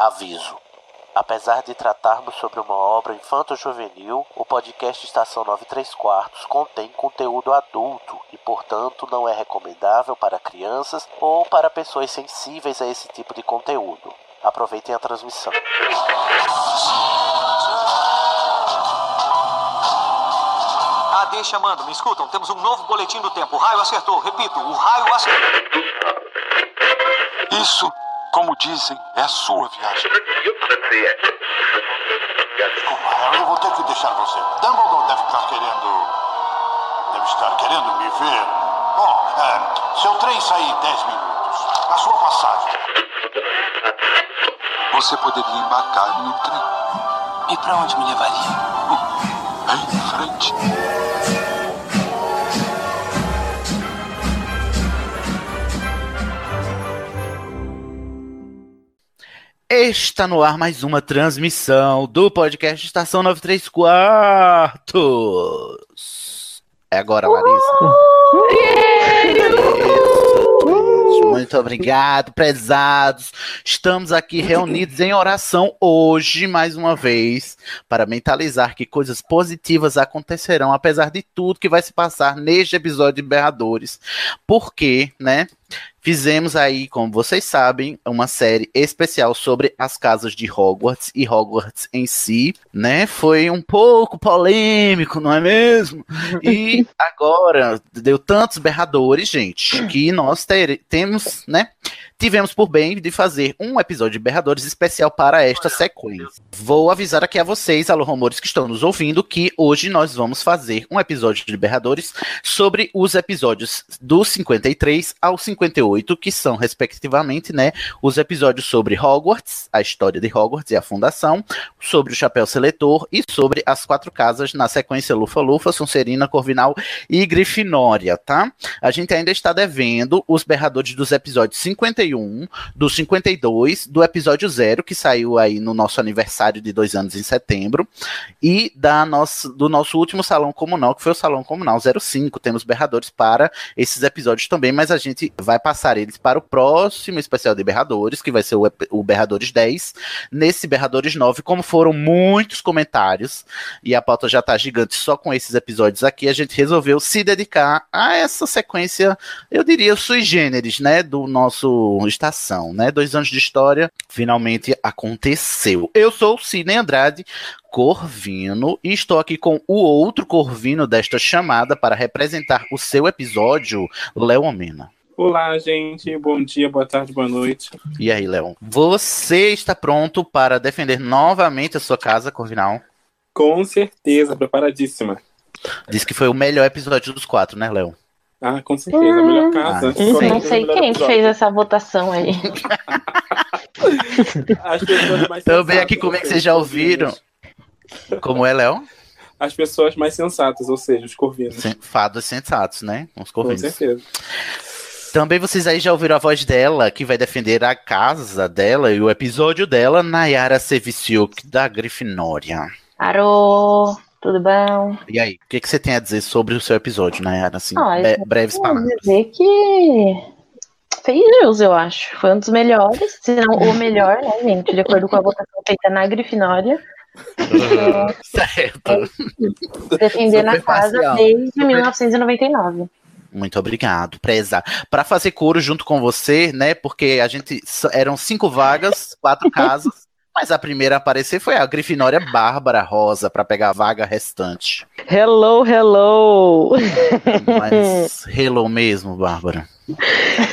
Aviso. Apesar de tratarmos sobre uma obra infanto-juvenil, o podcast Estação 93 Quartos contém conteúdo adulto e, portanto, não é recomendável para crianças ou para pessoas sensíveis a esse tipo de conteúdo. Aproveitem a transmissão. AD chamando, me escutam? Temos um novo boletim do tempo. O raio acertou. Repito, o raio acertou. Isso, como dizem, é a sua viagem. Desculpa, Harry, eu vou ter que deixar você. Dumbledore deve estar querendo. Deve estar querendo me ver. Bom, é, seu trem sai em 10 minutos. A sua passagem. Você poderia embarcar no trem. E pra onde me levaria? Em frente. Está no ar mais uma transmissão do podcast Estação 93 Quartos. É agora, Larissa. Isso. Muito obrigado, prezados. Estamos aqui reunidos em oração hoje, mais uma vez, para mentalizar que coisas positivas acontecerão, apesar de tudo que vai se passar neste episódio de Berradores. Porque, né? Fizemos aí, como vocês sabem, uma série especial sobre as casas de Hogwarts e Hogwarts em si, né? Foi um pouco polêmico, não é mesmo? E agora deu tantos berradores, gente, que nós ter- temos, né? Tivemos por bem de fazer um episódio de berradores especial para esta sequência. Vou avisar aqui a vocês, alô rumores que estão nos ouvindo, que hoje nós vamos fazer um episódio de berradores sobre os episódios do 53 ao 58, que são, respectivamente, né, os episódios sobre Hogwarts, a história de Hogwarts e a fundação, sobre o Chapéu Seletor e sobre as quatro casas na sequência Lufa-Lufa, Sonserina, Corvinal e Grifinória, tá? A gente ainda está devendo os berradores dos episódios 51, do 52, do episódio 0, que saiu aí no nosso aniversário de dois anos em setembro, e da nossa, do nosso último salão comunal, que foi o Salão Comunal 05. Temos berradores para esses episódios também, mas a gente vai passar eles para o próximo especial de berradores, que vai ser o, o Berradores 10. Nesse Berradores 9, como foram muitos comentários, e a pauta já tá gigante só com esses episódios aqui, a gente resolveu se dedicar a essa sequência, eu diria, sui generis, né, do nosso estação, né? Dois anos de história finalmente aconteceu. Eu sou o Sidney Andrade, Corvino, e estou aqui com o outro Corvino desta chamada para representar o seu episódio, Léo Mena. Olá, gente. Bom dia, boa tarde, boa noite. E aí, Léo? Você está pronto para defender novamente a sua casa, Corvinal? Com certeza, preparadíssima. Diz que foi o melhor episódio dos quatro, né, Léo? Ah, com certeza, a melhor casa. Ah, Com Não sei quem que fez essa votação aí. As pessoas mais Também sensatas, aqui, como é que vocês já ouviram? Como é, Léo? As pessoas mais sensatas, ou seja, os corvinos. Fados sensatos, né? Os Com corvinos. certeza. Também vocês aí já ouviram a voz dela, que vai defender a casa dela e o episódio dela, Nayara Seviciuk, da Grifinória. Arô, tudo bom? E aí, o que, que você tem a dizer sobre o seu episódio, Nayara? Assim, Ah, eu bre- breves palavras. dizer que fez jus, eu acho. Foi um dos melhores, se não o melhor, né, gente? De acordo com a votação feita na Grifinória. certo. Defender na casa desde 1999. Muito obrigado, preza. Pra fazer coro junto com você, né? Porque a gente eram cinco vagas, quatro casas, mas a primeira a aparecer foi a Grifinória Bárbara Rosa pra pegar a vaga restante. Hello, hello! Mas hello mesmo, Bárbara.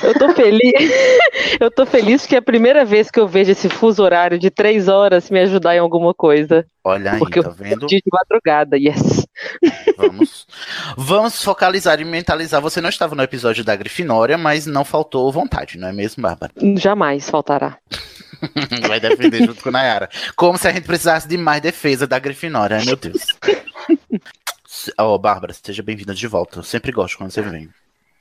Eu tô feliz. Eu tô feliz porque é a primeira vez que eu vejo esse fuso horário de três horas me ajudar em alguma coisa. Olha aí, Porque tá eu vendo? de madrugada, yes. Vamos, vamos focalizar e mentalizar. Você não estava no episódio da Grifinória, mas não faltou vontade, não é mesmo, Bárbara? Jamais faltará. Vai defender junto com a Nayara. Como se a gente precisasse de mais defesa da Grifinória, ai meu Deus. Ó, Bárbara, seja bem-vinda de volta. Eu sempre gosto quando você vem.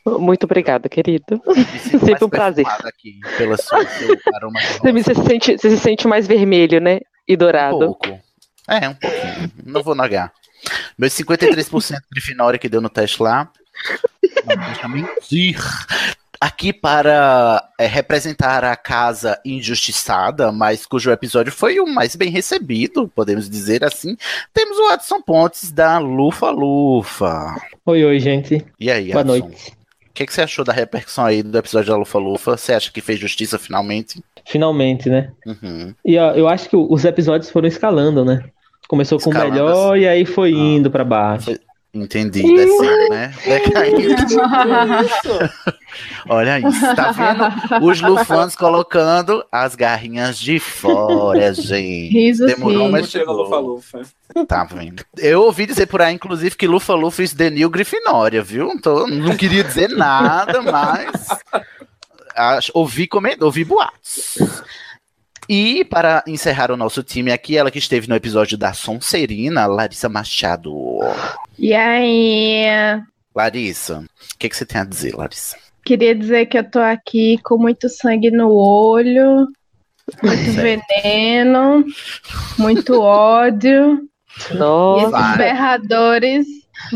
Muito obrigada, querido. Sempre um prazer. Aqui pela sua, Você, se sente, você se sente mais vermelho, né? E Um dourado. pouco. É, um pouquinho. Não vou negar. Meus 53% de Grifinória que deu no teste lá. Não deixa mentir. Aqui para é, representar a casa injustiçada, mas cujo episódio foi o mais bem recebido, podemos dizer assim. Temos o Adson Pontes da Lufa Lufa. Oi, oi, gente. E aí, Boa Adson? noite. O que, que você achou da repercussão aí do episódio da Lufa Lufa? Você acha que fez justiça finalmente? Finalmente, né? Uhum. E ó, eu acho que os episódios foram escalando, né? Começou com o melhor e aí foi indo pra baixo. Entendi, descendo, né? Decaindo. Olha isso, tá vendo? Os Lufans colocando as garrinhas de fora, gente. Risos, Demorou, mas risos. Chega chegou. Lufa Lufa. Tá vendo? Eu ouvi dizer por aí, inclusive, que Lufa Lufa is the new Grifinória, viu? Então, não queria dizer nada, mas acho- ouvi, coment... ouvi boatos. E para encerrar o nosso time aqui, ela que esteve no episódio da Sonserina, Larissa Machado. E aí? Larissa, o que, que você tem a dizer, Larissa? Queria dizer que eu tô aqui com muito sangue no olho, muito veneno, muito ódio. E Nossa. esses Vai. berradores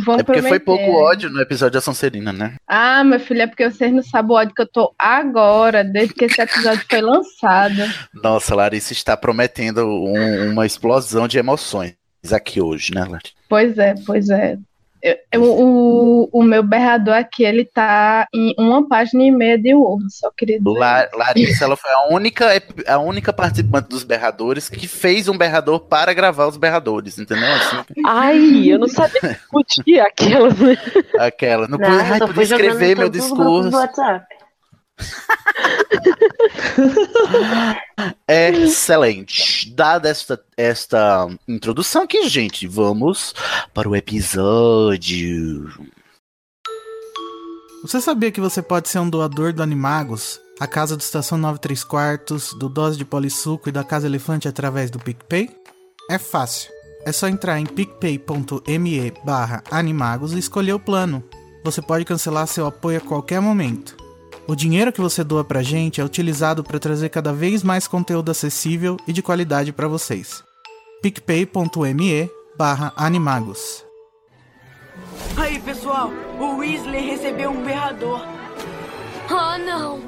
vão É porque foi prometer. pouco ódio no episódio da Sonserina, né? Ah, meu filho, é porque vocês não sabem o ódio que eu tô agora, desde que esse episódio foi lançado. Nossa, Larissa está prometendo um- uma explosão de emoções aqui hoje, né, Larissa? Pois é, pois é. Eu- eu- o, o meu berrador aqui, ele tá em uma página e meia de Word, só queria dizer. La- Larissa, ela foi a única, a única participante dos berradores que fez um berrador para gravar os berradores, entendeu? Assim, Ai, eu não sabia que podia aquela. né? aquela. Não, Não, pude, eu ai, podia escrever meu discurso. Excelente. Dada esta, esta introdução aqui, gente, vamos para o episódio. Você sabia que você pode ser um doador do Animagos, a casa do Estação 93 Quartos, do Dose de Polissuco e da Casa Elefante através do PicPay? É fácil. É só entrar em picpay.me barra animagos e escolher o plano. Você pode cancelar seu apoio a qualquer momento. O dinheiro que você doa pra gente é utilizado para trazer cada vez mais conteúdo acessível e de qualidade para vocês. picpay.me barra animagos. Aí, pessoal, o Weasley recebeu um berrador. Oh, não!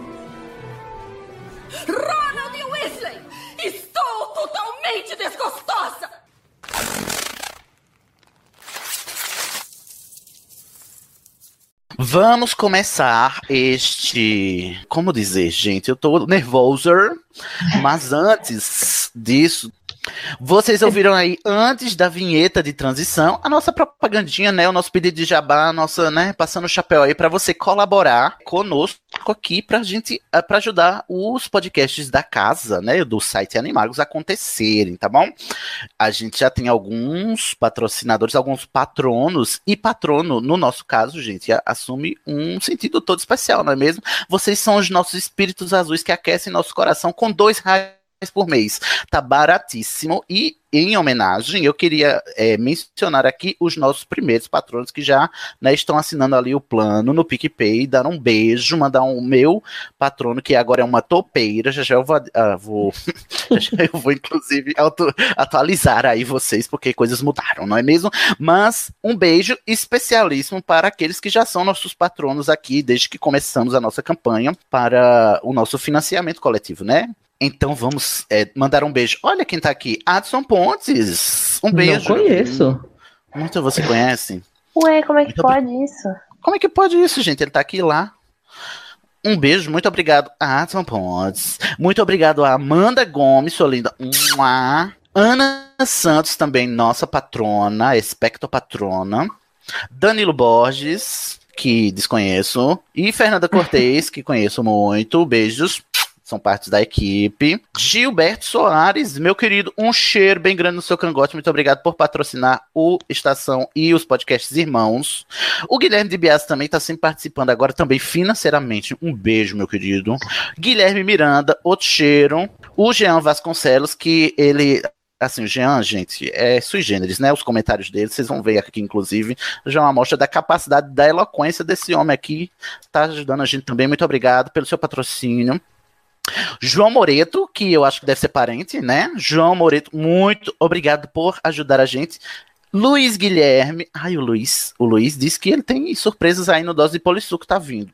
Ronald Weasley! Estou totalmente desgostosa! Vamos começar este. Como dizer, gente? Eu tô nervoso, mas antes disso. Vocês ouviram aí, antes da vinheta de transição, a nossa propagandinha, né? O nosso pedido de jabá, a nossa, né? Passando o chapéu aí para você colaborar conosco aqui pra gente, eh, pra ajudar os podcasts da casa, né? Do site Animagos acontecerem, tá bom? A gente já tem alguns patrocinadores, alguns patronos, e patrono, no nosso caso, gente, assume um sentido todo especial, não é mesmo? Vocês são os nossos espíritos azuis que aquecem nosso coração com dois reais por mês. Tá baratíssimo. E em homenagem, eu queria é, mencionar aqui os nossos primeiros patronos que já né, estão assinando ali o plano no PicPay, dar um beijo, mandar um meu patrono, que agora é uma topeira. Já já eu vou, ah, vou, já eu vou inclusive auto- atualizar aí vocês, porque coisas mudaram, não é mesmo? Mas um beijo especialíssimo para aqueles que já são nossos patronos aqui, desde que começamos a nossa campanha para o nosso financiamento coletivo, né? Então vamos é, mandar um beijo. Olha quem tá aqui, Adson Pontes. Um beijo. Não conheço. Muito você conhece? Ué, como é que Muito pode isso? Como é que pode isso, gente? Ele tá aqui lá. Um beijo, muito obrigado a Adson Pontes. Muito obrigado a Amanda Gomes, sua linda. Mua. Ana Santos, também nossa patrona, espectro patrona. Danilo Borges, que desconheço. E Fernanda Cortez, que conheço muito. Beijos. São partes da equipe. Gilberto Soares, meu querido, um cheiro bem grande no seu cangote. Muito obrigado por patrocinar o Estação e os podcasts irmãos. O Guilherme de Bias também está sempre participando agora, também financeiramente. Um beijo, meu querido. Guilherme Miranda, outro cheiro. O Jean Vasconcelos, que ele. Assim, o Jean, gente, é sui generis, né? Os comentários dele, vocês vão ver aqui, inclusive, já é uma amostra da capacidade, da eloquência desse homem aqui. Tá ajudando a gente também. Muito obrigado pelo seu patrocínio. João Moreto, que eu acho que deve ser parente, né? João Moreto, muito obrigado por ajudar a gente. Luiz Guilherme, ai, o Luiz, o Luiz disse que ele tem surpresas aí no Dose de Polissuco, tá vindo.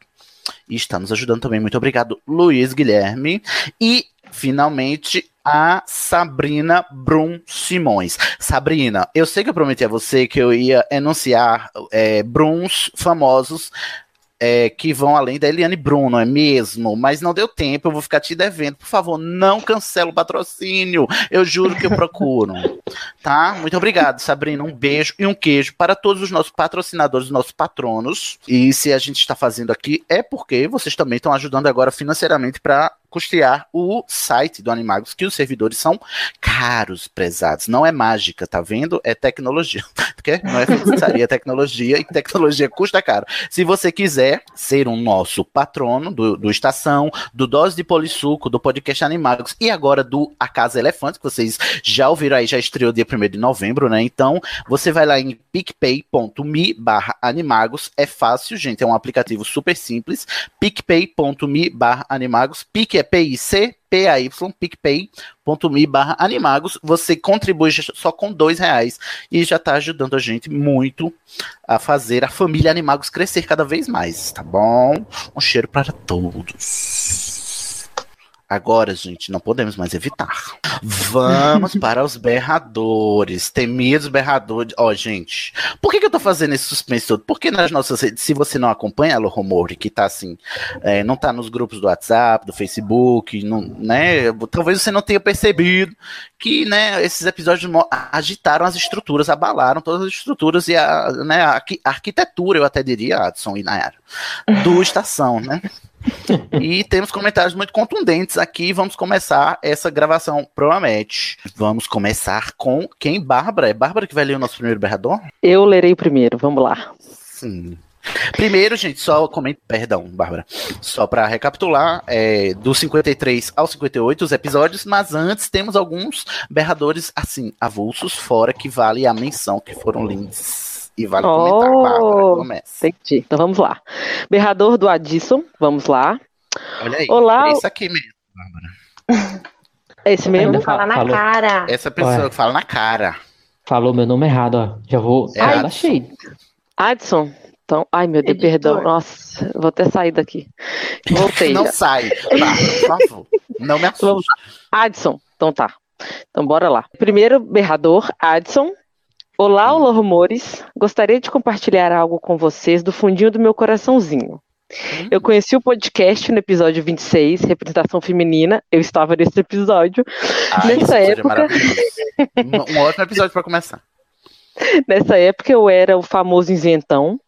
E está nos ajudando também. Muito obrigado, Luiz Guilherme. E, finalmente, a Sabrina Brum Simões. Sabrina, eu sei que eu prometi a você que eu ia enunciar é, Bruns famosos é, que vão além da Eliane Brum, não é mesmo? Mas não deu tempo, eu vou ficar te devendo. Por favor, não cancela o patrocínio. Eu juro que eu procuro. tá? Muito obrigado, Sabrina. Um beijo e um queijo para todos os nossos patrocinadores, nossos patronos. E se a gente está fazendo aqui, é porque vocês também estão ajudando agora financeiramente para custear o site do Animagos, que os servidores são caros, prezados. Não é mágica, tá vendo? É tecnologia. Não é feitiçaria, é tecnologia, e tecnologia custa caro. Se você quiser ser um nosso patrono do, do Estação, do Dose de Polissuco, do podcast Animagos e agora do A Casa Elefante, que vocês já ouviram aí, já estreou dia 1 de novembro, né? Então, você vai lá em picpay.me barra animagos. É fácil, gente, é um aplicativo super simples. picpay.me barra animagos. Pique é P-I-C, P-A-Y, picpay.me barra animagos. Você contribui só com dois reais e já está ajudando a gente muito a fazer a família Animagos crescer cada vez mais, tá bom? Um cheiro para todos. Agora, gente, não podemos mais evitar. Vamos para os berradores. Temidos berradores. Ó, gente, por que, que eu tô fazendo esse suspense todo? Porque nas nossas redes, se você não acompanha a Rumor, que tá assim, é, não tá nos grupos do WhatsApp, do Facebook, não, né? Talvez você não tenha percebido que, né, esses episódios agitaram as estruturas, abalaram todas as estruturas e a, né, a arquitetura, eu até diria, Adson e Nayara, do Estação, né? e temos comentários muito contundentes aqui. Vamos começar essa gravação, promete. Vamos começar com quem? Bárbara? É Bárbara que vai ler o nosso primeiro berrador? Eu lerei primeiro, vamos lá. Sim. Primeiro, gente, só comento, perdão, Bárbara, só para recapitular, é, do 53 ao 58 os episódios, mas antes temos alguns berradores, assim, avulsos, fora que vale a menção, que foram lindos. E vale oh, comentar, Bárbara, começa. Entendi. Então vamos lá. Berrador do Addison, vamos lá. Olha aí, Olá. é isso aqui mesmo, Bárbara. É esse mesmo? Falar na Falou. cara. Essa pessoa Ué. que fala na cara. Falou meu nome errado, ó. Já vou. É Ah, Adson. achei. Adson. Então, ai meu Deus, Editor. perdão. Nossa, vou até sair daqui. Voltei. Não já. sai, Bárbara, por favor. Não me assuste. Vamos Adson, então tá. Então bora lá. Primeiro berrador, Adson. Olá, olá, rumores. Gostaria de compartilhar algo com vocês do fundinho do meu coraçãozinho. Eu conheci o podcast no episódio 26, Representação Feminina. Eu estava nesse episódio. Esse Nessa é época, maravilhoso. Um- ótimo episódio para começar. nessa época eu era o famoso isentão.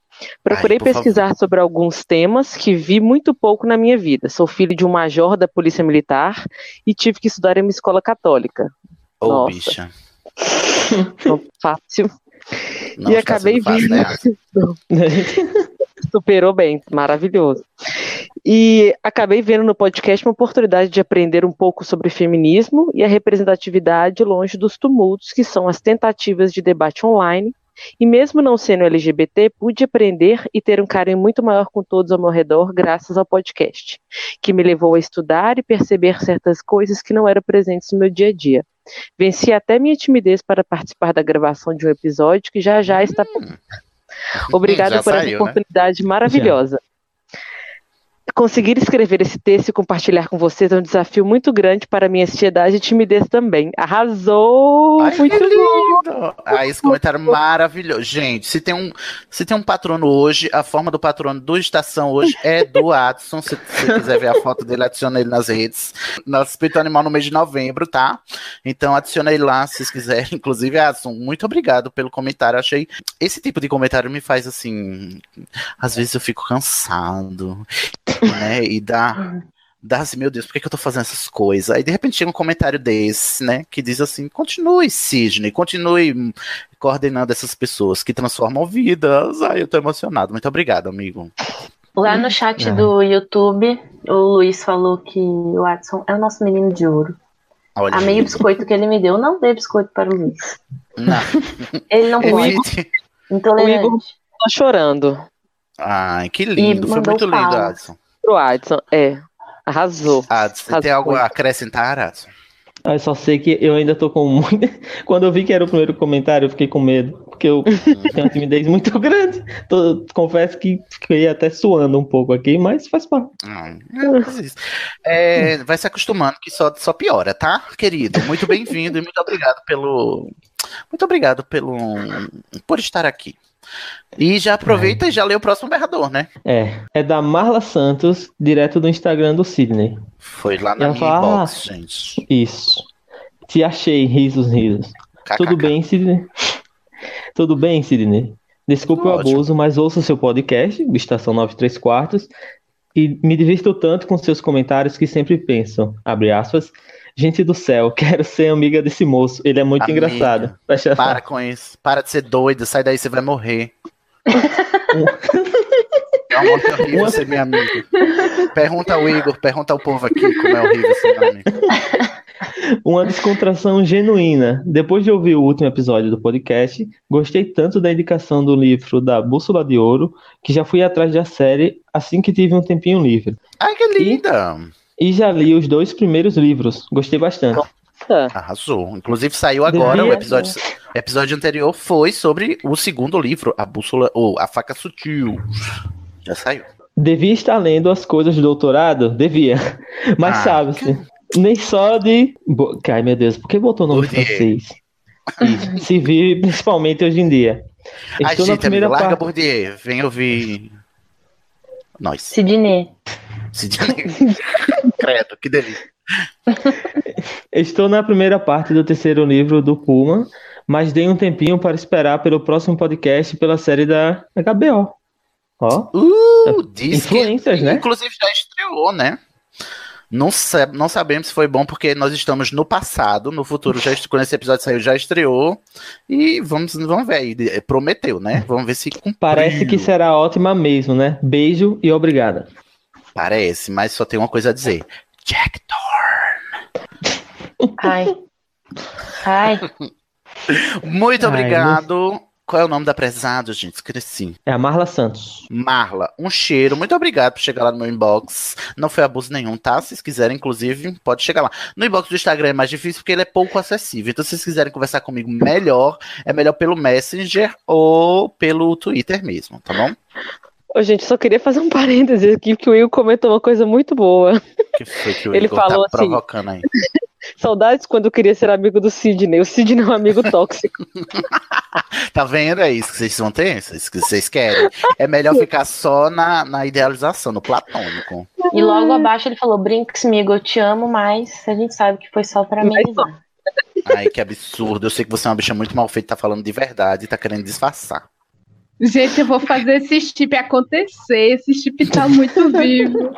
Procurei Ai, pesquisar sobre alguns temas que vi muito pouco na minha vida. Sou filho de um major da Polícia Militar e tive que estudar em uma escola católica. Ô, Nossa. bicha. Não fácil. Não e está acabei fácil, vindo. né? Superou bem, maravilhoso. E acabei vendo no podcast uma oportunidade de aprender um pouco sobre feminismo e a representatividade longe dos tumultos que são as tentativas de debate online. E mesmo não sendo LGBT, pude aprender e ter um carinho muito maior com todos ao meu redor graças ao podcast, que me levou a estudar e perceber certas coisas que não eram presentes no meu dia a dia. Venci até minha timidez para participar da gravação de um episódio que já já está Obrigada Já por essa saiu, né? oportunidade maravilhosa. Conseguir escrever esse texto e compartilhar com vocês é um desafio muito grande para minha ansiedade e timidez também. Arrasou! Ai, muito lindo! Ah, esse comentário maravilhoso. Gente, se tem, um, se tem um patrono hoje, a forma do patrono do Estação hoje é do Adson. Se você quiser ver a foto dele, adiciona ele nas redes. Nosso Espírito Animal no mês de novembro, tá? Então adiciona ele lá, se vocês quiserem. Inclusive, Adson, muito obrigado pelo comentário. Achei. Esse tipo de comentário me faz assim. Às vezes eu fico cansado, né? E dá. Dá assim, meu Deus, por que, que eu tô fazendo essas coisas? Aí de repente chega um comentário desse, né? Que diz assim: continue, Sidney, continue coordenando essas pessoas que transformam vidas. Ai, eu tô emocionado. Muito obrigado, amigo. Lá no chat É. do YouTube, o Luiz falou que o Watson é o nosso menino de ouro. Olha, Amei o biscoito que ele me deu. Não dei biscoito para o Luiz. Não. Ele não pode. Evite. Intolerante. O Igor tá chorando. Ai, que lindo. Foi muito lindo, palmas. Adson. Pro Adson, é. Arrasou. Adson, você tem Arrasou algo a acrescentar, Adson? Ah, Eu só sei que eu ainda tô com muito. Quando eu vi que era o primeiro comentário, eu fiquei com medo. Porque eu tenho uma timidez muito grande. Tô- confesso que fiquei até suando um pouco aqui, mas faz parte. Não, faz isso. É, vai se acostumando que só, só piora, tá, querido? Muito bem-vindo e muito obrigado pelo. Muito obrigado pelo. por estar aqui. E já aproveita e já lê o próximo berrador, né? É. É da Marla Santos, direto do Instagram do Sidney. Foi lá na minha fala, inbox, "Ah, gente. Isso. Te achei, risos, risos. Tudo bem, Sidney? Tudo bem, Sidney? Desculpe o abuso, mas ouço seu podcast, Estação 93 Quartos, e me divirto tanto com seus comentários que sempre penso, abre aspas, gente do céu, quero ser amiga desse moço, ele é muito Amiga, engraçado. Fecha Para com isso. Para de ser doida. Sai daí, você vai morrer. É uma morte horrível ser minha amiga. Pergunta ao Igor, pergunta ao povo aqui como é horrível ser meu amigo. Uma descontração genuína. Depois de ouvir o último episódio do podcast, gostei tanto da indicação do livro da Bússola de Ouro que já fui atrás da série assim que tive um tempinho livre. Ai, que linda! E, já li os dois primeiros livros. Gostei bastante. Arrasou. Inclusive saiu agora Devia- o episódio. O episódio anterior foi sobre o segundo livro, a bússola ou a faca sutil. Já saiu. Devia estar lendo as coisas do doutorado? Devia. Mas Ah. sabe-se, nem só de. Bo- Ai meu Deus, por que botou nome francês? Isso. Se vive principalmente hoje em dia. Ai, Estou na primeira amigo, larga parte. Bourdieu. Vem ouvir. Nós. Sidney. Sidney. Credo, que delícia. Estou na primeira parte do terceiro livro do Puma, mas dei um tempinho para esperar pelo próximo podcast pela série da HBO. Ó. Uh, diz que, né? inclusive já estreou, né? Não, não sabemos se foi bom porque nós estamos no passado, no futuro já quando esse episódio saiu já estreou e vamos vamos ver aí, prometeu, né? Vamos ver se cumpriu. Parece que será ótima mesmo, né? Beijo e obrigada. Parece, mas só tem uma coisa a dizer. Jack Ai. Ai. Muito Ai, obrigado. Qual é o nome da prezada, gente? Esqueci. É a Marla Santos. Marla, um cheiro. Muito obrigado por chegar lá no meu inbox. Não foi abuso nenhum, tá? Se vocês quiserem, inclusive, pode chegar lá. No inbox do Instagram é mais difícil porque ele é pouco acessível. Então, se vocês quiserem conversar comigo melhor, é melhor pelo Messenger ou pelo Twitter mesmo, tá bom? Ô, gente, só queria fazer um parêntese aqui, que o Will comentou uma coisa muito boa. que foi que o Ele Igor falou tá assim, provocando aí? Saudades quando eu queria ser amigo do Sidney. O Sidney é um amigo tóxico. Tá vendo? É isso que vocês vão ter? É isso que vocês querem? É melhor ficar só na, na idealização, no platônico. E logo abaixo ele falou: brinca comigo, eu te amo, mas a gente sabe que foi só pra amenizar. Ai, que absurdo. Eu sei que você é uma bicha muito mal feita, tá falando de verdade tá querendo disfarçar. Gente, eu vou fazer esse chip acontecer. Esse chip tá muito vivo.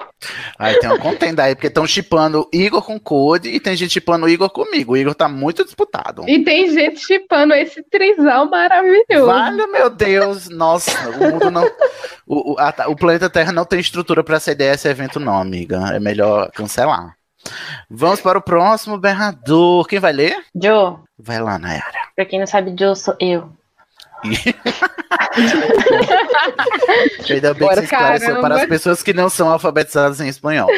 Aí tem uma contenda aí, porque estão chipando Igor com Code e tem gente chipando Igor comigo. O Igor tá muito disputado. E tem gente chipando esse trisal maravilhoso. Vale, meu Deus, nossa, o mundo não. O, o, a- o planeta Terra não tem estrutura pra essa ideia, esse evento, não, amiga. É melhor cancelar. Vamos para o próximo berrador. Quem vai ler? Joe, Vai lá, Nayara. pra quem não sabe, Joe sou eu. Ainda bem que você esclareceu para as pessoas que não são alfabetizadas em espanhol.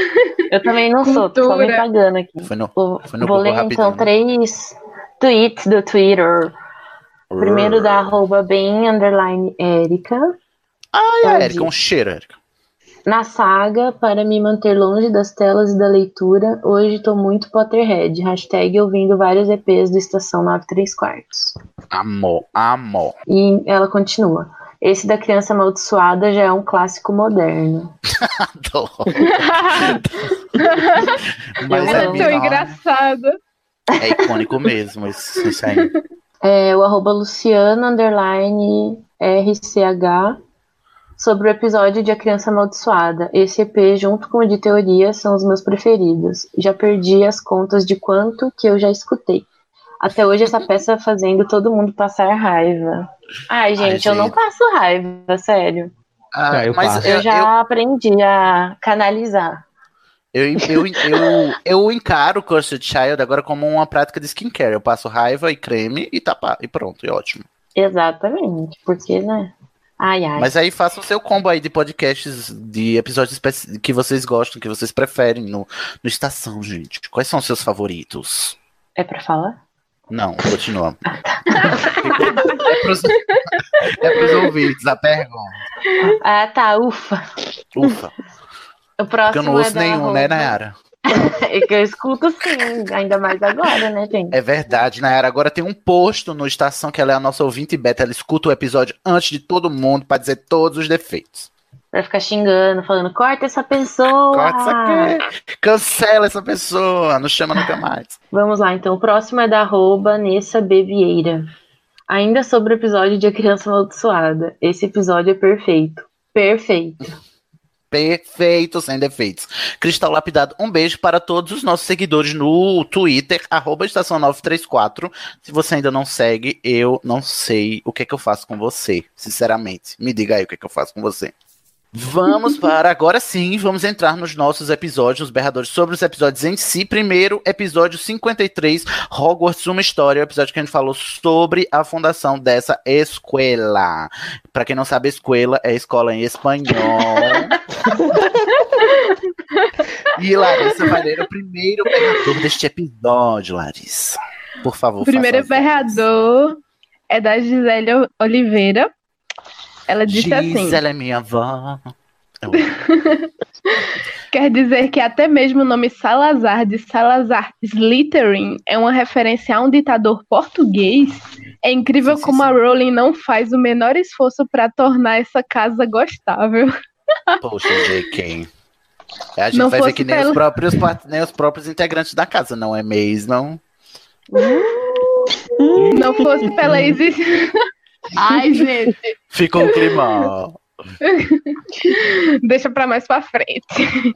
Eu também não sou, tô me pagando aqui. Foi no, Vou, foi no vou Google ler rapidinho. então três tweets do Twitter. Primeiro da arroba bem underline Erika. Ai, Pode. Erika, um cheiro, Erika. Na saga, para me manter longe das telas e da leitura, hoje tô muito Potterhead. Hashtag ouvindo vários EPs do Estação 93 Quartos. Amor, amor. E ela continua. Esse da criança amaldiçoada já é um clássico moderno. Mas Ela é é tão engraçada. É icônico mesmo, isso, isso aí. É, o arroba Luciano underline RCH sobre o episódio de A Criança Amaldiçoada. Esse EP, junto com o de teoria, são os meus preferidos. Já perdi as contas de quanto que eu já escutei. Até hoje essa peça fazendo todo mundo passar raiva. Ai, gente, eu não passo raiva, sério. Ah, eu mas passo. Eu eu, já aprendi a canalizar. eu, eu, eu, eu encaro o Cursed Child agora como uma prática de skincare. Eu passo raiva e creme e tá pá, e pronto, e ótimo. Exatamente, porque, né? Ai, ai. Mas aí faça o seu combo aí de podcasts, de episódios que vocês gostam, que vocês preferem no, no Estação, gente. Quais são os seus favoritos? É pra falar? Não, continua. é, pros, é pros ouvintes a pergunta. Ah, tá, ufa. Ufa. O Porque próximo eu não ouço é nenhum, né, Nayara? É que eu escuto sim, ainda mais agora, né, gente? É verdade, Nayara. Agora tem um posto no Estação que ela é a nossa ouvinte beta. Ela escuta o episódio antes de todo mundo pra dizer todos os defeitos. Vai ficar xingando, falando, corta essa pessoa. Corta essa aqui. Cancela essa pessoa, não chama nunca mais. Vamos lá, então. O próximo é da arroba Nessa B. Vieira. Ainda sobre o episódio de A Criança Amaldiçoada. Esse episódio é perfeito. Perfeito. Perfeito, sem defeitos. Cristal Lapidado, um beijo para todos os nossos seguidores no Twitter, arroba estação 934. Se você ainda não segue, eu não sei o que é que eu faço com você, sinceramente. Me diga aí o que é que eu faço com você. Vamos para agora sim, vamos entrar nos nossos episódios, os berradores sobre os episódios em si. Primeiro, episódio 53, Hogwarts Uma História, o episódio que a gente falou sobre a fundação dessa escola. Para quem não sabe, escola é escola em espanhol. E Larissa vai ler o primeiro berrador deste episódio, Larissa. Por favor, O primeiro faça as berrador é da Gisele Oliveira. Ela disse assim: Gisela é minha avó. Quer dizer que até mesmo o nome Salazar de Salazar Slytherin é uma referência a um ditador português? É incrível como a Rowling não faz o menor esforço para tornar essa casa gostável. Poxa, JK. A gente Não vai ver que nem, pelo- os próprios, nem os próprios integrantes da casa, não é mesmo? Não fosse pela existência. Ai, gente. Ficou um clima. Deixa pra mais pra frente.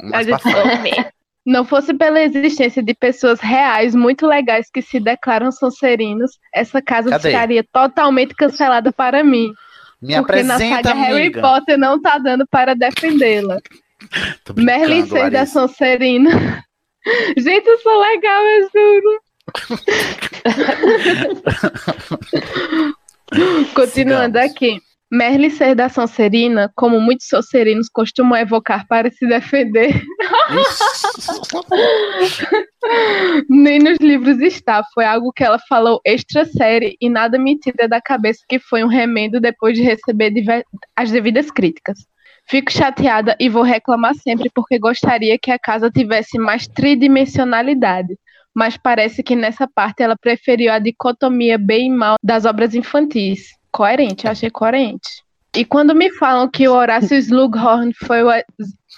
Mais a gente frente. Não fosse pela existência de pessoas reais muito legais que se declaram Sonserinos, essa casa Cadê? ficaria totalmente cancelada para mim. Me porque na saga Harry amiga. Potter não tá dando para defendê-la. Merlin Seis da. Sonserina. Gente, eu sou legal, eu juro. Continuando aqui. Merlin Ser da Sonserina, como muitos Sonserinos costumam evocar para se defender, nem nos livros está. Foi algo que ela falou extra série e nada me tira da cabeça que foi um remendo depois de receber as devidas críticas. Fico chateada e vou reclamar sempre porque gostaria que a casa tivesse mais tridimensionalidade. Mas parece que nessa parte ela preferiu a dicotomia bem e mal das obras infantis. Coerente, eu achei coerente. E quando me falam que o Horácio Slughorn foi o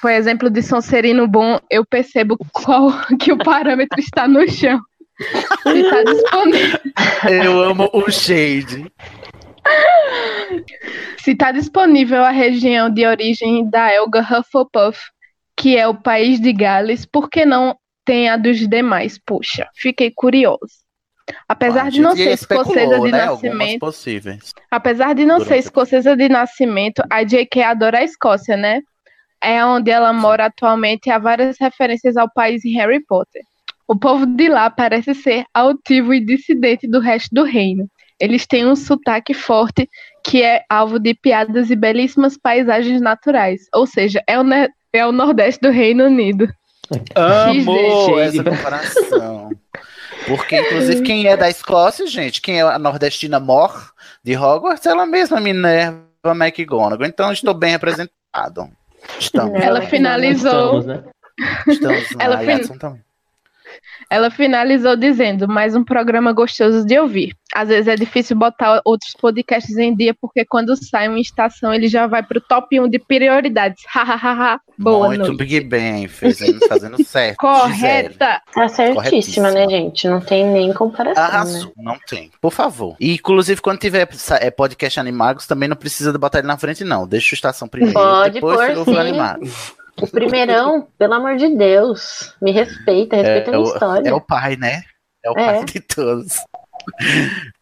foi exemplo de Sonserino bom, eu percebo qual que o parâmetro está no chão. Se está disponível. Eu amo o Shade. Se está disponível a região de origem da Elga Hufflepuff, que é o país de Gales, por que não tem a dos demais? Puxa, fiquei curioso. Apesar de não ser escocesa de né? Nascimento, apesar de não ser escocesa de nascimento, a J.K. adora a Escócia, né? É onde ela mora atualmente e há várias referências ao país em Harry Potter. O povo de lá parece ser altivo e dissidente do resto do reino. Eles têm um sotaque forte que é alvo de piadas e belíssimas paisagens naturais. Ou seja, é o, ne- é o Nordeste do Reino Unido. Amo essa comparação. Porque, inclusive, quem é da Escócia, gente, quem é a nordestina Mor de Hogwarts, ela mesma, Minerva McGonagall. Então, estou bem representado. Estamos. Ela finalizou. Estamos, né? Estamos na Ela fin-. Ela finalizou dizendo: mais um programa gostoso de ouvir. Às vezes é difícil botar outros podcasts em dia, porque quando sai uma estação, ele já vai pro top 1 de prioridades. Hahaha. Boa Muito noite. Big Bang, fazendo, fazendo certo. Correta. Tá certíssima, né, gente? Não tem nem comparação, né? Não tem. Por favor. E, inclusive, quando tiver é, podcast Animagos, também não precisa de botar ele na frente, não. Deixa o Estação primeiro, Pode depois pôr, sim. Animagos. O primeirão, pelo amor de Deus, me respeita, respeita a minha o, história. é o pai, né? É o É. pai de todos.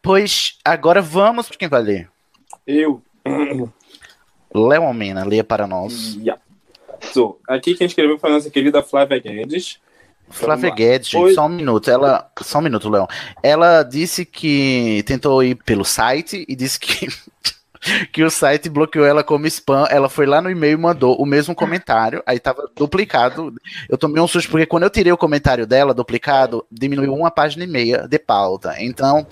Pois, agora vamos. Quem vai ler? Eu. Léo Mena, leia para nós. Yeah. So, aqui quem escreveu foi a nossa querida Flávia Guedes. Flávia Vamos lá. Guedes, gente, Oi. só um minuto. Ela, só um minuto, Léo. Ela disse que tentou ir pelo site e disse que que o site bloqueou ela como spam. Ela foi lá no e-mail e mandou o mesmo comentário. Aí tava duplicado. Eu tomei um susto porque quando eu tirei o comentário dela duplicado, diminuiu uma página e meia de pauta. Então,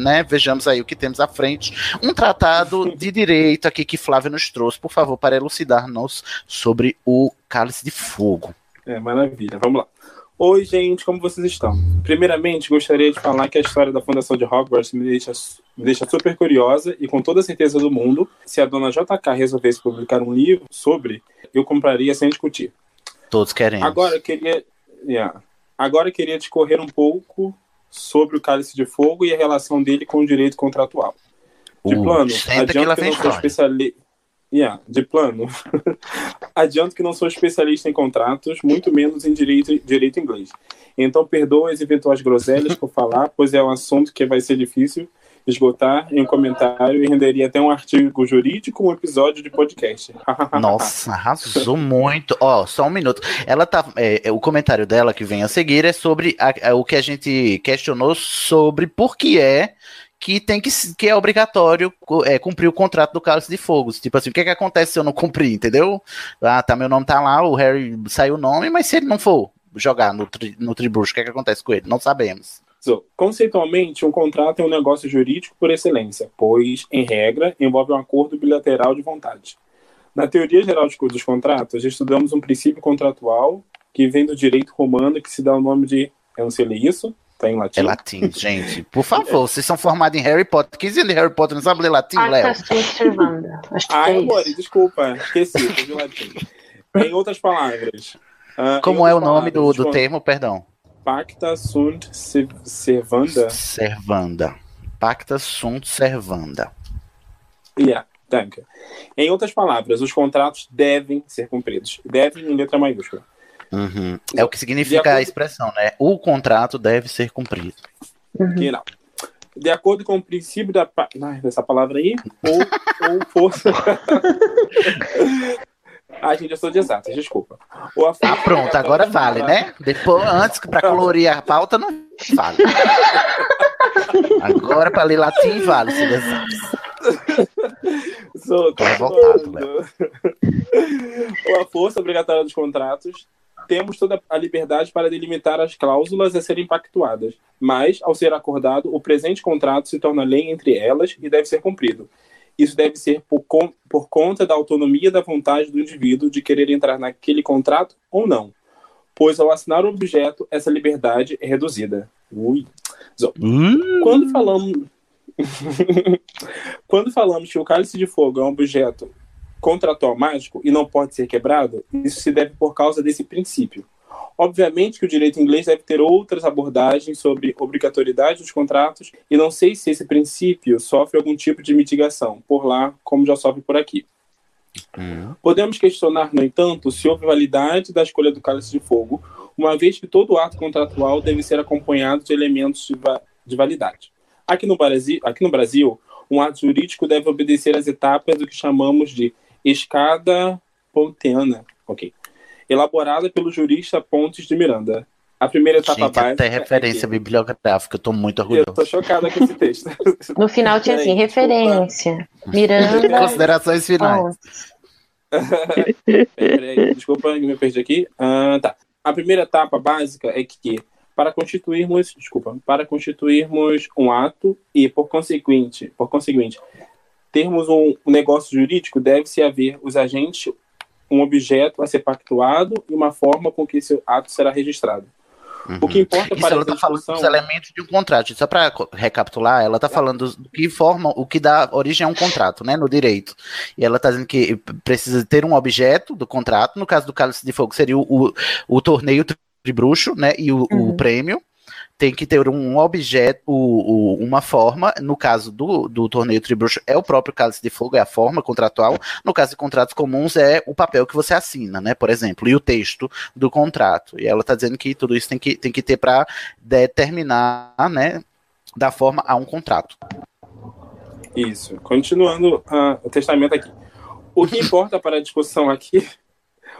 né, vejamos aí o que temos à frente. Um tratado de direito aqui que Flávia nos trouxe, por favor, para elucidar-nos sobre o cálice de fogo. É, maravilha. Vamos lá. Oi, gente, como vocês estão? Primeiramente, gostaria de falar que a história da fundação de Hogwarts me deixa, me deixa super curiosa e com toda a certeza do mundo, se a dona JK resolvesse publicar um livro sobre, eu compraria sem discutir. Todos querem. Agora eu queria, yeah. agora eu queria discorrer um pouco sobre o Cálice de Fogo e a relação dele com o direito contratual. De Uh, plano, senta que que não sou especialista. Yeah, de plano. Adianto que não sou especialista em contratos, muito menos em direito, direito inglês. Então perdoa as eventuais groselhas por falar, pois é um assunto que vai ser difícil esgotar em um comentário e renderia até um artigo jurídico, um episódio de podcast. Nossa, arrasou muito. Ó, só um minuto. Ela tá. é, é, o comentário dela que vem a seguir é sobre a- a- o que a gente questionou sobre por que é que tem que, que é obrigatório é, cumprir o contrato do Cálice de Fogo. Tipo assim, o que, que acontece se eu não cumprir, entendeu? Ah, tá, meu nome tá lá, o Harry saiu o nome, mas se ele não for jogar no, tri, no Tribruxo, o que, que acontece com ele? Não sabemos. So, conceitualmente, um contrato é um negócio jurídico por excelência, pois, em regra, envolve um acordo bilateral de vontade. Na teoria geral de- dos contratos, estudamos um princípio contratual que vem do direito romano que se dá o nome de. Eu não sei ler isso, tá em latim. É latim, gente. Por favor, vocês são formados em Harry Potter. 15 anos de Harry Potter, não sabe ler latim, Léo? Pacta sunt servanda. Acho que Ai, é amor, desculpa, esqueci, tô de latim. Em outras palavras. ah, em Como é o nome do, palavras, do termo, perdão? Pacta sunt se- servanda. Servanda. Pacta sunt servanda. Yeah, danke. Em outras palavras, os contratos devem ser cumpridos. Devem em letra maiúscula. Uhum. É o que significa acordo- a expressão, né? O contrato deve ser cumprido. Que não. De acordo com o princípio da. Ai, dessa palavra aí, ou, ou força. Ai, gente, eu sou de exatas, desculpa. Ou a Tá força pronto, agora vale, né? Depois, antes, pra colorir a pauta, não vale. Agora, pra ler latim, vale, se exato. Sou Tô revoltado, Com a força obrigatória dos contratos, temos toda a liberdade para delimitar as cláusulas a serem pactuadas, mas, ao ser acordado, o presente contrato se torna lei entre elas e deve ser cumprido. Isso deve ser por, por conta da autonomia da vontade do indivíduo de querer entrar naquele contrato ou não, pois ao assinar o objeto, essa liberdade é reduzida. Ui. Zo. Quando falamos quando falamos que o cálice de fogo é um objeto contratual mágico e não pode ser quebrado, isso se deve por causa desse princípio. Obviamente que o direito inglês deve ter outras abordagens sobre obrigatoriedade dos contratos e não sei se esse princípio sofre algum tipo de mitigação por lá, como já sofre por aqui. Podemos questionar, no entanto, se houve validade da escolha do cálice de fogo, uma vez que todo ato contratual deve ser acompanhado de elementos de, va- de validade. Aqui no, Brasil, aqui no Brasil, um ato jurídico deve obedecer às etapas do que chamamos de escada ponteana, ok, elaborada pelo jurista Pontes de Miranda. A primeira etapa Gente, básica até é referência que- bibliográfica, eu tô muito Eu orgulhoso. tô chocada com esse texto. No final tinha assim, referência. Miranda. Considerações finais. Peraí, desculpa, me perdi aqui. Ah, tá. A primeira etapa básica é que para constituirmos, desculpa, para constituirmos um ato e por consequente, por conseguinte, termos um negócio jurídico, deve-se haver os agentes, um objeto a ser pactuado e uma forma com que esse ato será registrado. O que importa Isso para ela essa tá falando dos elementos de um contrato. Só para recapitular, ela tá falando do que forma, o que dá origem a um contrato, né, no direito. E ela tá dizendo que precisa ter um objeto do contrato, no caso do Cálice de Fogo seria o, o, o torneio tribruxo, né, e o, o prêmio. Tem que ter um objeto, uma forma. No caso do, do torneio tribruxo, é o próprio Cálice de Fogo, é a forma contratual. No caso de contratos comuns, é o papel que você assina, né, por exemplo, e o texto do contrato. E ela está dizendo que tudo isso tem que, tem que ter para determinar, né, da forma a um contrato. Isso. Continuando ah, o testamento aqui. O que importa para a discussão aqui,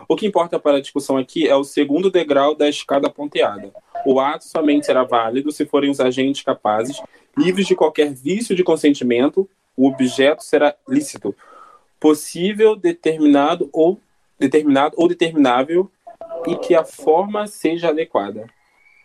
o que importa para a discussão aqui é o segundo degrau da escada ponteada. O ato somente será válido se forem os agentes capazes, livres de qualquer vício de consentimento, o objeto será lícito, possível, determinado ou determinado ou determinável e que a forma seja adequada.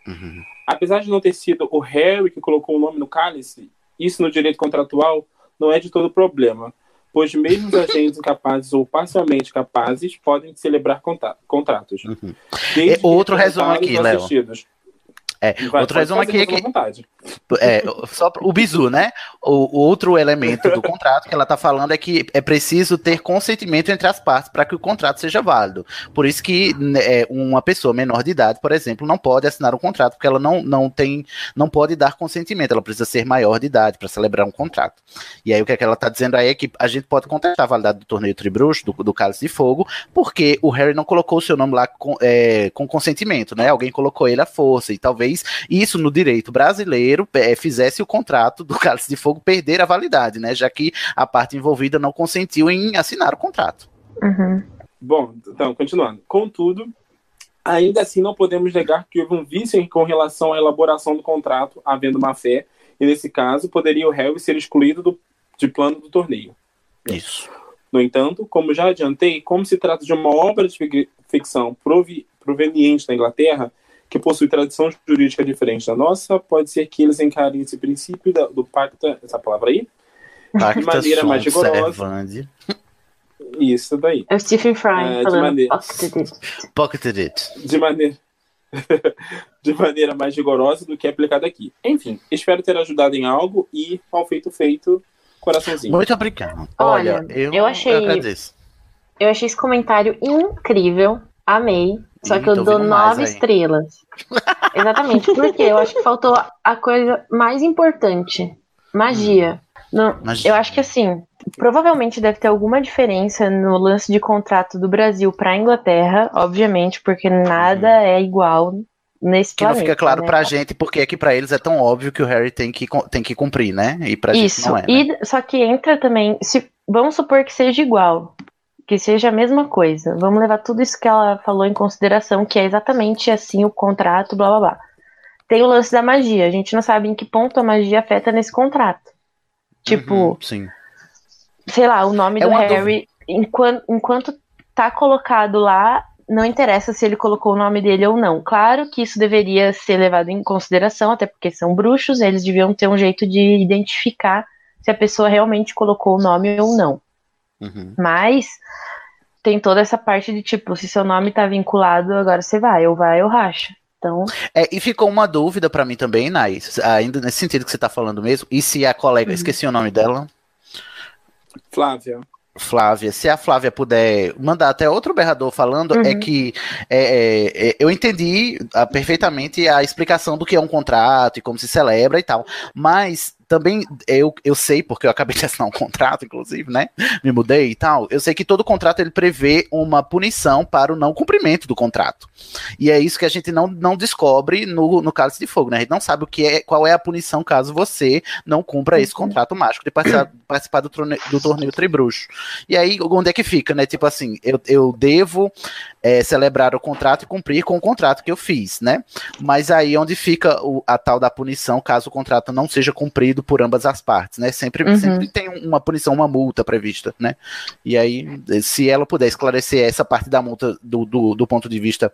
Uhum. Apesar de não ter sido o Harry que colocou o nome no cálice, isso no direito contratual não é de todo problema, pois mesmo os agentes incapazes ou parcialmente capazes podem celebrar contra É, contratos. Uhum. outro resumo aqui, Léo. É, Vai, resumo fazer aqui é que vontade. é, só o bizu, né? O, o outro elemento do contrato que ela está falando é que é preciso ter consentimento entre as partes para que o contrato seja válido. Por isso que né, é, uma pessoa menor de idade, por exemplo, não pode assinar um contrato porque ela não, não tem, não pode dar consentimento. Ela precisa ser maior de idade para celebrar um contrato. E aí o que, é que ela está dizendo aí é que a gente pode contestar a validade do torneio Tribruxo, do, do Cálice de Fogo, porque o Harry não colocou o seu nome lá com, é, com consentimento, né? Alguém colocou ele à força e talvez isso no direito brasileiro é, fizesse o contrato do Cálice de Fogo perder a validade, né? Já que a parte envolvida não consentiu em assinar o contrato. Bom, então, continuando. Contudo, ainda assim não podemos negar que houve um vício com relação à elaboração do contrato, havendo má fé, e nesse caso poderia o Harry ser excluído do, de plano do torneio. Isso. No entanto, como já adiantei, como se trata de uma obra de fic- ficção provi- proveniente da Inglaterra, que possui tradição jurídica diferente da nossa, pode ser que eles encarem esse princípio da- do pacta, essa palavra aí, de Pacta maneira mais rigorosa. Isso daí. É o Stephen Fry É, de maneira- pocketed it. De maneira de maneira mais rigorosa do que é aplicado aqui. Enfim, espero ter ajudado em algo e ao feito feito, coraçãozinho. Muito obrigado. Olha, Olha, eu, eu achei- agradeço. Eu achei esse comentário incrível, amei. Só que eu dou nove estrelas. Exatamente, porque eu acho que faltou a coisa mais importante: magia. Não, Magia. Eu acho que assim, provavelmente deve ter alguma diferença no lance de contrato do Brasil para a Inglaterra, obviamente, porque nada é igual nesse. Que não planeta. fica claro né? pra gente porque é que pra eles é tão óbvio que o Harry tem que, tem que cumprir, né? E pra Isso. gente não é. né? E só que entra também, se vamos supor que seja igual, que seja a mesma coisa. Vamos levar tudo isso que ela falou em consideração, que é exatamente assim o contrato, blá blá blá. Tem o lance da magia. A gente não sabe em que ponto a magia afeta nesse contrato. Tipo, Uhum, sim. sei lá, o nome É do Harry, enquanto, enquanto tá colocado lá, não interessa se ele colocou o nome dele ou não. Claro que isso deveria ser levado em consideração, até porque são bruxos, eles deviam ter um jeito de identificar se a pessoa realmente colocou o nome ou não. Uhum. Mas tem toda essa parte de tipo, se seu nome tá vinculado, agora você vai, ou vai ou racha. Então, É, e ficou uma dúvida pra mim também, Nai, ainda nesse sentido que você tá falando mesmo, e se a colega, esqueci o nome dela, Flávia. Flávia, se a Flávia puder mandar até outro berrador falando, Uhum. é que é, é, é, eu entendi ah, perfeitamente a explicação do que é um contrato e como se celebra e tal, mas também eu, eu sei, porque eu acabei de assinar um contrato, inclusive, né? Me mudei e tal. Eu sei que todo contrato ele prevê uma punição para o não cumprimento do contrato. E é isso que a gente não, não descobre no, no Cálice de Fogo, né? A gente não sabe o que é, qual é a punição caso você não cumpra esse contrato mágico de participar, participar do, torneio, do torneio Tribruxo. E aí, onde é que fica, né? Tipo assim, eu, eu devo é, celebrar o contrato e cumprir com o contrato que eu fiz, né? Mas aí onde fica o- a tal da punição caso o contrato não seja cumprido por ambas as partes, né? Sempre, Uhum. sempre tem uma punição, uma multa prevista, né? E aí, se ela puder esclarecer essa parte da multa do, do, do ponto de vista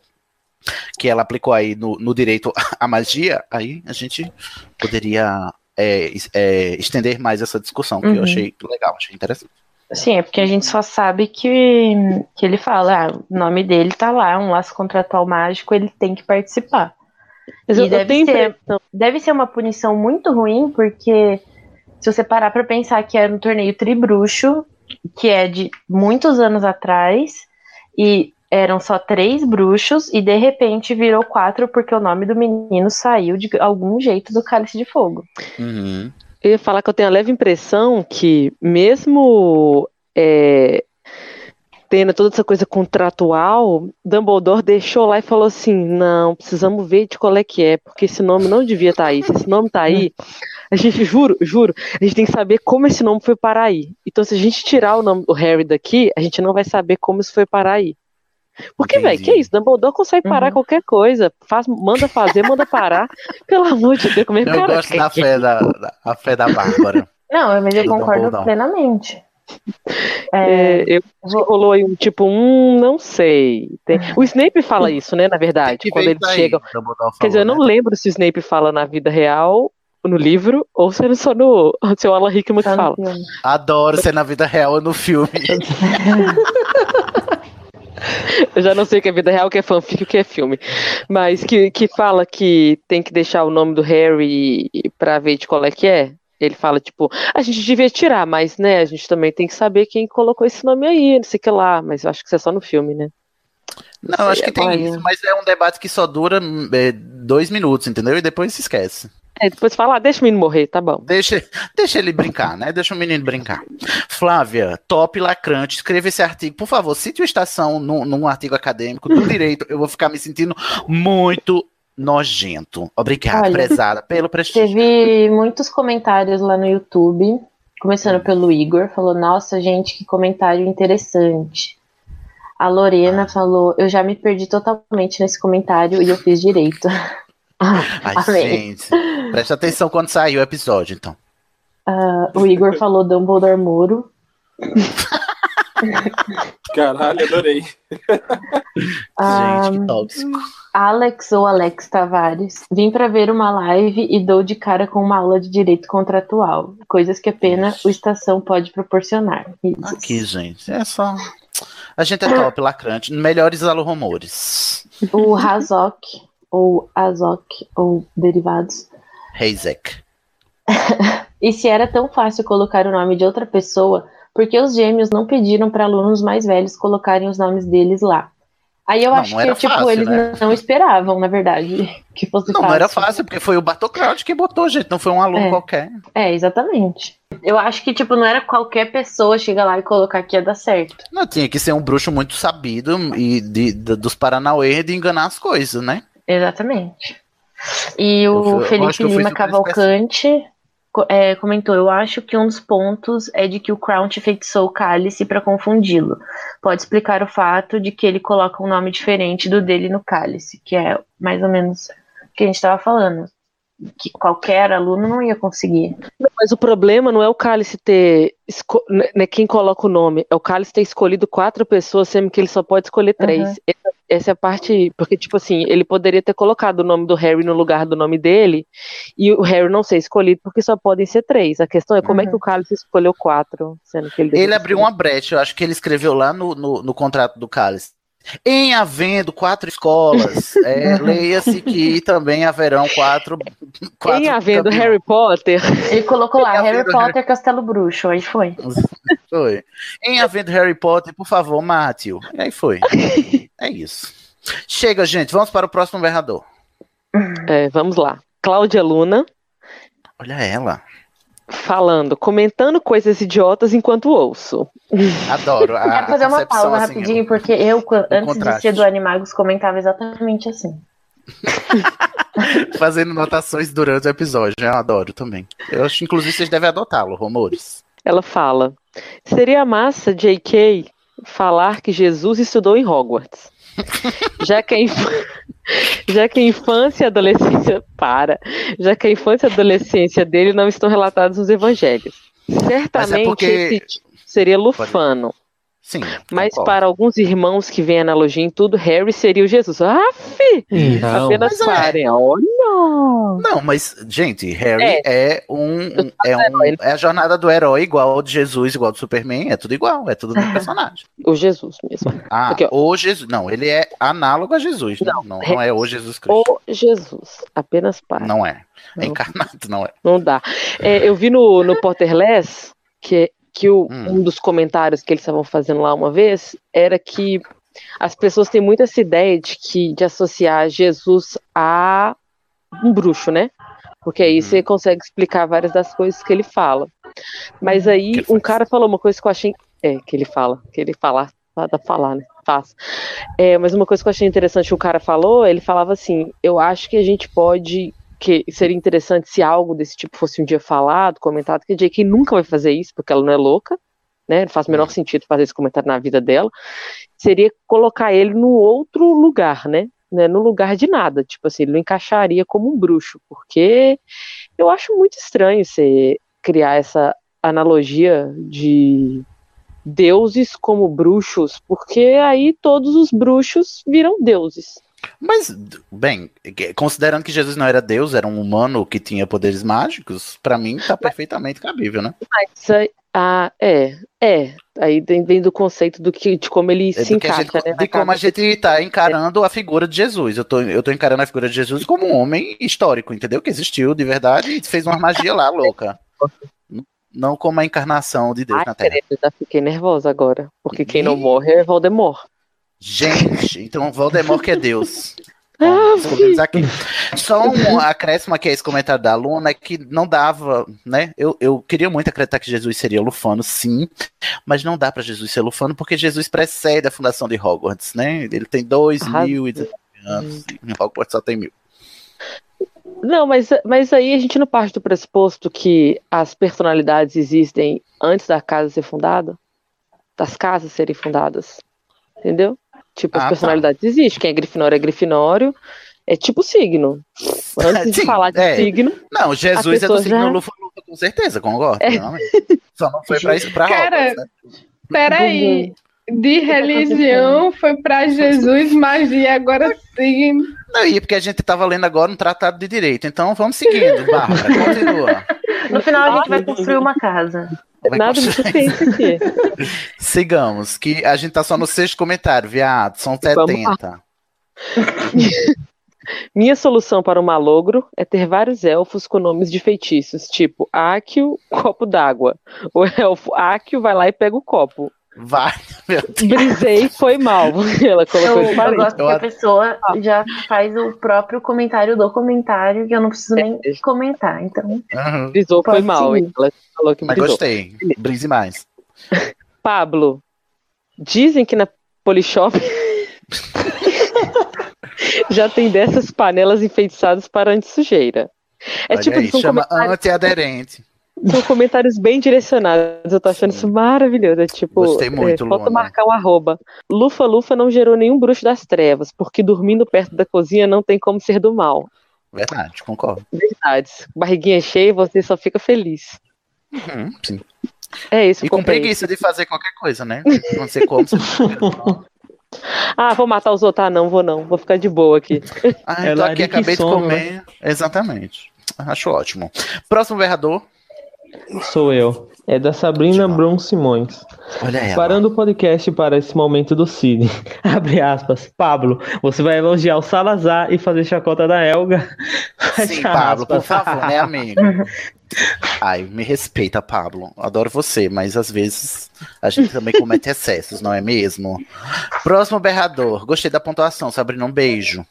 que ela aplicou aí no, no direito à magia, aí a gente poderia é, é, estender mais essa discussão, que eu Uhum. achei legal, achei interessante. Sim, é porque a gente só sabe que, que ele fala, ah, o nome dele tá lá, um laço contratual mágico, ele tem que participar. Mas E eu, eu deve tenho ser- impressão. Deve ser uma punição muito ruim, porque se você parar pra pensar que era um torneio tribruxo, que é de muitos anos atrás, e eram só três bruxos, e de repente virou quatro porque o nome do menino saiu de algum jeito do cálice de fogo. Uhum. Eu ia falar que eu tenho a leve impressão que, mesmo é, tendo toda essa coisa contratual, Dumbledore deixou lá e falou assim: não, precisamos ver de qual é que é, porque esse nome não devia estar aí. Se esse nome tá aí, a gente, juro, juro, a gente tem que saber como esse nome foi parar aí. Então, se a gente tirar o nome do Harry daqui, a gente não vai saber como isso foi parar aí. Porque, velho, que isso? Dumbledore consegue parar Uhum. qualquer coisa. Faz, manda fazer, manda parar. Pelo amor de Deus, como é que Eu cara gosto da fé da, da, a fé da Bárbara. Não, mas eu Do concordo Dumbledore. plenamente. É, eu acho que rolou aí um tipo, um, não sei. Tem- O Snape fala isso, né, na verdade, quando eles isso aí, chegam. Dumbledore Quer dizer, eu falou, não lembro se o Snape fala na vida real, no livro, ou se é só no se é o Alan Rickman que fala. Adoro ser na vida real ou no filme. Eu já não sei o que é vida real, o que é fanfic, o que é filme. Mas que, que fala que tem que deixar o nome do Harry pra ver de qual é que é. Ele fala, tipo, a gente devia tirar, mas, né, a gente também tem que saber quem colocou esse nome aí, não sei o que lá. Mas eu acho que isso é só no filme, né? Não, eu acho que tem Olha. isso, mas é um debate que só dura é, dois minutos, entendeu? E depois se esquece. É, depois fala, ah, deixa o menino morrer, tá bom. Deixa, deixa ele brincar, né? Deixa o menino brincar. Flávia, top lacrante, escreva esse artigo. Por favor, cite o Estação num, num artigo acadêmico do direito. Eu vou ficar me sentindo muito nojento. Obrigado, Olha, prezada, pelo prestígio. Teve muitos comentários lá no YouTube, começando pelo Igor, falou: Nossa, gente, que comentário interessante. A Lorena falou: Eu já me perdi totalmente nesse comentário e eu fiz direito. Ai, Amém. gente, presta atenção quando sair o episódio, então. Ah, o Igor falou Dumbledore Muro. Caralho, adorei. Ah, Gente, que tóxico. Alex ou Alex Tavares, vim pra ver uma live e dou de cara com uma aula de direito contratual, coisas que apenas o Estação pode proporcionar. Isso. Aqui, gente, é só. A gente é top, lacrante. Melhores alurumores. O Razok, ou Azok, ou derivados. Heizek. E se era tão fácil colocar o nome de outra pessoa, por que os gêmeos não pediram para alunos mais velhos colocarem os nomes deles lá? Aí eu Não, acho não que tipo, fácil, eles né? não esperavam, na verdade, que fosse Não, fácil. não era fácil, porque foi o Bartocrowd que botou, gente. Não foi um aluno É. qualquer. É, exatamente. Eu acho que, tipo, não era qualquer pessoa chegar lá e colocar que ia dar certo. Não, tinha que ser um bruxo muito sabido e de, de- dos Paranauê de enganar as coisas, né? Exatamente. E o eu Felipe eu Lima Cavalcante é, comentou: Eu acho que um dos pontos é de que o Crouch feitiçou o cálice para confundi-lo. Pode explicar o fato de que ele coloca um nome diferente do dele no cálice, que é mais ou menos o que a gente estava falando. Que qualquer aluno não ia conseguir. Mas o problema não é o cálice ter. esco- Né, quem coloca o nome, é o cálice ter escolhido quatro pessoas, sendo que ele só pode escolher três. Uhum. Essa, essa é a parte. Porque, tipo assim, ele poderia ter colocado o nome do Harry no lugar do nome dele, e o Harry não ser escolhido, porque só podem ser três. A questão é como é que o cálice escolheu quatro, sendo que ele. Ele abriu uma brecha, eu acho que ele escreveu lá no, no, no contrato do Cálice. Em havendo quatro escolas, é, leia-se que também haverão quatro. quatro Em havendo campeões. Harry Potter. Ele colocou lá Harry Potter Castelo Bruxo, aí foi. Foi. Em havendo Harry Potter, por favor, mate-o. E aí foi. É isso. Chega, gente, vamos para o próximo berrador. É, vamos lá. Cláudia Luna. Olha ela. Falando, comentando coisas idiotas enquanto ouço. Adoro. A, Quero fazer uma pausa assim, rapidinho, porque eu, antes contraste. de ser do Animagos, comentava exatamente assim. fazendo notações durante o episódio. Eu adoro também. Eu acho, inclusive, vocês devem adotá-lo, rumores. Ela fala: seria massa J.K. falar que Jesus estudou em Hogwarts. Já que a, inf... já que a infância e adolescência para, já que a infância e adolescência dele não estão relatados nos evangelhos. Certamente porque- esse tipo seria Lufano. Sim. Mas concordo. para alguns irmãos que veem analogia em tudo, Harry seria o Jesus. Aff! Não, Apenas é. parem. Olha! Não, mas, gente, Harry é, um. É, um é a jornada do herói igual ao de Jesus, igual ao do Superman. É tudo igual, é tudo no personagem. O Jesus mesmo. Ah, Aqui, o Jesus. Não, ele é análogo a Jesus. Não, não, não é o Jesus Cristo. O Jesus. Apenas para. Não é. É Não. encarnado, não é. Não dá. É, eu vi no, no Potterless que, que o- Hum. um dos comentários que eles estavam fazendo lá uma vez era que as pessoas têm muito essa ideia de que de associar Jesus a um bruxo, né? Porque aí Uhum. você consegue explicar várias das coisas que ele fala. Mas aí um cara falou uma coisa que eu achei. É, que ele fala, que ele fala, dá pra falar, né? Faz. É, mas uma coisa que eu achei interessante que o cara falou, ele falava assim: eu acho que a gente pode. Que seria interessante se algo desse tipo fosse um dia falado, comentado, que a J.K. nunca vai fazer isso, porque ela não é louca, né? Não faz o menor sentido fazer esse comentário na vida dela. Seria colocar ele no outro lugar, né? Né? No lugar de nada. Tipo assim, ele não encaixaria como um bruxo, porque eu acho muito estranho você criar essa analogia de deuses como bruxos, porque aí todos os bruxos viram deuses. Mas, bem, considerando que Jesus não era Deus, era um humano que tinha poderes mágicos, para mim tá perfeitamente cabível, né? Mas ah, é, é. Aí vem do conceito do que, de como ele É se encaixa, gente- né? de como a gente tá encarando a figura de Jesus. Eu tô, eu tô encarando a figura de Jesus como um homem histórico, entendeu? Que existiu de verdade e fez uma magia lá louca. Não como a encarnação de Deus Ai, na Terra. credo, já fiquei nervosa agora. Porque quem não morre é Voldemort. Gente, então Voldemort que é Deus. Ah, Descobrimos aqui. Só um acréscimo aqui a esse comentário da aluna é que não dava, né? Eu, eu queria muito acreditar que Jesus seria lufano, sim, mas não dá pra Jesus ser lufano porque Jesus precede a fundação de Hogwarts, né? Ele tem dois Arrasou. mil e anos e Hogwarts só tem mil. Não, mas, mas aí a gente não parte do pressuposto que as personalidades existem antes da casa ser fundada? Das casas serem fundadas. Entendeu? Tipo, as Ah, tá. personalidades existem. Quem é Grifinório é Grifinório. É tipo signo. Antes de Sim, falar de é. signo. Não, Jesus é do signo já- lufa, lufa, com certeza, concordo. É. Só não foi pra isso, pra Cara, Hogwarts, né? peraí. De religião foi pra Jesus, magia, agora sim. Não, e porque a gente tava lendo agora um tratado de direito, então vamos seguindo, Bárbara, continua. No final a gente vai construir uma casa. Vai Nada de suspense aqui. Sigamos, que a gente tá só no sexto comentário, viado, são Vamos 70. Minha solução para o malogro é ter vários elfos com nomes de feitiços, tipo Áquio, copo d'água. O elfo Áquio vai lá e pega o copo. Vai, meu Deus. Brisei, foi mal. Ela colocou Eu, eu gosto que a pessoa já faz o próprio comentário do comentário que eu não preciso nem comentar. Então, Brisou, foi mal. seguir. Ela falou que Mas brisou. gostei, brise mais. Pablo, dizem que na Polishop já tem dessas panelas enfeitiçadas para anti-sujeira. É Olha tipo, aí, são, chama comentários, antiaderente. São comentários bem direcionados. Eu tô achando isso maravilhoso. É tipo, Gostei muito, é, falta marcar um arroba. Lufa Lufa não gerou nenhum bruxo das trevas, porque dormindo perto da cozinha não tem como ser do mal. Verdade, concordo. Verdades. Barriguinha cheia, você só fica feliz. Uhum, sim. É isso. E com comprei. preguiça de fazer qualquer coisa, né? Quando você come, você Ah, vou matar os outros. Ah, não, vou não. Vou ficar de boa aqui. Ah, É eu tô aqui, e acabei de comer. Exatamente. Acho ótimo. Próximo berrador. Sou eu. É da Sabrina Brum Simões. Olha ela. Parando o podcast para esse momento do Cid. Abre aspas. Pablo, você vai elogiar o Salazar e fazer chacota da Elga? Sim, Pablo, por aspas. favor, né, amigo? Ai, me respeita, Pablo. Adoro você, mas às vezes a gente também comete excessos, não é mesmo? Próximo berrador. Gostei da pontuação, Sabrina. Um beijo.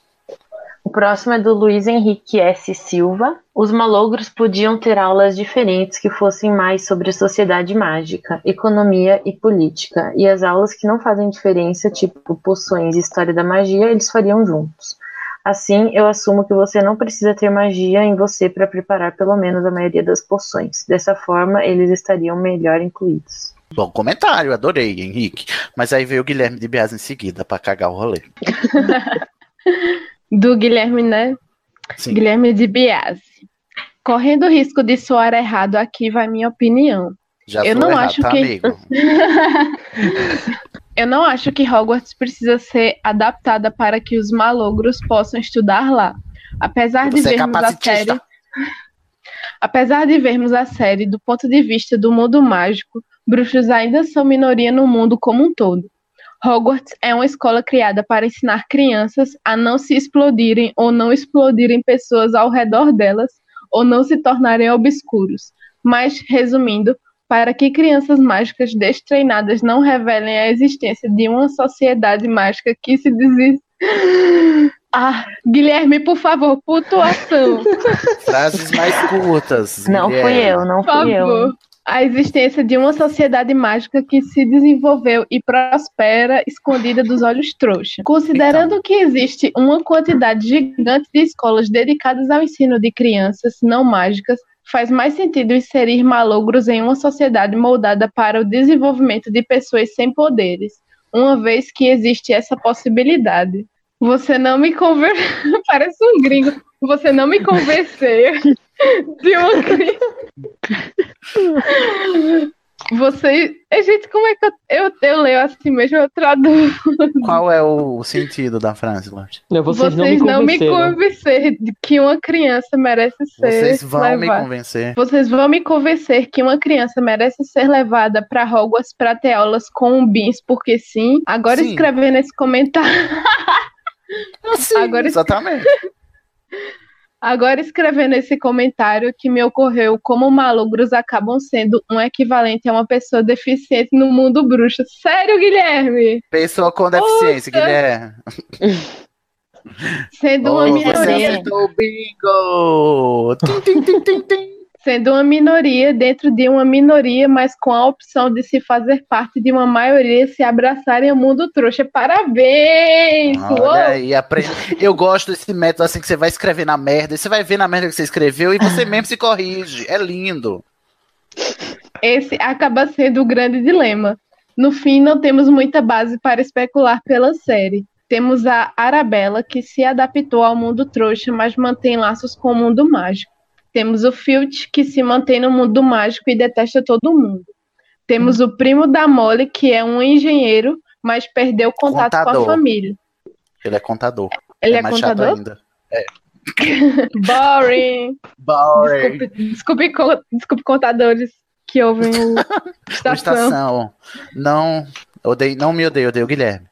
O próximo é do Luiz Henrique S. Silva. Os malogros podiam ter aulas diferentes que fossem mais sobre sociedade mágica, economia e política. E as aulas que não fazem diferença, tipo poções e história da magia, eles fariam juntos. Assim, eu assumo que você não precisa ter magia em você para preparar pelo menos a maioria das poções. Dessa forma, eles estariam melhor incluídos. Bom comentário, adorei, Henrique. Mas aí veio o Guilherme de Bias em seguida pra cagar o rolê. Do Guilherme, né? Sim. Guilherme de Biase. Correndo o risco de soar errado, aqui vai minha opinião. Já Eu não errado, acho tá, que-? Eu não acho que Hogwarts precisa ser adaptada para que os malogros possam estudar lá. Apesar de é vermos a capacitista. série. Apesar de vermos a série do ponto de vista do mundo mágico, bruxos ainda são minoria no mundo como um todo. Hogwarts é uma escola criada para ensinar crianças a não se explodirem ou não explodirem pessoas ao redor delas ou não se tornarem obscuros. Mas, resumindo, para que crianças mágicas destreinadas não revelem a existência de uma sociedade mágica que se diz. Ah, Guilherme, por favor, pontuação. Frases mais curtas. Não fui Guilherme. eu, não Por fui eu. A existência de uma sociedade mágica que se desenvolveu e prospera escondida dos olhos trouxa. Considerando que existe uma quantidade gigante de escolas dedicadas ao ensino de crianças não mágicas, faz mais sentido inserir malogros em uma sociedade moldada para o desenvolvimento de pessoas sem poderes, uma vez que existe essa possibilidade. Você não me conver... Parece um gringo. Você não me convenceu de uma criança. Você. Gente, como é que eu, eu, eu leio assim mesmo? Eu traduzo. Qual é o sentido da frase, Lorde? Vocês, não me convencer de que uma criança merece ser. Vocês vão me levada- convencer. Vocês vão me convencer que uma criança merece ser levada para Hogwarts para ter aulas com bins, porque sim. Agora Sim. escrever nesse comentário. Agora Exatamente. Agora escrevendo esse comentário que me ocorreu como malogros acabam sendo um equivalente a uma pessoa deficiente no mundo bruxo. Sério, Guilherme? Pessoa com deficiência, Puta. Guilherme. Sendo uma Oh, você minoria. acertou o bingo! Tim, tim, tim, tim, tim. Sendo uma minoria dentro de uma minoria, mas com a opção de se fazer parte de uma maioria e se abraçarem ao mundo trouxa. Parabéns! Uou! Olha aí, aprende. Eu gosto desse método assim que você vai escrever na merda, e você vai ver na merda que você escreveu e você mesmo se corrige. É lindo. Esse acaba sendo o grande dilema. No fim, não temos muita base para especular pela série. Temos a Arabella, que se adaptou ao mundo trouxa, mas mantém laços com o mundo mágico. Temos o Filch, que se mantém no mundo mágico e detesta todo mundo. Temos o primo da Molly, que é um engenheiro, mas perdeu contato com Contador. a família. Ele é contador. Ele é mais chato contador? ainda. É. Boring! Boring. Desculpe, desculpe, desculpe contadores que ouvem o Estação. Estação. Não, odeio, não me odeio, odeio o Guilherme.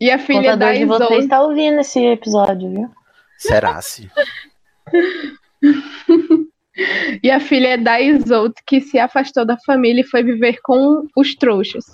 E a filha da contador vocês Isolde. está ouvindo esse episódio, viu? Será-se? E a filha da Isolde, que se afastou da família e foi viver com os trouxas.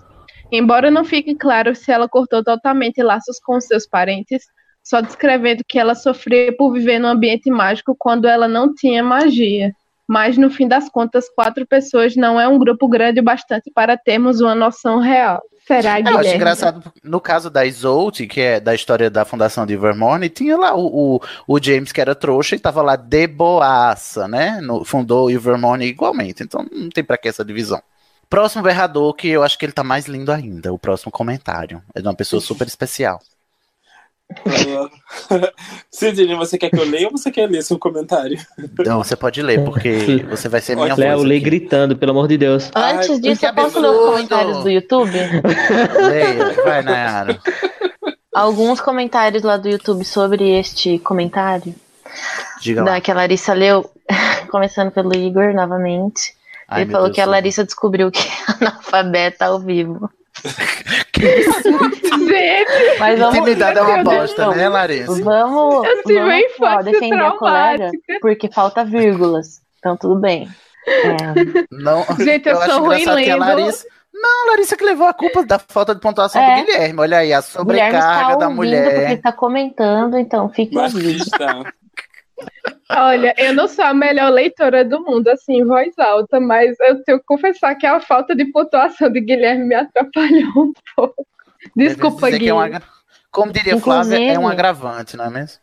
Embora não fique claro se ela cortou totalmente laços com seus parentes, só descrevendo que ela sofria por viver num ambiente mágico quando ela não tinha magia. Mas no fim das contas, quatro pessoas não é um grupo grande o bastante para termos uma noção real. Será, Eu acho Guilherme? engraçado, no caso da Isolde, que é da história da fundação de Vermont, tinha lá o, o, o James, que era trouxa, e tava lá de boaça, né? No, fundou o Vermont igualmente, então não tem pra que essa divisão. Próximo berrador, que eu acho que ele tá mais lindo ainda, o próximo comentário. É de uma pessoa super especial. Sidney, você quer que eu leia ou você quer ler seu comentário? Então você pode ler, porque você vai ser minha Léo, voz. lê gritando, pelo amor de Deus. Antes disso, que eu posso ler os comentários do YouTube? Leia, vai, Nayara. Alguns comentários lá do YouTube sobre este comentário. Diga lá. Da que a Larissa leu, começando pelo Igor novamente. Ai, Ele falou Deus que a. Larissa descobriu que é analfabeta ao vivo. Mas vamos, Intimidade é uma bosta, né, Larissa? Vamos, Eu tive vamos ó, defender a colega, traumática. porque falta vírgulas. Então tudo bem. É, Não, Gente, eu acho sou ruim lendo. Larissa. Não, Larissa que levou a culpa da falta de pontuação É. do Guilherme. Olha aí, a o Guilherme está sobrecarga da mulher. porque está comentando, então fique ouvindo. Machista. Olha, eu não sou a melhor leitora do mundo, assim, em voz alta, mas eu tenho que confessar que a falta de pontuação de Guilherme me atrapalhou um pouco. Desculpa, que é um Guilherme. agra- Como diria Flávia, é um Inclusive- agravante, não é mesmo?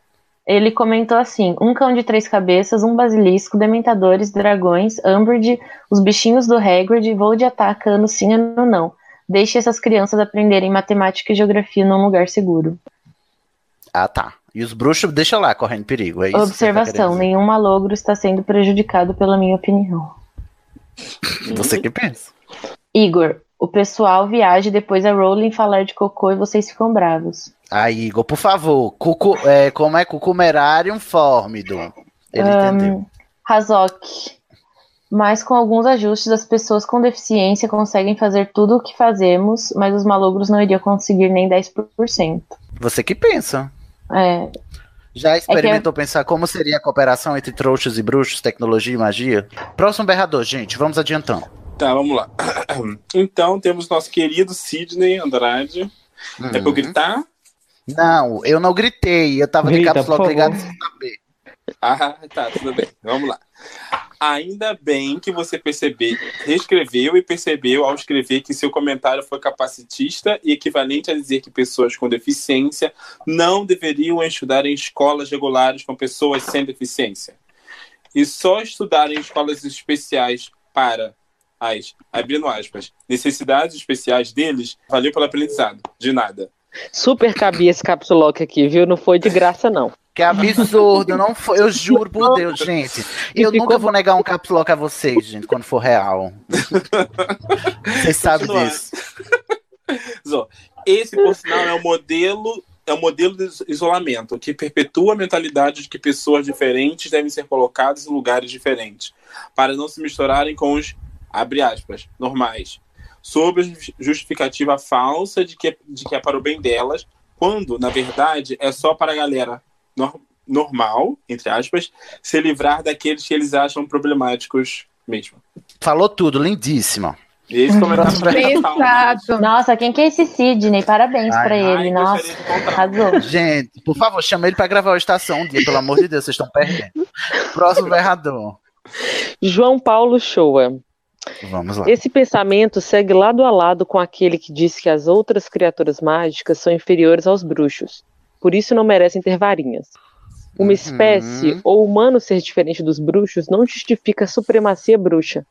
Ele comentou assim: um cão de três cabeças, um basilisco, dementadores, dragões, Umbridge, os bichinhos do Hagrid, voo de ataque, ano sim, ano não. Deixe essas crianças aprenderem matemática e geografia num lugar seguro. Ah, tá. E os bruxos, deixa lá, correndo perigo. É isso tá Observação: dizer. nenhum malogro está sendo prejudicado pela minha opinião. Você que pensa. Igor, o pessoal viaja e depois a Rowling falar de cocô e vocês ficam bravos. Aí, Igor, por favor. Cucu, é, como é Cucumerarium fórmido? Ele Ahn, entendeu. Hazok. Mas com alguns ajustes, as pessoas com deficiência conseguem fazer tudo o que fazemos, mas os malogros não iriam conseguir nem 10%. Você que pensa. É, Já experimentou pensar como seria a cooperação entre trouxas e bruxos, tecnologia e magia? Próximo berrador, gente, vamos adiantando. Tá, vamos lá. Então, temos nosso querido Sidney Andrade. É pra eu Uhum. gritar? Não, eu não gritei, eu tava de caps lock ligado sem saber. Ah, tá, tudo bem. Vamos lá. Ainda bem que você percebeu, reescreveu e percebeu ao escrever que seu comentário foi capacitista e equivalente a dizer que pessoas com deficiência não deveriam estudar em escolas regulares com pessoas sem deficiência. E só estudar em escolas especiais para as, abrindo aspas, necessidades especiais deles, valeu pelo aprendizado. De nada. Super cabia esse caps lock aqui, viu? Não foi de graça, não. Que absurdo, não foi. Eu juro por Deus, gente. Eu nunca vou negar um caps lock a vocês, gente, quando for real. Vocês sabem disso. Zó, Esse, por sinal, é o modelo. É o modelo de isolamento que perpetua a mentalidade de que pessoas diferentes devem ser colocadas em lugares diferentes, para não se misturarem com os, abre aspas, normais, sob a justificativa falsa de que, de que é para o bem delas, quando, na verdade, é só para a galera nor- normal, entre aspas, se livrar daqueles que eles acham problemáticos mesmo. Falou tudo, lindíssima. Esse comentário pra Exato. Nossa, quem que é esse Sidney? Parabéns Ai, pra ele. Nossa, arrasou. Gente, por favor, chama ele pra gravar o Estação um dia, pelo amor de Deus, vocês estão perdendo. Próximo berrador. João Paulo Shoa. Vamos lá. Esse pensamento segue lado a lado com aquele que diz que as outras criaturas mágicas são inferiores aos bruxos, por isso não merecem ter varinhas. Uma espécie ou humano ser diferente dos bruxos não justifica a supremacia bruxa.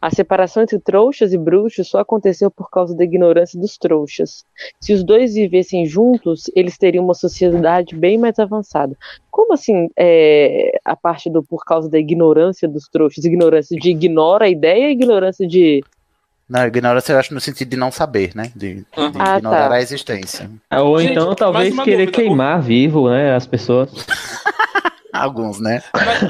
A separação entre trouxas e bruxos só aconteceu por causa da ignorância dos trouxas. Se os dois vivessem juntos, eles teriam uma sociedade bem mais avançada. Como assim, é, a parte do por causa da ignorância dos trouxas? Ignorância de ignora a ideia, ignorância de Não, ignorância eu acho no sentido de não saber, né? De, de Ah, ignorar tá. a existência. Ou Gente, então talvez querer dúvida. queimar vivo, né, as pessoas. Alguns, né?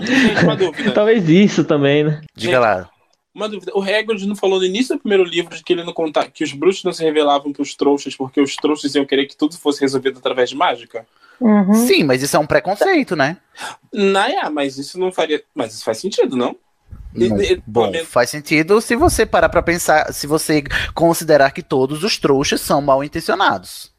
Gente, uma dúvida. Talvez isso também, né? Diga lá. Uma dúvida. O Hagrid não falou no início do primeiro livro de que ele não conta que os bruxos não se revelavam para os trouxas porque os trouxas iam querer que tudo fosse resolvido através de mágica? Uhum. Sim, mas isso é um preconceito, né? Naia, mas isso não faria. Mas isso faz sentido, não? Não. Bom, faz sentido se você parar pra pensar, se você considerar que todos os trouxas são mal intencionados.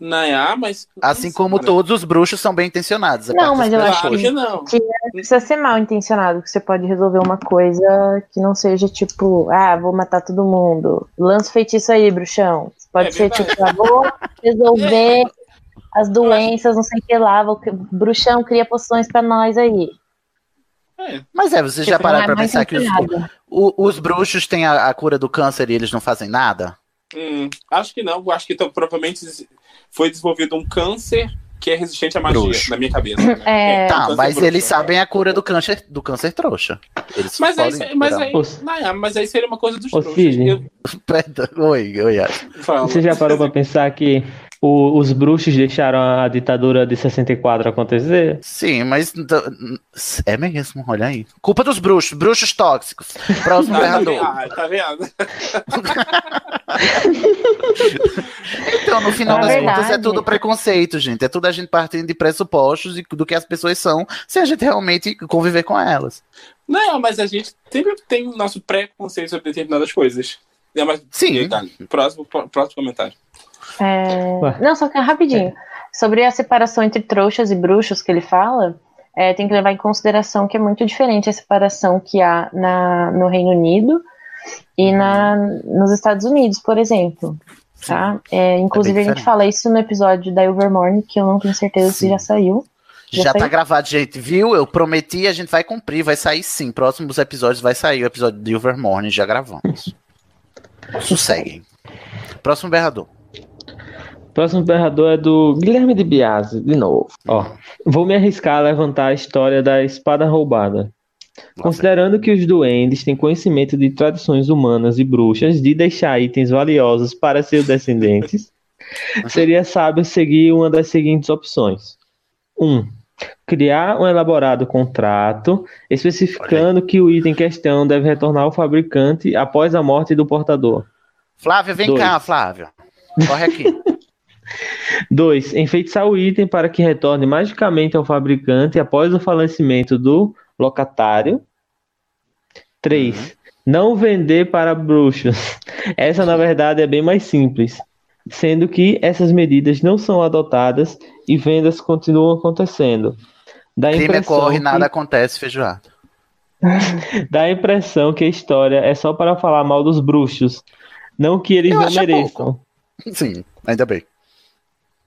Naia, mas. Assim como todos os bruxos são bem intencionados. a Não, mas eu acho pessoas. que, não. que não precisa ser mal intencionado, que você pode resolver uma coisa que não seja tipo, ah, vou matar todo mundo. Lança o feitiço aí, bruxão. Pode É ser verdade. tipo, ah, vou resolver as doenças, não sei o que lá, vou... bruxão cria poções pra nós aí. Mas é, vocês já Tipo, não pararam é pra pensar que os, o- os bruxos têm a, a cura do câncer e eles não fazem nada? Hum, acho que não. Acho que então, provavelmente foi desenvolvido um câncer que é resistente à magia, Bruxo. na minha cabeça. É. Tá, câncer mas bruxo. eles sabem a cura do câncer, do câncer trouxa. Eles Mas aí, mas, aí, Naia, mas aí seria uma coisa dos Ô, trouxas. Eu- Perdão, Oi, oi. Fala. Você já parou pra pensar que o- os bruxos deixaram a ditadura de 64 acontecer? Sim, mas é mesmo, olha aí. Culpa dos bruxos, bruxos tóxicos. Próximo tá vendo? Ah, tá vendo? Então, no final É das verdade. contas, é tudo preconceito, gente. É tudo a gente partindo de pressupostos e do que as pessoas são, sem a gente realmente conviver com elas. Não, mas a gente sempre tem o nosso pré-conceito sobre determinadas coisas. É, mas, Sim. Próximo, próximo comentário. É. Não, só que é rapidinho. Sobre a separação entre trouxas e bruxos que ele fala, é, tem que levar em consideração que é muito diferente a separação que há na, no Reino Unido e na, nos Estados Unidos, por exemplo. Tá? É, inclusive, a gente fala isso no episódio da Ilvermorny, que eu não tenho certeza se já saiu. Já, Já tá gravado, gente, viu? Eu prometi, a gente vai cumprir, vai sair sim. Próximos episódios vai sair o episódio de Ilvermorny, já gravamos. Sosseguem. Próximo berrador. Próximo berrador é do Guilherme de Biase, de novo. Ó, vou me arriscar a levantar a história da espada roubada. Considerando que os duendes têm conhecimento de tradições humanas e bruxas de deixar itens valiosos para seus descendentes, seria sábio seguir uma das seguintes opções: 1. Um, criar um elaborado contrato especificando que o item em questão deve retornar ao fabricante após a morte do portador. Flávio, vem Dois. cá, Flávio. Corre aqui. 2. Enfeitiçar o item para que retorne magicamente ao fabricante após o falecimento do locatário. 3. Não vender para bruxos. Essa, na verdade, é bem mais simples, sendo que essas medidas não são adotadas e vendas continuam acontecendo. Dá a Crime impressão corre, que- nada acontece, feijoada. Dá a impressão que a história é só para falar mal dos bruxos, não que eles Eu não mereçam. Sim, ainda bem.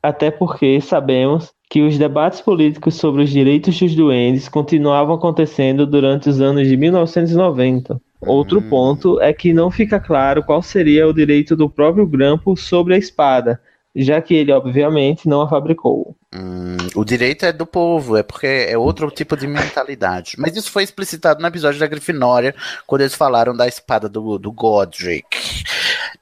Até porque sabemos que os debates políticos sobre os direitos dos duendes continuavam acontecendo durante os anos de 1990. Outro ponto é que não fica claro qual seria o direito do próprio Grampo sobre a espada, já que ele, obviamente, não a fabricou. Hum, o direito é do povo, é porque é outro tipo de mentalidade. Mas isso foi explicitado no episódio da Grifinória, quando eles falaram da espada do, do Godric.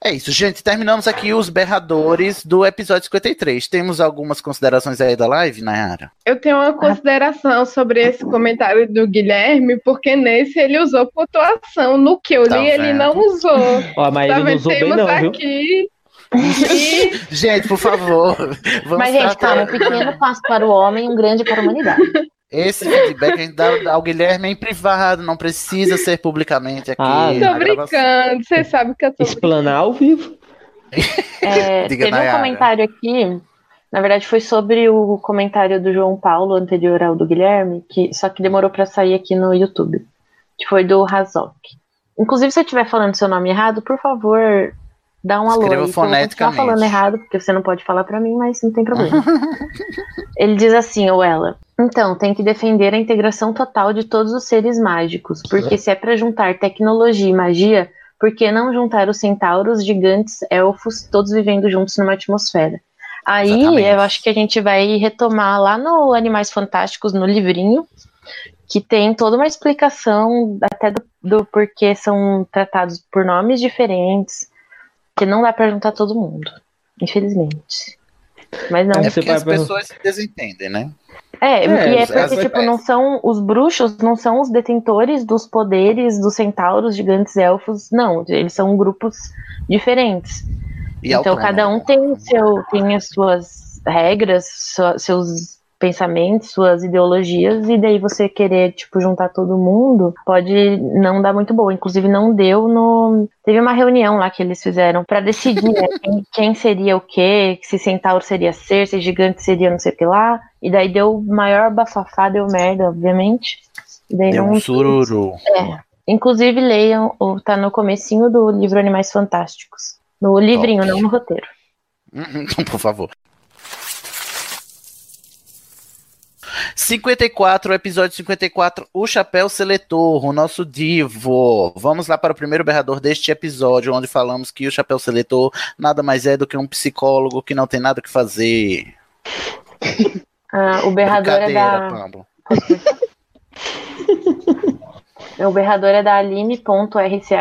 É isso, gente. Terminamos aqui os berradores do episódio 53. Temos algumas considerações aí da live, Nayara? Eu tenho uma consideração sobre esse comentário do Guilherme, porque nesse ele usou pontuação. No que eu li, Tá ele não usou. Ó, mas Tá ele não usou bem não, viu? aqui. E Gente, por favor. Vamos Mas, gente, tratar- calma, um pequeno passo para o homem, um grande para a humanidade. Esse feedback a gente dá ao Guilherme em privado, não precisa ser publicamente aqui. Ah, tô brincando, você sabe que eu tô Explanar ao vivo. É, Diga, teve um Nayara. comentário aqui, na verdade foi sobre o comentário do João Paulo anterior ao do Guilherme, que só que demorou pra sair aqui no YouTube, que foi do Razok. Inclusive, se eu estiver falando seu nome errado, por favor, dá um alô Escreva que eu foneticamente. falando errado, porque você não pode falar pra mim, mas não tem problema. Ele diz assim, ou ela. Então, tem que defender a integração total de todos os seres mágicos, porque se é pra juntar tecnologia e magia, por que não juntar os centauros, gigantes, elfos, todos vivendo juntos numa atmosfera? Aí Exatamente. eu acho que a gente vai retomar lá no Animais Fantásticos, no livrinho, que tem toda uma explicação até do, do porquê são tratados por nomes diferentes, que não dá pra juntar todo mundo, infelizmente. Mas não. É Você porque as pessoas se desentendem, né? É, É, e é às porque, tipo, é. não são os bruxos, não são os detentores dos poderes dos centauros, gigantes, elfos, não, eles são grupos diferentes. E então cada um tem o seu tem as suas regras, sua- seus pensamentos, suas ideologias e daí você querer tipo juntar todo mundo pode não dar muito boa. Inclusive não deu no teve uma reunião lá que eles fizeram pra decidir né, quem, quem seria o quê, se centauro seria ser, se gigante seria não sei o que lá. E daí deu maior bafafá, deu merda, obviamente. E daí Deu não um sururu. é. Inclusive, leiam, o- tá no comecinho do livro Animais Fantásticos. No livrinho, Top. não no roteiro. Então, por favor. 54, episódio 54, o Chapéu Seletor, o nosso divo. Vamos lá para o primeiro berrador deste episódio, onde falamos que o Chapéu Seletor nada mais é do que um psicólogo que não tem nada que fazer. Ah, o berrador é da. Pablo. O berrador é da Aline.rch.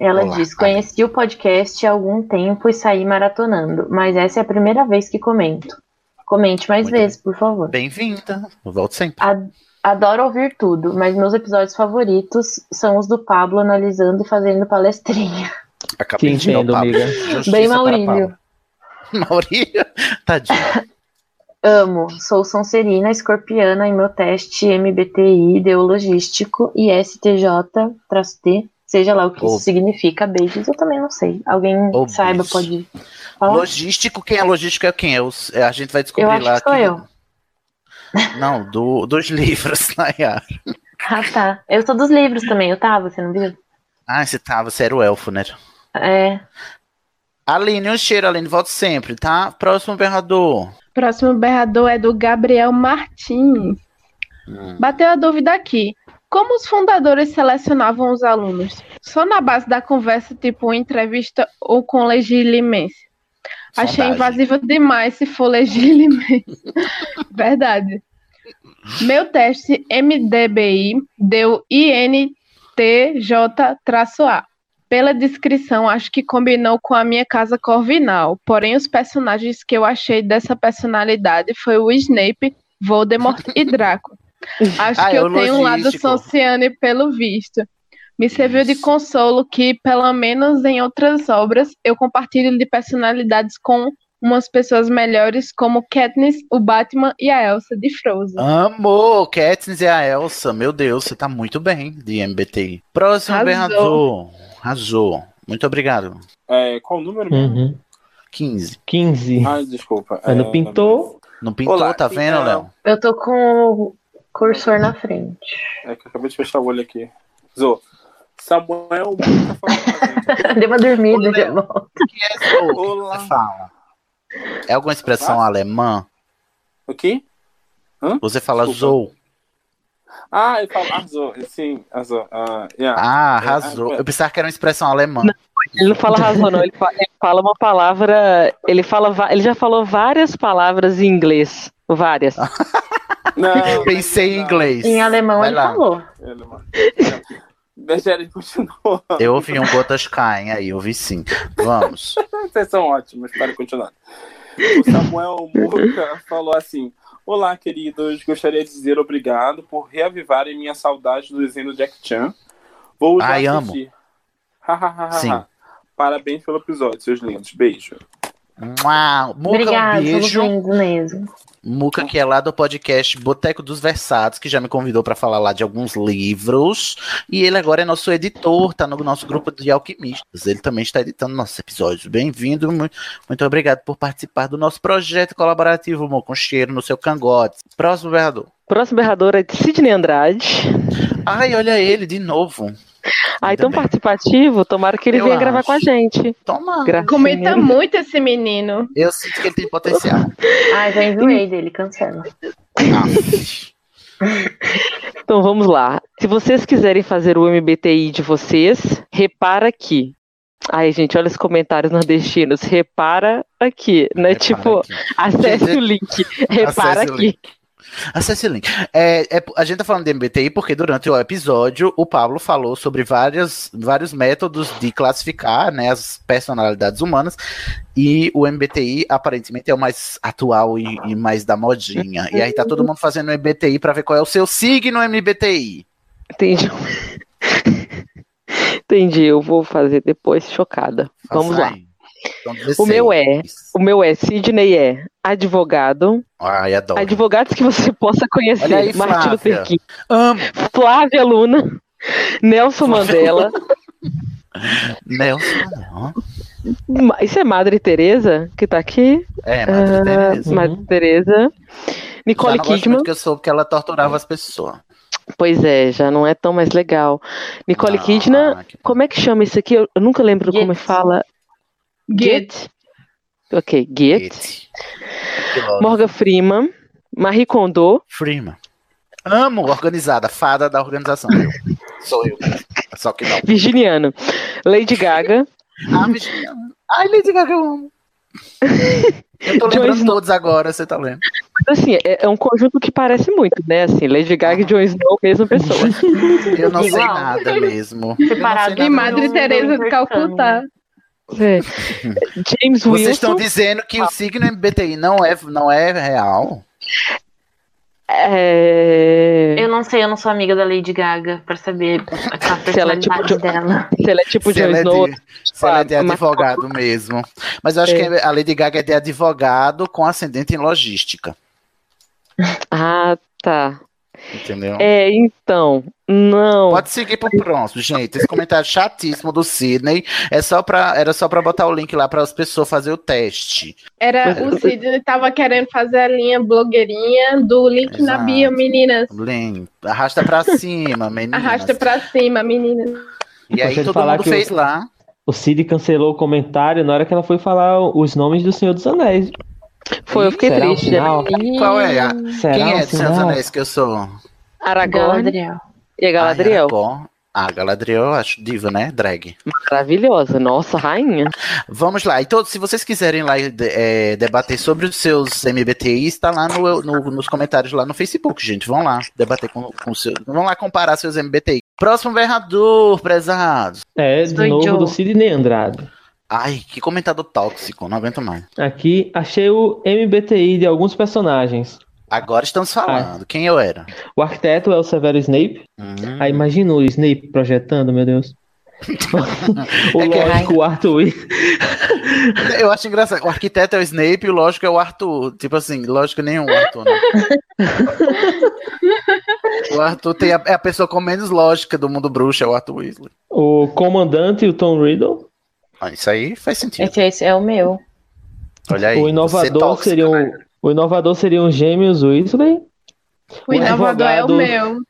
Ela Olá, diz: Conheci o podcast há algum tempo e saí maratonando, mas essa é a primeira vez que comento. Comente mais Muito vezes, por favor. Bem-vinda. Volto sempre. A- Adoro ouvir tudo, mas meus episódios favoritos são os do Pablo analisando e fazendo palestrinha. Acabei Te de entendo, Pablo. amiga. Justiça Bem Maurílio. Maurílio? Tadinho. Amo, sou Sonserina, escorpiana e meu teste MBTI ideologístico e STJ-T, seja lá o que Oh. isso significa. Beijos, eu também não sei. Alguém Oh, saiba, bicho. pode falar? Logístico, quem é logístico é quem? É os- é, a gente vai descobrir Eu acho lá. que sou que- eu. Não, do, dos livros, Nayara. Ah, tá. Eu sou dos livros também, eu tava, você não viu? Ah, você tá, você era o elfo, né? É. Aline, um cheiro, Aline, volta sempre, tá? Próximo berrador. Próximo berrador é do Gabriel Martins. Hum. Bateu a dúvida aqui. Como os fundadores selecionavam os alunos? Só na base da conversa, tipo entrevista ou com legilimência? Achei Sondagem. invasivo demais se for legilimência. Verdade. Meu teste MDBI deu INTJ-A. Pela descrição, acho que combinou com a minha casa corvinal. Porém, os personagens que eu achei dessa personalidade foi o Snape, Voldemort e Draco. Acho Ah, que é eu o tenho um lado. Sonciane pelo visto. Me serviu de consolo que, pelo menos em outras obras, eu compartilho de personalidades com umas pessoas melhores, como Katniss, o Batman e a Elsa de Frozen. Amor, Katniss e a Elsa. Meu Deus, você tá muito bem de MBTI. Próximo Arrasou. berrador. Arrasou. Muito obrigado. É, qual o número mesmo? Uhum. 15. 15. Ai, desculpa. Mas não É, pintou? Não pintou, Olá, tá vendo, então. Léo? Eu tô com o cursor na frente. É que eu acabei de fechar o olho aqui. Zô, Samuel nunca falou com a gente. Dei uma dormida, é Zou que Olá. você fala? É alguma expressão alemã? O quê? Hã? Você fala Desculpa. Zou. Ah, eu falo arrasou. Sim, arrasou. Ah, yeah. Ah, É, arrasou. é, Eu pensava que era uma expressão alemã. Ele não fala razão, não. Ele fala, ele fala uma palavra. Ele fala. Ele já falou várias palavras em inglês. Várias. Não, Pensei em inglês. Em alemão Vai ele lá. falou. ele, mano. Deixa continua. Eu ouvi um gotas caem aí, eu vi sim. Vamos. Vocês são ótimos, para continuar. O Samuel Muca falou assim: Olá, queridos. Gostaria de dizer obrigado por reavivarem minha saudade do desenho do Jack Chan. Vou já Ai, amo. assistir. Sim. Parabéns pelo episódio, seus lindos. Beijo. Uau, Muca, Obrigada, um beijo. mesmo. Muca, que é lá do podcast Boteco dos Versados, que já me convidou para falar lá de alguns livros. E ele agora é nosso editor, tá no nosso grupo de alquimistas. Ele também está editando nossos episódios. Bem-vindo, mu- muito obrigado por participar do nosso projeto colaborativo, Mo, com cheiro no seu cangote. Próximo berrador. Próximo berrador é de Sidney Andrade. Ai, olha ele de novo. Ai, tão participativo. Tomara que ele Eu venha gravar acho. com a gente. Toma. Gracinha. Comenta muito esse menino. Eu sinto que ele tem potencial. Ai, já enjoei dele, cancela. Então vamos lá. Se vocês quiserem fazer o MBTI de vocês, repara aqui. Ai, gente, olha os comentários nordestinos. Repara aqui, né? tipo, acesse o link. Repara Acesse o aqui. Acesse o link. É, é- a gente tá falando de MBTI porque durante o episódio o Pablo falou sobre várias, vários métodos de classificar né, as personalidades humanas e o MBTI aparentemente é o mais atual e, e mais da modinha. E aí tá todo mundo fazendo MBTI pra ver qual é o seu signo MBTI. Entendi. Entendi, eu vou fazer depois, chocada. Vamos lá. Então, O meu é, o meu é, Sidney é advogado. Ai, adoro. Advogados que você possa conhecer. Olha aí, Martin Flávia. Luther King. Amo. Flávia Luna. Nelson Mandela. Nelson. não. Ma- Isso é Madre Teresa que tá aqui? É, Madre Ah, Teresa. Madre Teresa. Nicole Já não gosto Kidman. muito que eu soube que ela torturava as pessoas. Pois é, já não é tão mais legal. Nicole Não, Kidman, ah, como é que chama isso aqui? Eu, eu nunca lembro como é fala. Git. Ok, Git. Morgan Freeman. Marie Kondo. Freeman. Amo organizada, fada da organização. Eu. Sou eu. Só que não. Virginiano. Lady Gaga. Ah, Virginiano. Ai, Lady Gaga, eu amo. Eu tô lembrando todos agora, você tá lendo. Assim, é, é um conjunto que parece muito, né? Assim, Lady Gaga e Jon Snow, mesma pessoa. Eu não sei nada mesmo. Separado E Madre Teresa de Calcutá. É. James Vocês estão Wilson. dizendo que o signo MBTI não é, não é real? É... Eu não sei, eu não sou amiga da Lady Gaga pra saber a Se ela é tipo dela. Se ela é tipo Se ela é de, se ela é de advogado mesmo. Mas eu acho É. que a Lady Gaga é de advogado com ascendente em logística. Ah, tá. Entendeu? É, então, não. Pode seguir pro próximo, gente. Esse comentário chatíssimo do Sidney é só pra, era só pra botar o link lá para as pessoas fazer o teste. Era o Cid tava querendo fazer a linha blogueirinha do link na Exato. bio, meninas. Link, arrasta pra cima, meninas. Arrasta pra cima, meninas. E aí todo falar mundo que fez o- lá. O Cid cancelou o comentário na hora que ela foi falar os nomes do Senhor dos Anéis. Foi, eu fiquei Será um triste. né? sinal? Qual é? A... Quem um é de Senhor dos sinal? Anéis que eu sou? Aragorn Galadriel. e a Galadriel. Ai. Ah, Galadriel, eu acho diva, né? Drag. Maravilhosa, nossa, rainha. Vamos lá. Então, se vocês quiserem lá de- é, debater sobre os seus MBTIs, tá lá no, no- nos comentários lá no Facebook, gente. Vão lá debater com, com o seu. Vão lá comparar seus MBTI. Próximo berrador, prezados. É, de Sou novo Joe. do Sidney Andrade. Ai, que comentador tóxico, não aguento mais. Aqui achei o MBTI de alguns personagens. Agora estamos falando. Quem eu era? O arquiteto é o Severo Snape. Hum. Aí imagina o Snape projetando, meu Deus. o É que- lógico, o Arthur. Eu acho engraçado. O arquiteto é o Snape e o lógico é o Arthur. Tipo assim, lógico nenhum Arthur, né? O Arthur tem a, é a pessoa com menos lógica do mundo bruxo, é o Arthur Weasley. O comandante e o Tom Riddle. Ah, isso aí faz sentido. Esse, esse é o meu. Olha aí. o inovador seria né? o, o inovador seria os gêmeos Weasley. O inovador é o advogado- meu.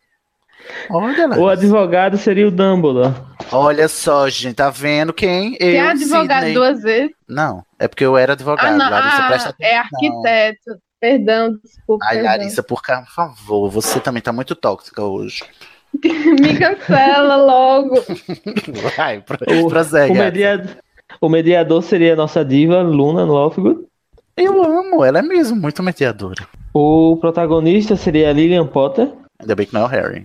Olha lá. O advogado seria o Dumbledore. Olha só, gente, tá vendo quem? Você é Eu, advogado Sidney. duas vezes? Não, é porque eu era advogado. Ah, não. Larissa, presta Ah, é arquiteto. Perdão, desculpa. Ai, perdão. Larissa, por, favor, você também tá muito tóxica hoje. Me cancela logo. Vai, pro, O, prossegue. o, mediador, o mediador seria a nossa diva, Luna, no Offgood. Eu amo, ela é mesmo muito mediadora. O protagonista seria a Lillian Potter. Ainda bem que não é o Harry.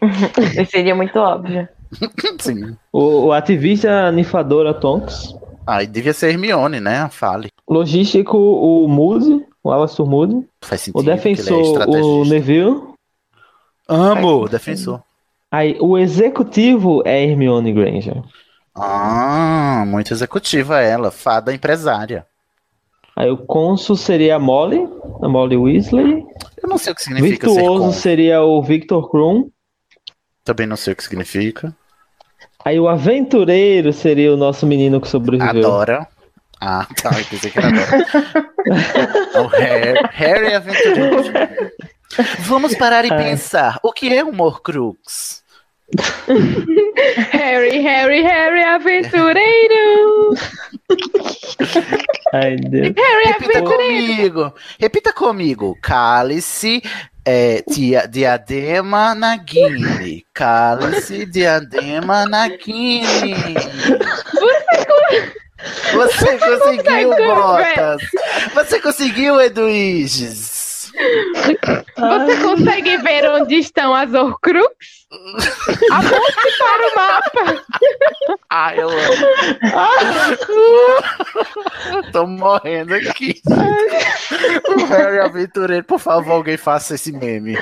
Seria muito óbvio. Sim. O, o ativista Nifadora Tonks. Ah, e devia ser Hermione, né? Fale. Logístico, o Moody, o Alastor Moody. Faz sentido. O defensor, que ele é o. Neville. Amo, defensor. Aí, o executivo é Hermione Granger. Ah, muito executiva ela, fada empresária. Aí o cônsul seria a Molly, a Molly Weasley. Eu não sei o que significa Virtuoso seria o Victor Krum. Também não sei o que significa. Aí o aventureiro seria o nosso menino que sobreviveu. Adora. Ah, tá, eu pensei que era Adora. o Harry, Harry aventureiro. Vamos parar e pensar. O que é um Horcrux? Harry, Harry, Harry, aventureiro. Ai, Deus. Harry, Repita aventureiro. comigo. Repita comigo. Cálice, é, dia, diadema, Nagini. Cálice, diadema, Nagini. Você conseguiu, consegue Botas. Você conseguiu, Eduíges. Você consegue ver onde estão as Horcrux? Aponte para o mapa. Ai, eu amo. Tô morrendo aqui. O Harry Aventureiro, por favor, alguém faça esse meme.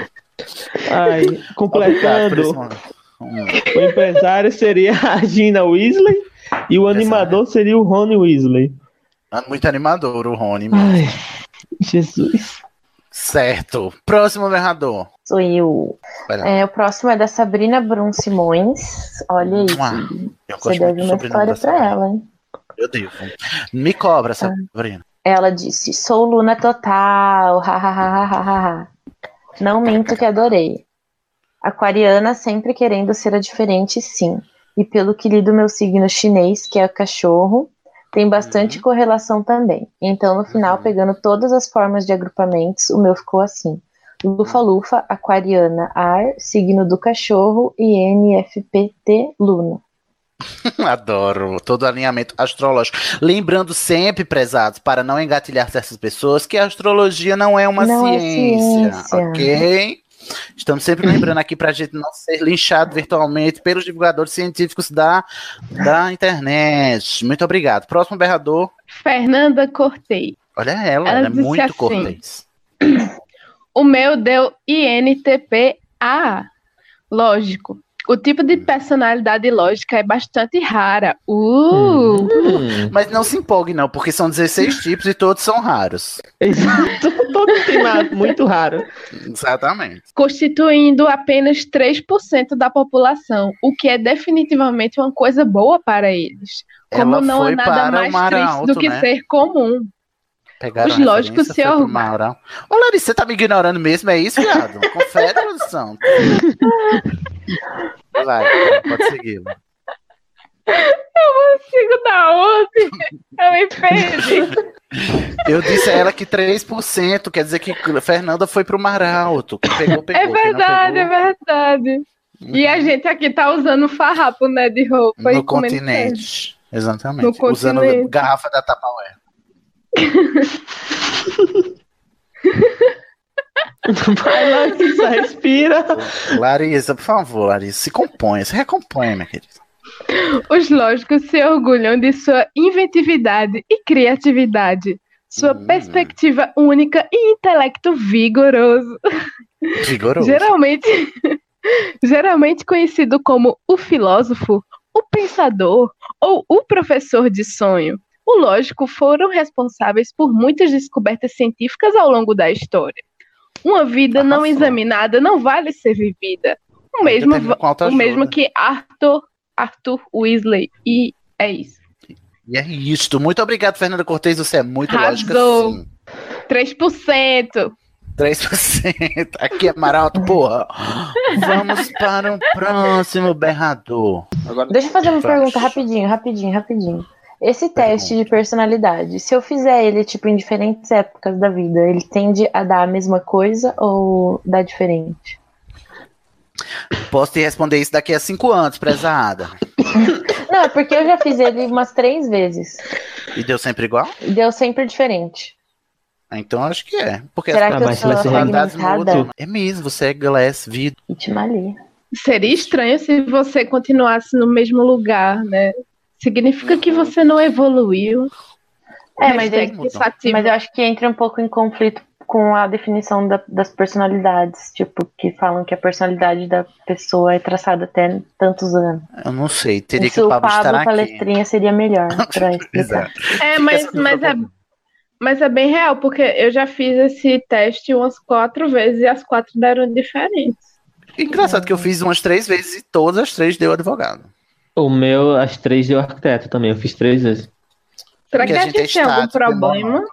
Ai, completando, o empresário seria a Gina Weasley e o animador seria o Rony Weasley. É Muito animador o Rony. Ai, Jesus. Certo. Próximo narrador. Sou eu. É, o próximo é da Sabrina Brum Simões. Olha aí. Eu Você deve uma história pra ela, hein? Eu devo. Me cobra, Sabrina. Ela disse: Sou Luna total. ha. Não minto que adorei. Aquariana sempre querendo ser a diferente, sim. E pelo que li do meu signo chinês, que é cachorro, tem bastante correlação também. Então, no final, pegando todas as formas de agrupamentos, o meu ficou assim: Lufa-Lufa, Aquariana, Ar, signo do cachorro e NFPT Luna. Adoro todo o alinhamento astrológico. Lembrando sempre, prezados, para não engatilhar certas pessoas, que a astrologia não é uma Não é ciência, ciência. ok? Estamos sempre lembrando aqui para a gente não ser linchado virtualmente pelos divulgadores científicos da, da internet. Muito obrigado. Próximo berrador. Fernanda Cortei. Olha ela, Ela ela é muito assim, cortês. O meu deu INTPA. Lógico. O tipo de personalidade lógica é bastante rara. Uh! Hum. Mas não se empolgue, não, porque são 16 tipos e todos são raros. Exato, todo tem muito raro. Exatamente. Constituindo apenas 3% da população, o que é definitivamente uma coisa boa para eles. Como Ela não há nada mais triste Alto, do que né? ser comum. Pegaram Os lógicos se orgulham. Ô, Larissa, você tá me ignorando mesmo? É isso, viado? Confere, produção. Vai, pode seguir. Eu consigo dar onde? Eu me perdi. Eu disse a ela que 3% quer dizer que Fernanda foi pro Mar Alto. Pegou, pegou. É verdade, é pegou, verdade. E a gente aqui tá usando farrapo, né, de roupa. no continente. Exatamente. No Usando continente. garrafa da Tupperware. Vai, Larissa, respira. Larissa, por favor, Larissa, se componha, se recomponha, minha querida. Os lógicos se orgulham de sua inventividade e criatividade, sua Hum. perspectiva única e intelecto vigoroso. Vigoroso. Geralmente, geralmente conhecido como o filósofo, o pensador ou o professor de sonho. O lógico foram responsáveis por muitas descobertas científicas ao longo da história. Uma vida não examinada não vale ser vivida. O mesmo, o mesmo que Arthur, Arthur Weasley. E é isso. E é isto. Muito obrigado, Fernanda Cortez. Você é muito lógica, Arrasou. sim. 3%. 3%. Aqui é Maralto, porra. Vamos para o próximo berrador. Deixa eu fazer uma Faz. pergunta rapidinho, rapidinho, rapidinho. Esse teste de personalidade, se eu fizer ele tipo em diferentes épocas da vida, ele tende a dar a mesma coisa ou dá diferente? Posso te responder isso daqui a cinco anos, prezada. Não, é porque eu já fiz ele umas três vezes. E deu sempre igual? Deu sempre diferente. Então acho que é. Porque Será as que eu sou mudam. É mesmo, você é glass, vidro. Itimali. Seria estranho se você continuasse no mesmo lugar, né? Significa que você não evoluiu. É, mas, é- mas eu acho que entra um pouco em conflito com a definição da- das personalidades. Tipo, que falam que a personalidade da pessoa é traçada até tantos anos. Eu não sei, teria que Isso o o Pablo estar Pablo aqui. palestrinha seria melhor pra explicar. É, mas, mas, é, mas é bem real, porque eu já fiz esse teste umas quatro vezes e as quatro deram diferentes. Engraçado que eu fiz umas três vezes e todas as três deu advogado. O meu, as três deu arquiteto também, eu fiz três vezes. Será que a gente é tem algum problema?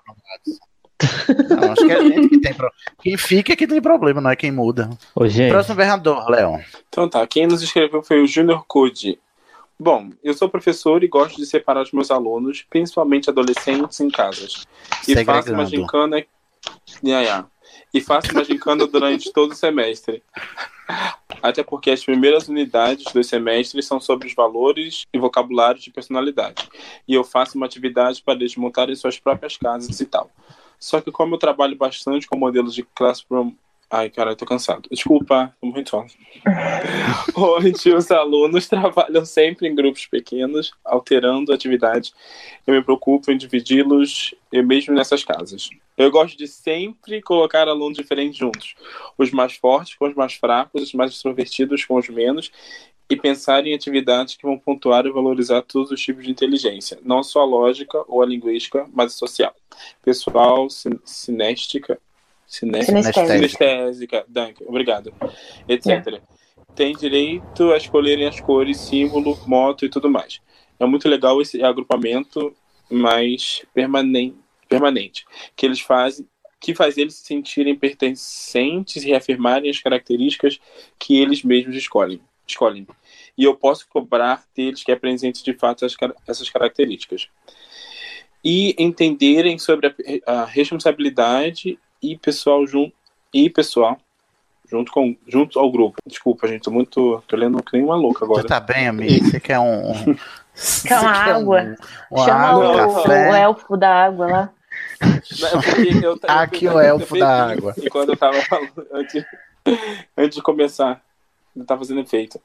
Não, acho que é a gente que tem problema. Quem fica é que tem problema, não é quem muda. Ô, gente. Próximo vereador, Léo. Então tá, quem nos escreveu foi o Junior Code. Bom, eu sou professor e gosto de separar os meus alunos, principalmente adolescentes, em casas. E faço uma gincana. Ya, ya. E faço uma gincana durante todo o semestre. Até porque as primeiras unidades dos semestres são sobre os valores e vocabulário de personalidade. E eu faço uma atividade para eles montarem suas próprias casas e tal. Só que como eu trabalho bastante com modelos de classroom... Ai, cara, eu tô cansado. Desculpa, tô muito fácil. Onde os alunos trabalham sempre em grupos pequenos, alterando a atividade. Eu me preocupo em dividi-los, eu mesmo nessas casas. Eu gosto de sempre colocar alunos diferentes juntos. Os mais fortes com os mais fracos, os mais extrovertidos com os menos, e pensar em atividades que vão pontuar e valorizar todos os tipos de inteligência, não só a lógica ou a linguística, mas a social. Pessoal, sin- cinéstica, Sinestésica. sinestésica, Duncan, obrigado, etc. Tem direito a escolherem as cores, símbolo, moto e tudo mais. É muito legal esse agrupamento mais permanente, permanente que eles fazem que faz eles se sentirem pertencentes e reafirmarem as características que eles mesmos escolhem. escolhem. E eu posso cobrar deles que apresentem de fato as essas características. E entenderem sobre a, a responsabilidade e pessoal junto e pessoal junto com junto ao grupo. Desculpa, gente, tô muito tô lendo que nem uma louca agora. Você tá bem, amigo? Você quer um. Quer você uma um- água? uma Chama água, o, café? o elfo da água lá. Não, é eu- eu- Aqui eu- o eu elfo da água. Enquanto eu tava falando, antes, antes de começar, não tá fazendo efeito.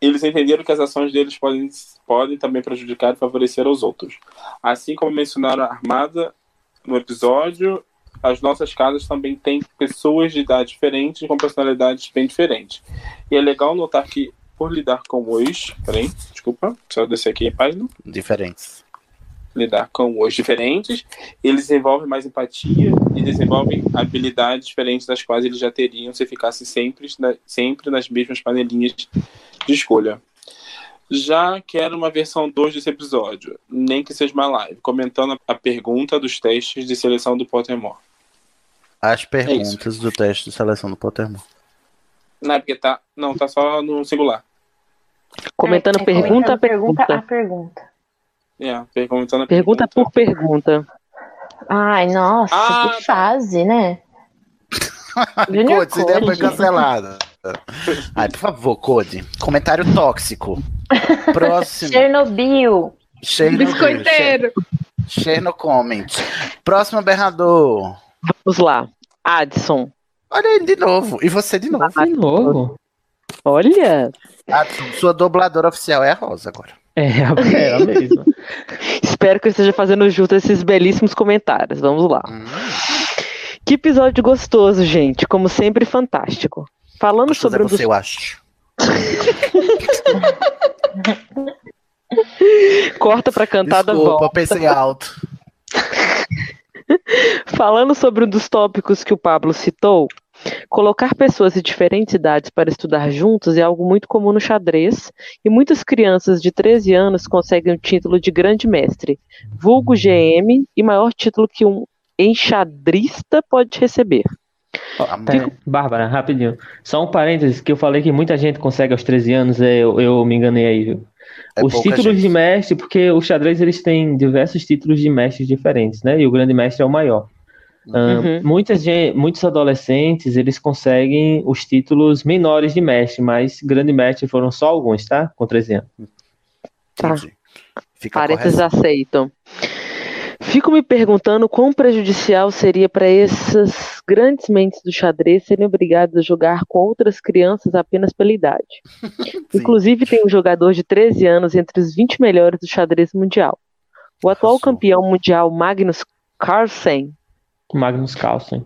Eles entenderam que as ações deles podem, podem também prejudicar e favorecer aos outros. Assim como mencionaram a Armada no episódio, as nossas casas também têm pessoas de idade diferentes com personalidades bem diferentes. E é legal notar que, por lidar com os. Peraí, desculpa, só descer aqui a página Diferentes. lidar com os diferentes, eles desenvolvem mais empatia e desenvolvem habilidades diferentes das quais eles já teriam se ficassem sempre, sempre nas mesmas panelinhas de escolha. Já quero uma versão 2 desse episódio, nem que seja uma live, comentando a pergunta dos testes de seleção do Pottermore. As perguntas do teste de seleção do Pottermore. Não, é porque tá. Não, tá só no singular. Comentando É, pergunta a pergunta pergunta. a pergunta. É, a Pergunta por pergunta. Ai, nossa, Ah, que fase, né? Code, essa ideia foi cancelada. Ai, por favor, Code. Comentário tóxico. Próximo. Chernobyl. Chernobyl. Biscoiteiro. Cherno comment. Próximo berrador. Vamos lá. Adson. Olha ele de novo. E você de novo. De novo? Olha. Adson, sua dubladora oficial é a Rosa agora. É, a- é a mesma. Espero que eu esteja fazendo junto esses belíssimos comentários. Vamos lá. Hum. Que episódio gostoso, gente. Como sempre, fantástico. Falando Gostoso sobre é um dos você, eu acho. Corta pra cantada Desculpa, volta. pensei alto. Falando sobre um dos tópicos que o Pablo citou, colocar pessoas de diferentes idades para estudar juntos é algo muito comum no xadrez, e muitas crianças de 13 anos conseguem o título de grande mestre, vulgo GM, e maior título que um enxadrista pode receber. Pera, Bárbara, rapidinho. Só um parênteses, que eu falei que muita gente consegue aos 13 anos, é, eu, eu me enganei aí, viu? É Os títulos gente. de mestre, porque o xadrez eles têm diversos títulos de mestres diferentes, né? E o grande mestre é o maior. Ah, Uhum. muitas muitos adolescentes, eles conseguem os títulos menores de mestre, mas grande mestre foram só alguns, tá? Com 13 anos. Tá. Fica Parênteses correto. aceitam. Fico me perguntando quão prejudicial seria para essas grandes mentes do xadrez serem obrigadas a jogar com outras crianças apenas pela idade. Inclusive, tem um jogador de 13 anos entre os 20 melhores do xadrez mundial. O atual campeão mundial Magnus Carlsen, Magnus Carlsen.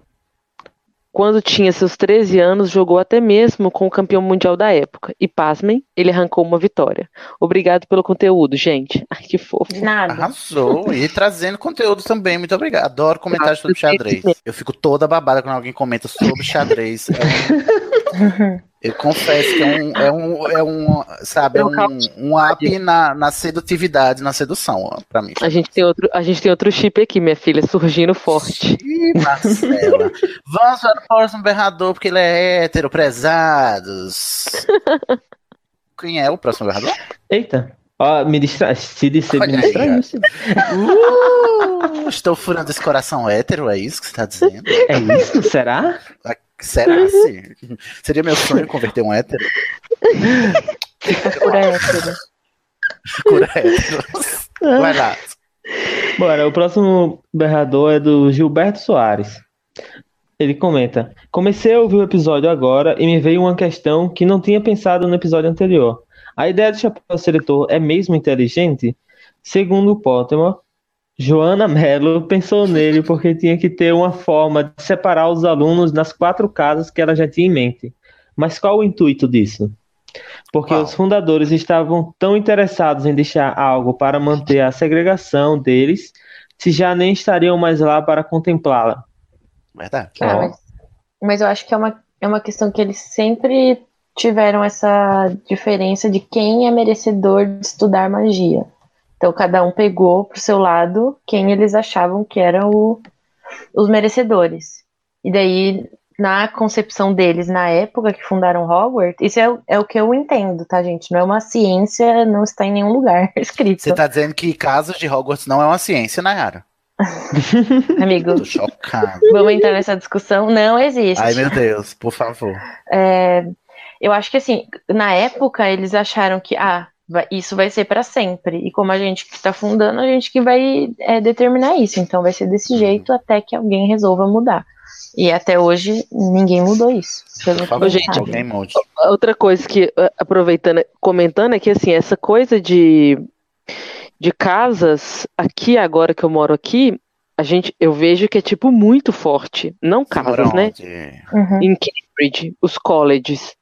quando tinha seus 13 anos, jogou até mesmo com o campeão mundial da época. E pasmem, ele arrancou uma vitória. Obrigado pelo conteúdo, gente. Ai, que fofo. Arrasou. E trazendo conteúdo também. Muito obrigado. Adoro comentários sobre xadrez. Eu fico toda babada quando alguém comenta sobre xadrez. É eu confesso que é um, é um, é um sabe, é um, um up na, na sedutividade, na sedução, ó, pra mim. A gente, tem outro, a gente tem outro chip aqui, minha filha, surgindo forte. Ih, Marcela. Vamos para o próximo berrador, porque ele é hétero, prezados. Quem é o próximo berrador? Eita, ó, me distra... se disser, me distraiu. Uh, estou furando esse coração hétero, é isso que você está dizendo? É isso? Será? Será? Sim. Seria meu sonho converter um hétero? Por hétero. Cura hétero. Vai lá. Bora, o próximo berrador é do Gilberto Soares. Ele comenta: Comecei a ouvir o episódio agora e me veio uma questão que não tinha pensado no episódio anterior. A ideia do chapéu seletor é mesmo inteligente? Segundo o Pottermore, Joana Mello pensou nele porque tinha que ter uma forma de separar os alunos nas quatro casas que ela já tinha em mente. Mas qual o intuito disso? Porque os fundadores estavam tão interessados em deixar algo para manter a segregação deles, se já nem estariam mais lá para contemplá-la. Verdade. Ah, mas, mas eu acho que é uma, é uma questão que eles sempre tiveram essa diferença de quem é merecedor de estudar magia. Então cada um pegou pro seu lado quem eles achavam que eram o- os merecedores. E daí, na concepção deles, na época que fundaram Hogwarts, isso é, o- é o que eu entendo, tá, gente? Não é uma ciência, não está em nenhum lugar escrito. Você tá dizendo que casos de Hogwarts não é uma ciência, Nayara? Amigo, Tô chocado. vamos entrar nessa discussão? Não existe. Ai, meu Deus, por favor. É, eu acho que assim, na época eles acharam que ah, vai- isso vai ser para sempre. E como a gente que está fundando, a gente que vai é, determinar isso. Então vai ser desse jeito até que alguém resolva mudar. E até hoje ninguém mudou isso. Pelo que Ô, eu gente. Alguém mude. Outra coisa que, aproveitando, comentando, é que assim, essa coisa de, de casas, aqui agora que eu moro aqui, a gente, eu vejo que é tipo muito forte. Não casas, né? onde? Em Cambridge, os colleges.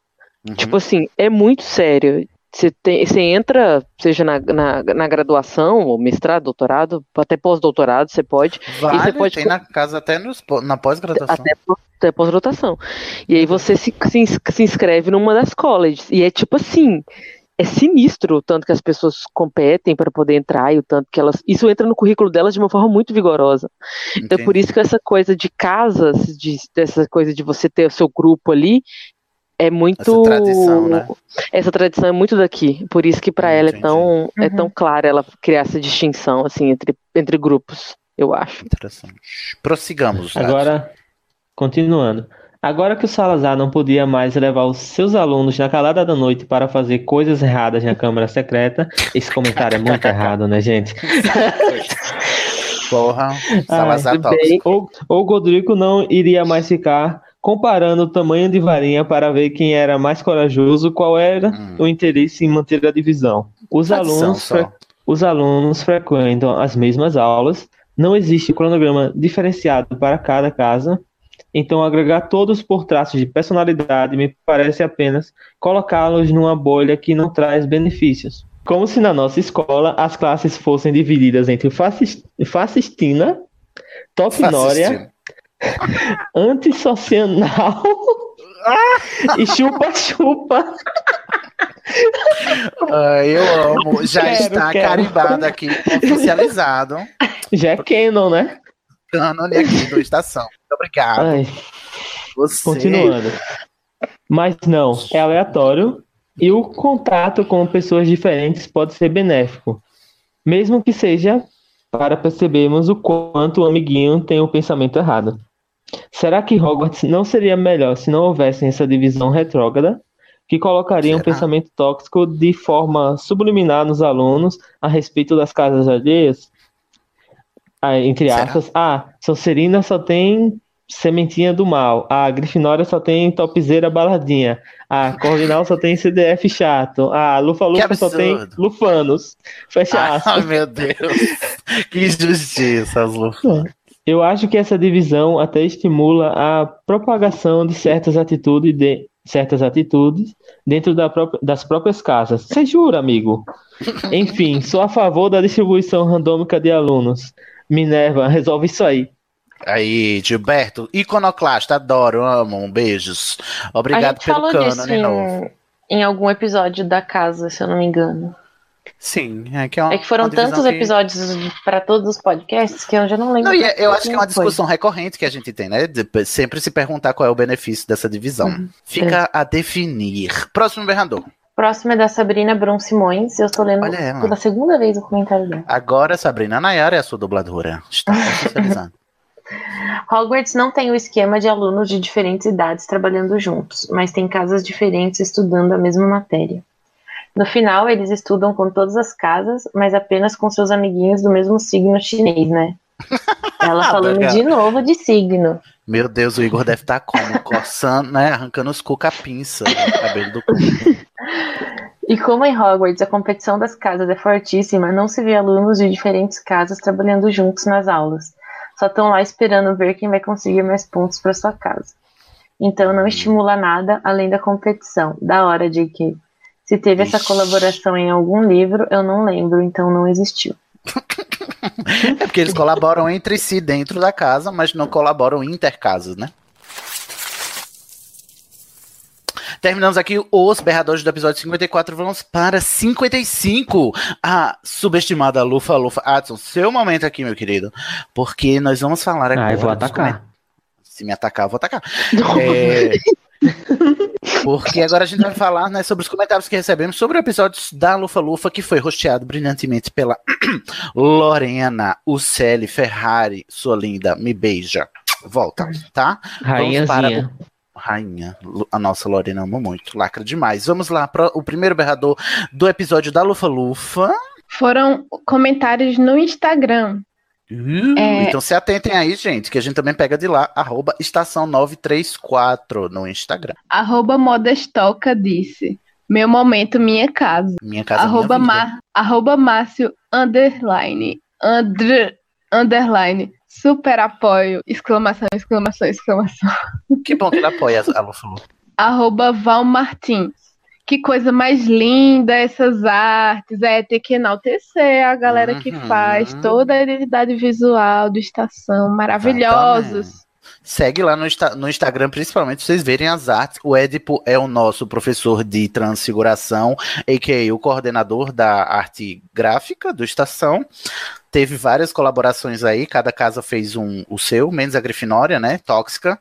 Uhum. Tipo assim, é muito sério. Você, tem, você entra, seja na, na, na graduação, ou mestrado, doutorado, até pós-doutorado, você pode. Vale, você pode tem na casa até nos, na pós-graduação. até, pós- até pós-rotação. E aí você se, se, se inscreve numa das colleges. E é tipo assim, é sinistro o tanto que as pessoas competem para poder entrar e o tanto que elas. Isso entra no currículo delas de uma forma muito vigorosa. Então, por isso que essa coisa de casas, de, dessa coisa de você ter o seu grupo ali, é muito. Essa tradição, né? Essa tradição é muito daqui. Por isso que para ela é tão, é tão clara ela criar essa distinção assim entre, entre grupos, eu acho. Interessante. Prossigamos. Nath. Agora, continuando. Agora que o Salazar não podia mais levar os seus alunos na calada da noite para fazer coisas erradas na Câmara Secreta, esse comentário é muito errado, né, gente? Porra, Ai, Salazar bem. Ou, ou Godrico não iria mais ficar comparando o tamanho de varinha para ver quem era mais corajoso, qual era o interesse em manter a divisão. Os alunos, fre- os alunos frequentam as mesmas aulas, não existe cronograma diferenciado para cada casa, então agregar todos por traços de personalidade me parece apenas colocá-los numa bolha que não traz benefícios. Como se na nossa escola as classes fossem divididas entre fascis- fascistina, topnória, antissocial e chupa-chupa. Ai, eu amo. Já Quero, está quero. carimbado aqui, oficializado. Já é canon, né? Cânone aqui do Estação. Muito obrigado. Ai, Você... Continuando. Mas não, é aleatório e o contato com pessoas diferentes pode ser benéfico, mesmo que seja para percebermos o quanto o amiguinho tem o pensamento errado. Será que Hogwarts não seria melhor se não houvesse essa divisão retrógrada que colocaria um pensamento tóxico de forma subliminar nos alunos a respeito das casas alheias? Ah, entre aspas, ah, Sonserina só tem sementinha do mal, a Grifinória só tem topzeira baladinha, a Corvinal só tem CDF chato, a Lufa Lufa só tem Lufanos. Fecha aspas. Ai, meu Deus. que injustiça, as Lufa. Eu acho que essa divisão até estimula a propagação de certas atitudes de certas atitudes dentro da própria, das próprias casas. Você jura, amigo? Enfim, sou a favor da distribuição randômica de alunos. Minerva, resolve isso aí. Aí, Gilberto, iconoclasta, adoro, amo, beijos. Obrigado a gente pelo falou cano, disso de novo. em, em algum episódio da casa, se eu não me engano. Sim, é que é uma, É que foram uma tantos que- episódios para todos os podcasts que eu já não lembro. Não, e é- eu acho que é uma foi. discussão recorrente que a gente tem, né? De sempre se perguntar qual é o benefício dessa divisão. Uhum. Fica a definir. Próximo berrador. Próximo é da Sabrina Bron Simões. Eu estou lendo pela segunda vez o comentário dela. Agora, Sabrina Nayara é a sua dubladora. Está oficializando. Hogwarts não tem o esquema de alunos de diferentes idades trabalhando juntos, mas tem casas diferentes estudando a mesma matéria. No final, eles estudam com todas as casas, mas apenas com seus amiguinhos do mesmo signo chinês, né? Ela falando Obrigado. de novo de signo. Meu Deus, o Igor deve estar como? Coçando, né? Arrancando os cu com a pinça do cabelo do cu. E como em Hogwarts a competição das casas é fortíssima, não se vê alunos de diferentes casas trabalhando juntos nas aulas. Só estão lá esperando ver quem vai conseguir mais pontos para sua casa. Então não estimula nada além da competição. Da hora, JK. Se teve essa colaboração em algum livro, eu não lembro, então não existiu. É porque eles colaboram entre si dentro da casa, mas não colaboram intercasas, né? Terminamos aqui os berradores do episódio 54. Vamos para 55. A subestimada Lufa Lufa. Adson, seu momento aqui, meu querido. Porque nós vamos falar agora. Ah, eu vou atacar. Se me atacar, eu vou atacar. É, Porque agora a gente vai falar né, sobre os comentários que recebemos sobre o episódio da Lufa Lufa, que foi rosteado brilhantemente pela Lorena Uceli Ferrari, sua linda, me beija. Volta, tá? Vamos para Rainhazinha. Rainha, a nossa Lorena ama muito, lacra demais. Vamos lá para o primeiro berrador do episódio da Lufa Lufa. Foram comentários no Instagram. É. Então se atentem aí, gente, que a gente também pega de lá, arroba estação 934 no Instagram. Arroba Modestoca disse. Meu momento, minha casa. Minha casa, arroba, minha. Ma- arroba Márcio underline. Andr, underline. Super apoio. Exclamação, exclamação, exclamação. Que bom que ele apoia a Lufa. Arroba Val Martins. Que coisa mais linda essas artes. É ter que enaltecer a galera que Uhum. faz toda a identidade visual do Estação. Maravilhosos. Segue lá no, no Instagram, principalmente, vocês verem as artes. O Edipo é o nosso professor de transfiguração, a.k.a. o coordenador da arte gráfica do Estação. Teve várias colaborações aí, cada casa fez um, o seu, menos a Grifinória, né? Tóxica.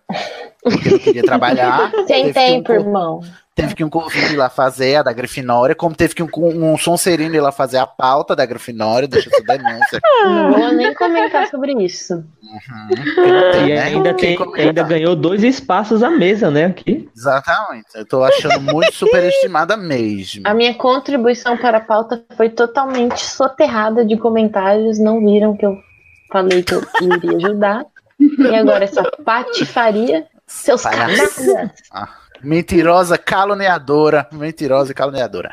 Porque não queria trabalhar. Sem Teve que um tempo, cor- irmão. Teve que um Corvino ir lá fazer a da Grifinória, como teve que um, um Sonserino ir lá fazer a pauta da Grifinória, deixa essa denúncia. Não vou nem comentar sobre isso. tem, E né? ainda, tem, ainda ganhou dois espaços à mesa, né? Aqui. Exatamente. Eu tô achando muito superestimada mesmo. A minha contribuição para a pauta foi totalmente soterrada de comentários. Não viram que eu falei que eu iria ajudar. E agora essa patifaria, seus canalhas. Ah, mentirosa, caluniadora. Mentirosa caluniadora.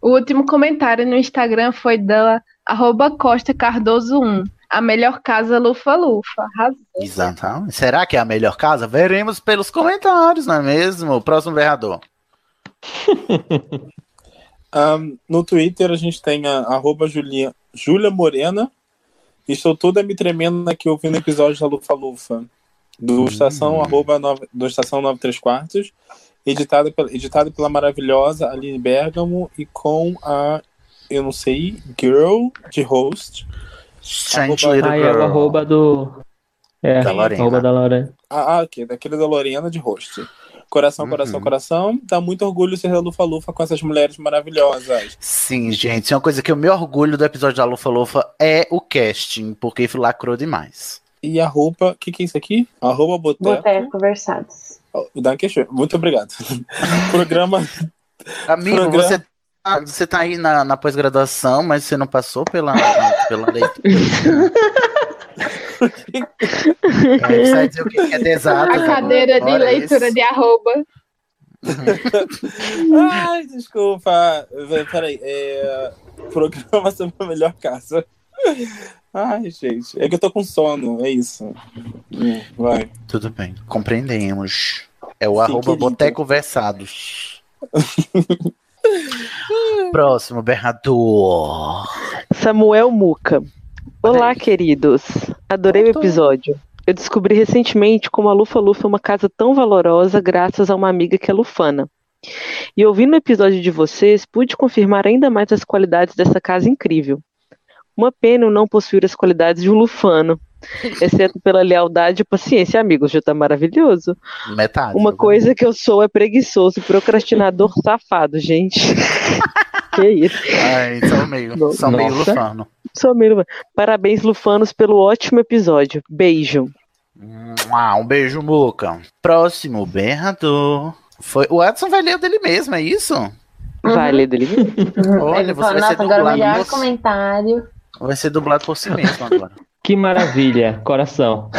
O último comentário no Instagram foi da arroba Costa Cardoso 1. A melhor casa Lufa Lufa. Arrasou. Exatamente. Será que é a melhor casa? Veremos pelos comentários, não é mesmo? Próximo vereador. Ahn, no Twitter a gente tem a arroba Julia, Júlia Morena. Estou toda me tremendo aqui ouvindo o episódio da Lufa Lufa. Do estação, arroba nove- do estação 93 quartos. Editado pela, editado pela maravilhosa Aline Bergamo e com a, eu não sei, Girl de host. Strange Arroba- Little Ah, é Girl. arroba do. É, Da Lorena. arroba da Lorena. Ah, ah, ok, daquele da Lorena de host. Coração, Uhum. coração, coração. Dá muito orgulho ser da Lufa Lufa com essas mulheres maravilhosas. Sim, gente. É uma coisa que eu me orgulho do episódio da Lufa Lufa é o casting, porque lacrou demais. E arroba, o que, que é isso aqui? Arroba Boteco. Boteco Versados. Dá question. Muito obrigado. Programa. Amigo, Programa- você, tá- você tá aí na, na pós-graduação, mas você não passou pela, pela leitura. é, dizer o que é A cadeira de agora, leitura isso? de arroba. Ai, desculpa. Peraí. É... Programa sobre a melhor casa. Ai, gente. É que eu tô com sono, é isso. Hum, vai. Tudo bem, compreendemos. É o Sim, arroba querido. Boteco Versados. Próximo, berrador. Samuel Muca. Olá, queridos. Adorei o episódio. Eu descobri recentemente como a Lufa Lufa é uma casa tão valorosa graças a uma amiga que é lufana. E ouvindo o episódio de vocês, pude confirmar ainda mais as qualidades dessa casa incrível. Uma pena eu não possuir as qualidades de um lufano, exceto pela lealdade e paciência. Amigos, já tá maravilhoso. Metade. Uma coisa que eu sou é preguiçoso, procrastinador safado, gente. que isso? Ai, são meio, são meio lufano. Sou meio... Parabéns, Lufanos, pelo ótimo episódio. Beijo. Um beijo, Muca. Próximo, berrador. Foi... O Edson vai ler o dele mesmo, é isso? Vai ler dele mesmo? Olha, você vai ser Nossa, agora dublado melhor por... comentário. Vai ser dublado por si mesmo agora. Que maravilha, coração.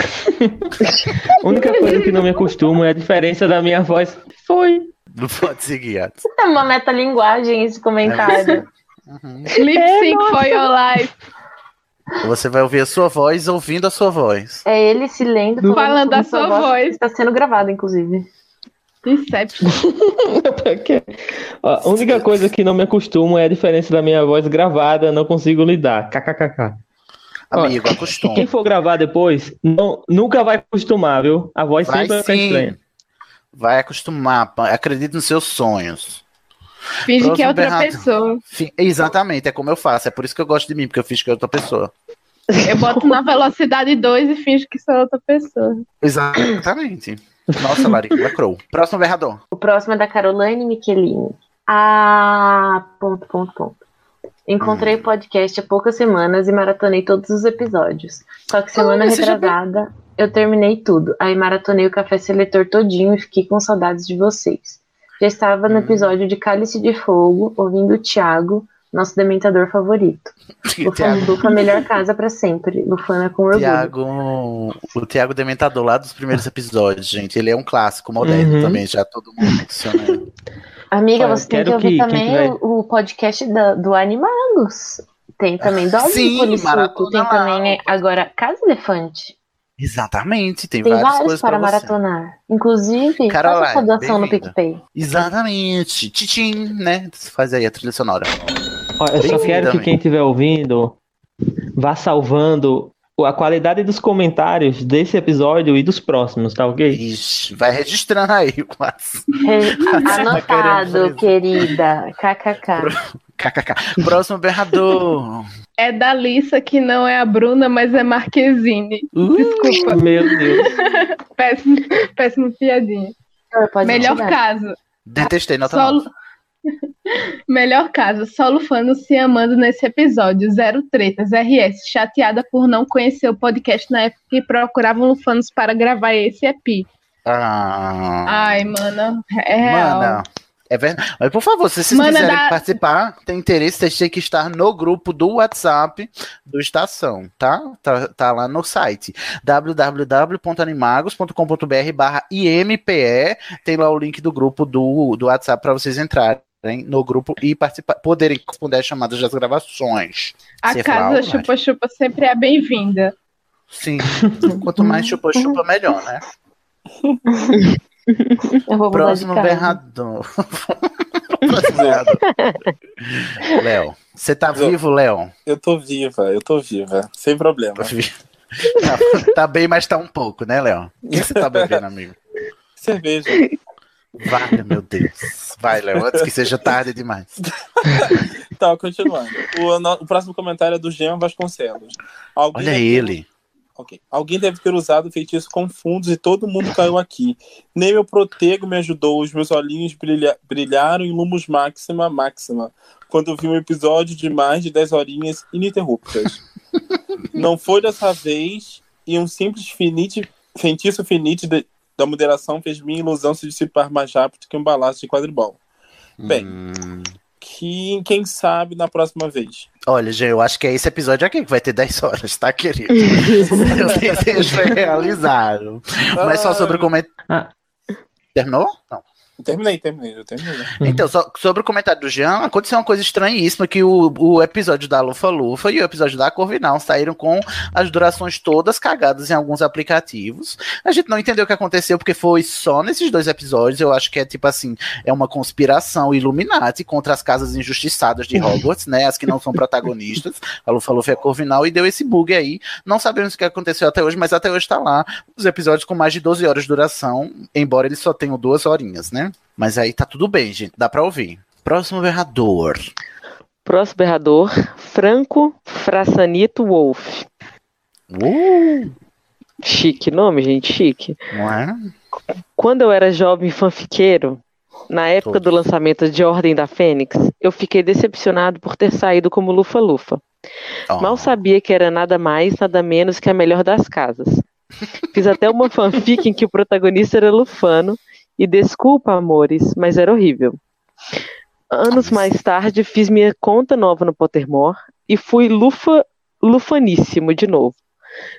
A única coisa que não me acostumo é a diferença da minha voz. Foi. Não pode seguir, Edson. É uma metalinguagem esse comentário. Lip sync for your life. Você vai ouvir a sua voz ouvindo a sua voz. É ele se lendo Falando com a sua voz. Está sendo gravado, inclusive. Inception. A única coisa que não me acostumo é a diferença da minha voz gravada, não consigo lidar. KKKK. Amigo, acostuma. Quem for gravar depois, não, nunca vai acostumar, viu? A voz Vai sempre vai ficar estranha. Vai acostumar, acredite nos seus sonhos. Finge que é outra berrado. pessoa. Fi- Exatamente, é como eu faço. É por isso que eu gosto de mim, porque eu fiz que é outra pessoa. Eu boto na velocidade 2 e finge que sou outra pessoa. Exatamente. Nossa, Lari, lacrou. Próximo berrador. O próximo é da Caroline Michelini. Ah, ponto, ponto, ponto. Encontrei o podcast há poucas semanas e maratonei todos os episódios. Só que semana seja retrasada eu terminei tudo. Aí maratonei o café seletor todinho e fiquei com saudades de vocês. Já estava no episódio de Cálice de Fogo, ouvindo o Thiago, nosso dementador favorito. Lufano Thiago. Duca, melhor casa pra sempre. Lufana com orgulho. Tiago, o Tiago Dementador lá dos primeiros episódios, gente. Ele é um clássico moderno Uhum. também, já todo mundo menciona. Amiga, Olha, você tem que ouvir que- também vai- o, o podcast da- do Animagos. Tem também do Sim, Polissuco, tem também agora Casa Elefante. Exatamente, tem, Tem, várias vários coisas para pra você. maratonar. Inclusive, Caroline, faça sua doação no. PicPay. Exatamente. Titim, né? Você faz aí a trilha sonora. Ó, eu só quero que quem estiver ouvindo vá salvando a qualidade dos comentários desse episódio e dos próximos, tá ok? Ixi, vai registrando aí, quase. Re- querendo Anotado, querida. KKK. KKK. Próximo berrador. É da Lissa, que não é a Bruna, mas é Marquezine. Desculpa. Meu Deus. Péssimo, péssimo piadinha. Melhor tirar. caso. Detestei, nota Só... Melhor caso, só Lufano se amando nesse episódio. Zero tretas. RS, chateada por não conhecer o podcast na época que procuravam Lufanos para gravar esse EP. Ah. Ai, mano, é real. Mana, é verdade. Mas, por favor, se vocês Mana, quiserem dá- participar, tem interesse, vocês têm que estar no grupo do WhatsApp do Estação, tá? Tá, tá lá no site www.animagos.com.br barra IMPE. Tem lá o link do grupo do, do WhatsApp para vocês entrarem no grupo e participar, poderem responder as chamadas das gravações. A Você casa chupa-chupa sempre é bem-vinda. Sim. Quanto mais chupa-chupa, melhor, né? Eu Próximo berrador. Próximo berrador. Léo, você tá vivo, Léo? Eu tô viva, eu tô viva. Sem problema. Tá, tá bem, mas tá um pouco, né, Léo? O que você tá bebendo, amigo? Cerveja. Vai, meu Deus. Vai, Léo, antes que seja tarde demais. Tá, continuando. O, no- o próximo comentário é do Jean Vasconcelos. Alguém Olha deve- ele. Ok. Alguém deve ter usado feitiço com fundos e todo mundo caiu aqui. Nem meu protego me ajudou, os meus olhinhos brilha- brilharam em lumos máxima máxima quando vi um episódio de mais de 10 horinhas ininterruptas. Não foi dessa vez e um simples finite, feitiço finite de- da moderação fez minha ilusão se dissipar mais rápido que um balaço de quadribol. Bem, Hum. que, quem sabe na próxima vez. Olha, gente, eu acho que é esse episódio aqui que vai ter 10 horas, tá, querido? Meu desejo foi realizado. Mas só sobre o comentário. Terminou? Não. Terminei, terminei, eu terminei. Então, só sobre o comentário do Jean, aconteceu uma coisa estranhíssima, que o, o episódio da Lufa Lufa e o episódio da Corvinal saíram com as durações todas cagadas em alguns aplicativos. A gente não entendeu o que aconteceu, porque foi só nesses dois episódios, eu acho que é tipo assim, é uma conspiração Illuminati contra as casas injustiçadas de Hogwarts, né, as que não são protagonistas, a Lufa Lufa e a Corvinal, e deu esse bug aí, não sabemos o que aconteceu até hoje, mas até hoje tá lá, os episódios com mais de 12 horas de duração, embora eles só tenham duas horinhas, né? Mas aí tá tudo bem, gente. Dá pra ouvir. Próximo berrador. Próximo berrador, Franco Frassanito Wolf. Uh, Chique nome, gente, chique. não é? Quando eu era jovem fanfiqueiro, na época do lançamento de Ordem da Fênix, eu fiquei decepcionado por ter saído como Lufa Lufa. Mal sabia que era nada mais, nada menos que a melhor das casas. Fiz até uma fanfic em que o protagonista era Lufano, e desculpa, amores, mas era horrível. Anos mais tarde, fiz minha conta nova no Pottermore e fui lufa, lufaníssimo de novo,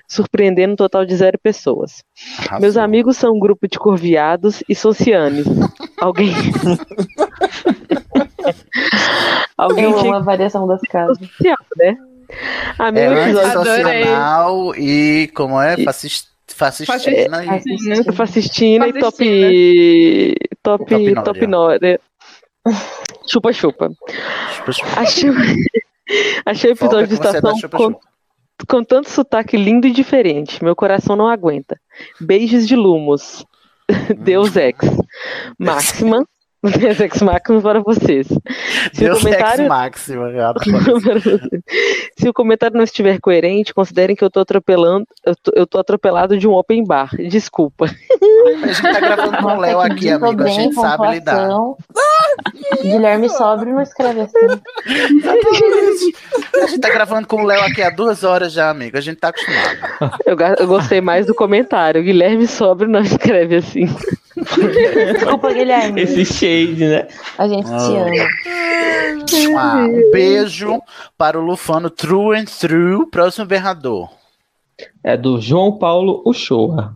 surpreendendo um total de zero pessoas. Meus amigos são um grupo de corviados e socianes. Alguém. Alguém Eu amo tinha a variação das casas. social, né? A É episódio e como é? Fascista, fascistina e... Fascistina e top. Top. Top Top Nória. Chupa chupa. Achei, achei o episódio de estação chupa, com, com tanto sotaque lindo e diferente. Meu coração não aguenta. Beijos de Lumos. Deus Ex. Máxima. Deus Ex Máxima para vocês. Se o Deus comentário- ex. Se o comentário não estiver coerente, considerem que eu tô atropelando, eu tô, eu tô atropelado de um open bar. Desculpa. A gente tá gravando com o Léo aqui, Tô amigo. A gente sabe lidar. pontuação. Guilherme Sobre não escreve assim. A gente tá gravando com o Léo aqui há duas horas já, amigo. A gente tá acostumado. Eu, eu gostei mais do comentário. Guilherme Sobre não escreve assim. Desculpa, Guilherme. Esse shade, né? A gente te ama. Ah, um beijo para o Lufano True and True. Próximo berrador. É do João Paulo Uchoa.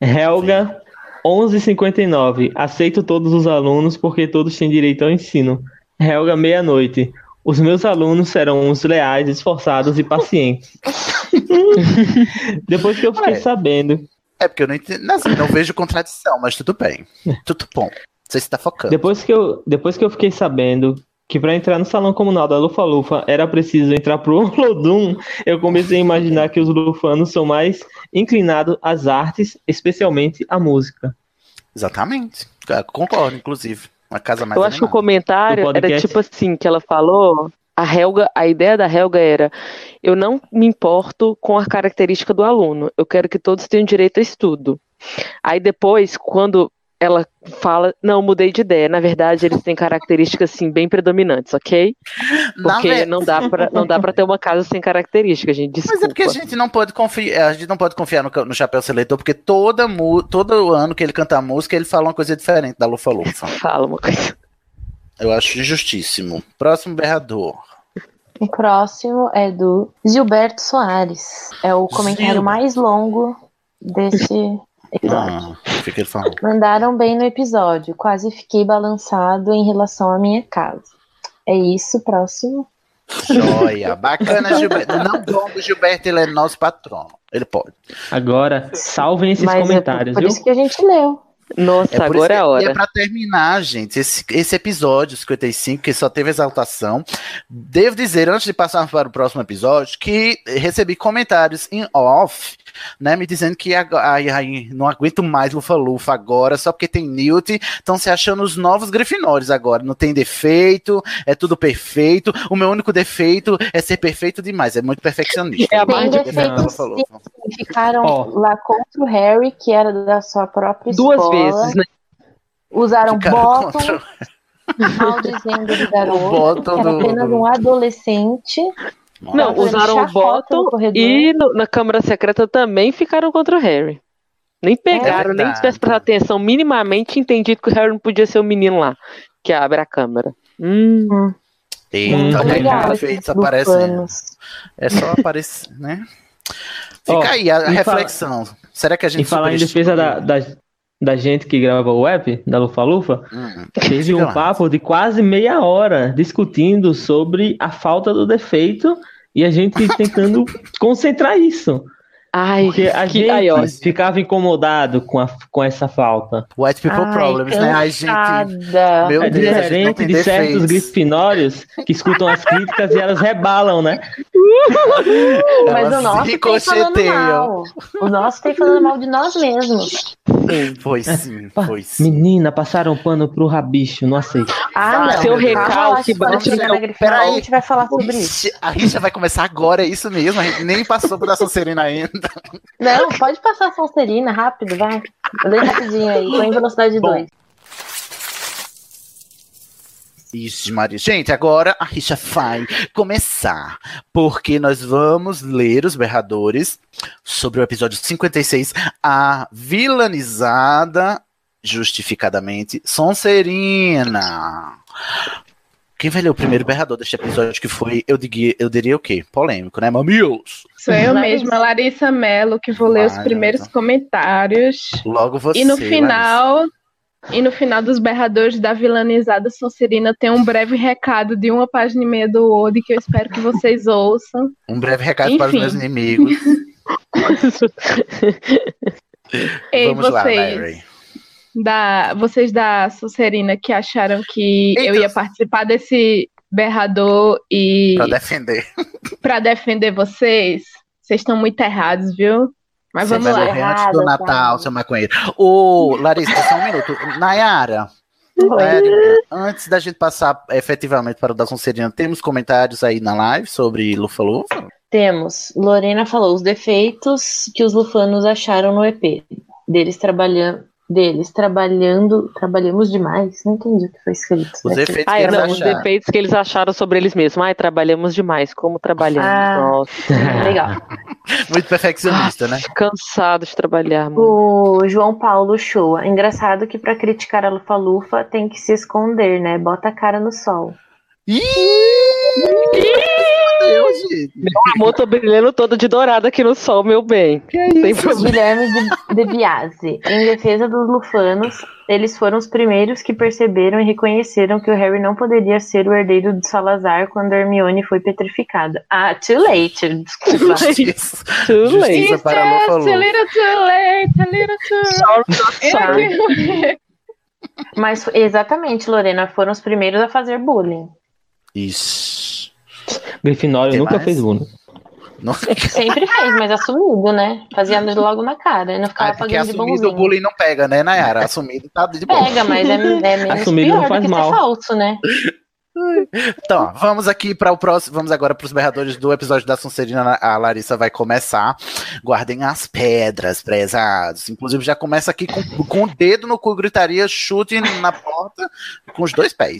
Helga, 1159. Aceito todos os alunos porque todos têm direito ao ensino. Helga, meia-noite. Os meus alunos serão os leais, esforçados e pacientes. Depois que eu fiquei Ué. sabendo. É porque eu não entendo. Assim, não vejo contradição, mas tudo bem. Tudo bom. Você está focando. Depois que eu, depois que eu fiquei sabendo que para entrar no salão comunal da Lufa Lufa era preciso entrar pro Olodum, eu comecei a imaginar que os lufanos são mais inclinados às artes, especialmente à música. Exatamente. Ah, Concordo, inclusive. Uma casa mais Eu acho que o comentário era tipo assim, que ela falou. A Helga, a ideia da Helga era: eu não me importo com a característica do aluno, eu quero que todos tenham direito a estudo. Aí depois, quando ela fala, não, mudei de ideia, na verdade eles têm características assim bem predominantes, ok? Porque não dá para não dá para ter uma casa sem características, gente. Mas Desculpa. é porque a gente não pode confiar, a gente não pode confiar no, no Chapéu Seletor, porque toda todo ano que ele canta a música, ele fala uma coisa diferente da Lufa Lufa. Fala uma coisa. Eu acho justíssimo. Próximo berrador. O próximo é do Gilberto Soares. É o comentário Gil. mais longo desse episódio. Ah, falando. Mandaram bem no episódio. Quase fiquei balançado em relação à minha casa. É isso, próximo. Joia. Bacana, Gilberto. Não dono Gilberto, ele é nosso patrono. Ele pode. Agora, salvem esses Mas comentários, é por viu? isso que a gente leu. Nossa, É por agora isso é a hora. E é pra terminar, gente, esse, esse episódio 55, que só teve exaltação. Devo dizer, antes de passarmos para o próximo episódio, que recebi comentários em off, né, me dizendo que ai, ai, não aguento mais Lufa-Lufa agora, só porque tem Newt, estão se achando os novos Grifinórios agora. Não tem defeito, é tudo perfeito. O meu único defeito é ser perfeito demais, é muito perfeccionista. É a Tem Defeito defeitos Lufa-Lufa. sim. Ficaram Ó. lá contra o Harry, que era da sua própria Duas escola. Vezes, né? Usaram Ficaram bottom, maldizendo do O garoto, bottom que era apenas um adolescente. Não, usaram o Bottom e no- na Câmara Secreta também ficaram contra o Harry. Nem pegaram, nem verdade. tivesse prestado atenção minimamente entendido que o Harry não podia ser o menino lá, que abre a câmera. Hum. Eita, Muito olha aí, legal efeitos. É só aparecer, né? Fica Ó, aí a, e fala- reflexão. Será que a gente E falar em defesa da, da, da gente que grava o app, da Lufa Lufa, Hum, teve um papo de quase meia hora discutindo sobre a falta do defeito e a gente tentando concentrar isso. Ai, Porque a que- gente aí, ó. ficava incomodado com, a, com essa falta. White people problems, né? Ai, gente. Meu é Deus, gente diferente de certos grifinórios que escutam as críticas e elas rebalam, né? Mas o nosso tem falando mal. O nosso tem falando mal de nós mesmos. Foi sim, foi sim. Menina, passaram pano pro rabicho, não aceito. Ah, não. Seu recalque bate no- na Grifinória, a gente vai falar sobre isso. A rixa vai começar agora, é isso mesmo. A gente nem passou por essa Serena ainda. Não, pode passar a Sonserina, rápido, vai. Lê rapidinho aí, põe em velocidade 2. Ixi, Maria. Gente, agora a rixa vai começar. Porque nós vamos ler os berradores sobre o episódio 56, a vilanizada, justificadamente, Sonserina. Quem vai ler o primeiro berrador deste episódio que foi, eu diria, eu diria o quê? Polêmico, né, mamilos? Sou eu Larissa. mesma, Larissa Mello, que vou ler os Vai, primeiros comentários. Logo você, E no Larissa. final, e no final dos berradores da vilanizada Sonserina tem um breve recado de uma página e meia do Word que eu espero que vocês ouçam. Um breve recado para os Enfim. meus inimigos. Ei, Vamos lá, vocês, Larry. Da, vocês da Sonserina que acharam que eu Eita. ia participar desse berrador e Pra defender. pra defender vocês, vocês estão muito errados, viu? Mas Você vamos vai lá. morrer antes do Natal, seu maconheiro. Ô, Larissa, só um minuto. Nayara, Nayara, antes da gente passar efetivamente para o da Sonserina, temos comentários aí na live sobre Lufa Lufa? Temos. Lorena falou os defeitos que os lufanos acharam no EP. Deles trabalhando. Deles trabalhando. Trabalhamos demais. Não entendi o que foi escrito. Os Aqui. efeitos Ai, que eles não, os acharam. defeitos que eles acharam sobre eles mesmos. Ai, trabalhamos demais. Como trabalhamos? Ah. Nossa. Legal. Muito perfeccionista, né? Cansado de trabalhar, mano. O João Paulo Shoa. Engraçado que pra criticar a Lufa Lufa tem que se esconder, né? Bota a cara no sol. Deus, gente. Meu amor, tô brilhando todo de dourado aqui no sol, meu bem. Tem problema. Guilherme de, de Biase. Em defesa dos lufanos, eles foram os primeiros que perceberam e reconheceram que o Harry não poderia ser o herdeiro de Salazar quando Hermione foi petrificada. Ah, too late. Desculpa. Too late. Justiça para a Lufa. little too late, a little too Sorry. Mas exatamente, Lorena, foram os primeiros a fazer bullying. Isso. Grifinório Tem nunca mais? fez bullying. Não... Sempre fez, mas assumido, né? Fazia logo na cara, não ficava Ah, porque pagando de assumido o bonzinho. bullying não pega, né, Nayara? Assumido tá de boa. Pega, mas é, é menos Assumido pior não do faz que mal. ser falso, né? Então, ó, vamos aqui para o próximo. Vamos agora para os berradores do episódio da Sonserina. A Larissa vai começar. Guardem as pedras, prezados. Inclusive, já começa aqui com, com o dedo no cu, gritaria, chute na porta com os dois pés.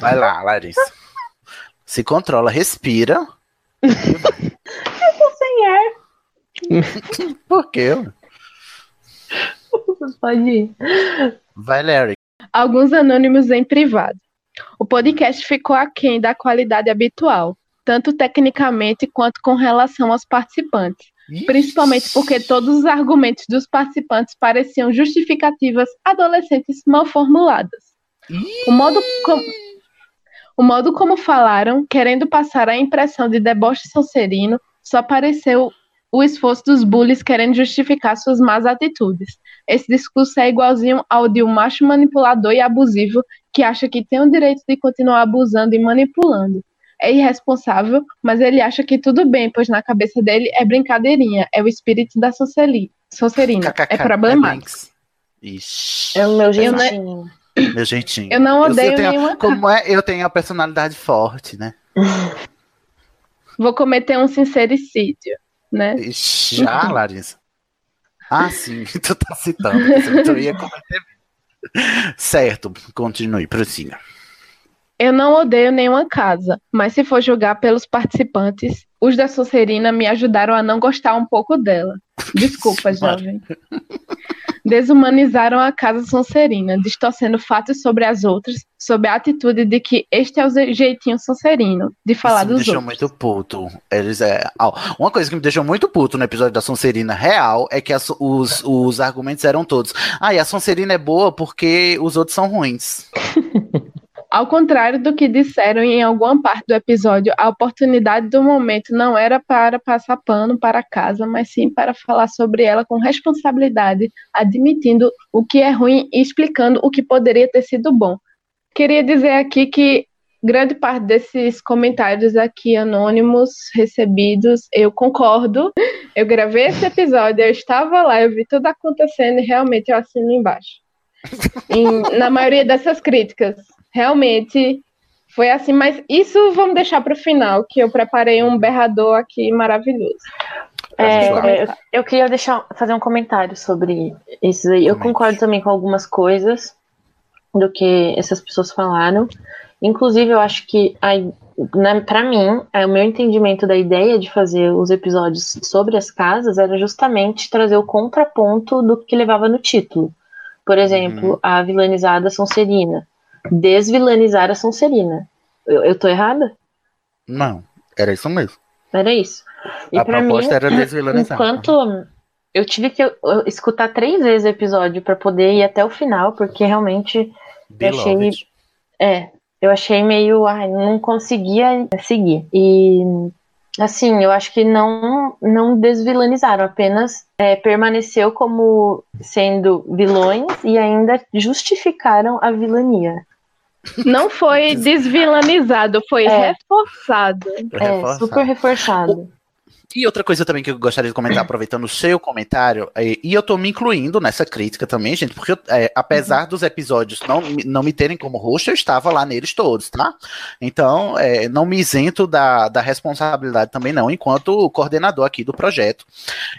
Vai lá, Larissa. Se controla, respira. Sem ar. Por quê? Pode ir. Vai, Larry. Alguns anônimos em privado. O podcast ficou aquém da qualidade habitual, tanto tecnicamente quanto com relação aos participantes. Principalmente porque todos os argumentos dos participantes pareciam justificativas adolescentes mal formuladas. O modo, com- o modo como falaram, querendo passar a impressão de deboche sonserino, só pareceu o esforço dos bullies querendo justificar suas más atitudes. Esse discurso é igualzinho ao de um macho manipulador e abusivo que acha que tem o direito de continuar abusando e manipulando. É irresponsável, mas ele acha que tudo bem, pois na cabeça dele é brincadeirinha, é o espírito da Sonserina. É problemático. É o meu Eu jeitinho. Meu jeitinho. Eu não odeio tenho, nenhuma Como é? Eu tenho a personalidade forte, né? Vou cometer um sincericídio, né? Já, Larissa? Ah, sim, tu tá citando. Tu ia cometer. Certo, continue, prossiga. Eu não odeio nenhuma casa, mas se for julgar pelos participantes, os da Sonserina me ajudaram a não gostar um pouco dela. Desculpa, jovem. Desumanizaram a casa Sonserina, distorcendo fatos sobre as outras, sob a atitude de que este é o jeitinho Sonserino de falar Isso me dos deixou outros. muito puto. Eles é. ó, uma coisa que me deixou muito puto no episódio da Sonserina real é que as- os, os argumentos eram todos. Ah, e a Sonserina é boa porque os outros são ruins. Ao contrário do que disseram em alguma parte do episódio, a oportunidade do momento não era para passar pano para casa, mas sim para falar sobre ela com responsabilidade, admitindo o que é ruim e explicando o que poderia ter sido bom. Queria dizer aqui que grande parte desses comentários aqui anônimos recebidos, eu concordo. Eu gravei esse episódio, eu estava lá, eu vi tudo acontecendo e realmente eu assino embaixo. Em- na maioria dessas críticas, realmente foi assim, mas isso vamos deixar para o final, que eu preparei um berrador aqui maravilhoso. É, eu, eu queria deixar, fazer um comentário sobre isso aí. Eu concordo também com algumas coisas do que essas pessoas falaram. Inclusive, eu acho que para mim, é, o meu entendimento da ideia de fazer os episódios sobre as casas era justamente trazer o contraponto do que levava no título. Por exemplo, a vilanizada Sonserina. Desvilanizar a Sonserina. Eu, eu tô errada? Não, era isso mesmo. Era isso. E A proposta mim, era desvilanizar. Enquanto eu tive que escutar três vezes o episódio para poder ir até o final, porque realmente eu achei. Beloved. É, eu achei meio. Ai, não conseguia seguir. E. Assim, eu acho que não, não desvilanizaram, apenas é, permaneceu como sendo vilões e ainda justificaram a vilania. Não foi desvilanizado, foi É. reforçado. É, Reforçado. super reforçado. E outra coisa também que eu gostaria de comentar, aproveitando o seu comentário, é, e eu tô me incluindo nessa crítica também, gente, porque eu, é, apesar dos episódios não, me- não me terem como host, eu estava lá neles todos, tá? Então, é, não me isento da, da responsabilidade também não, enquanto coordenador aqui do projeto.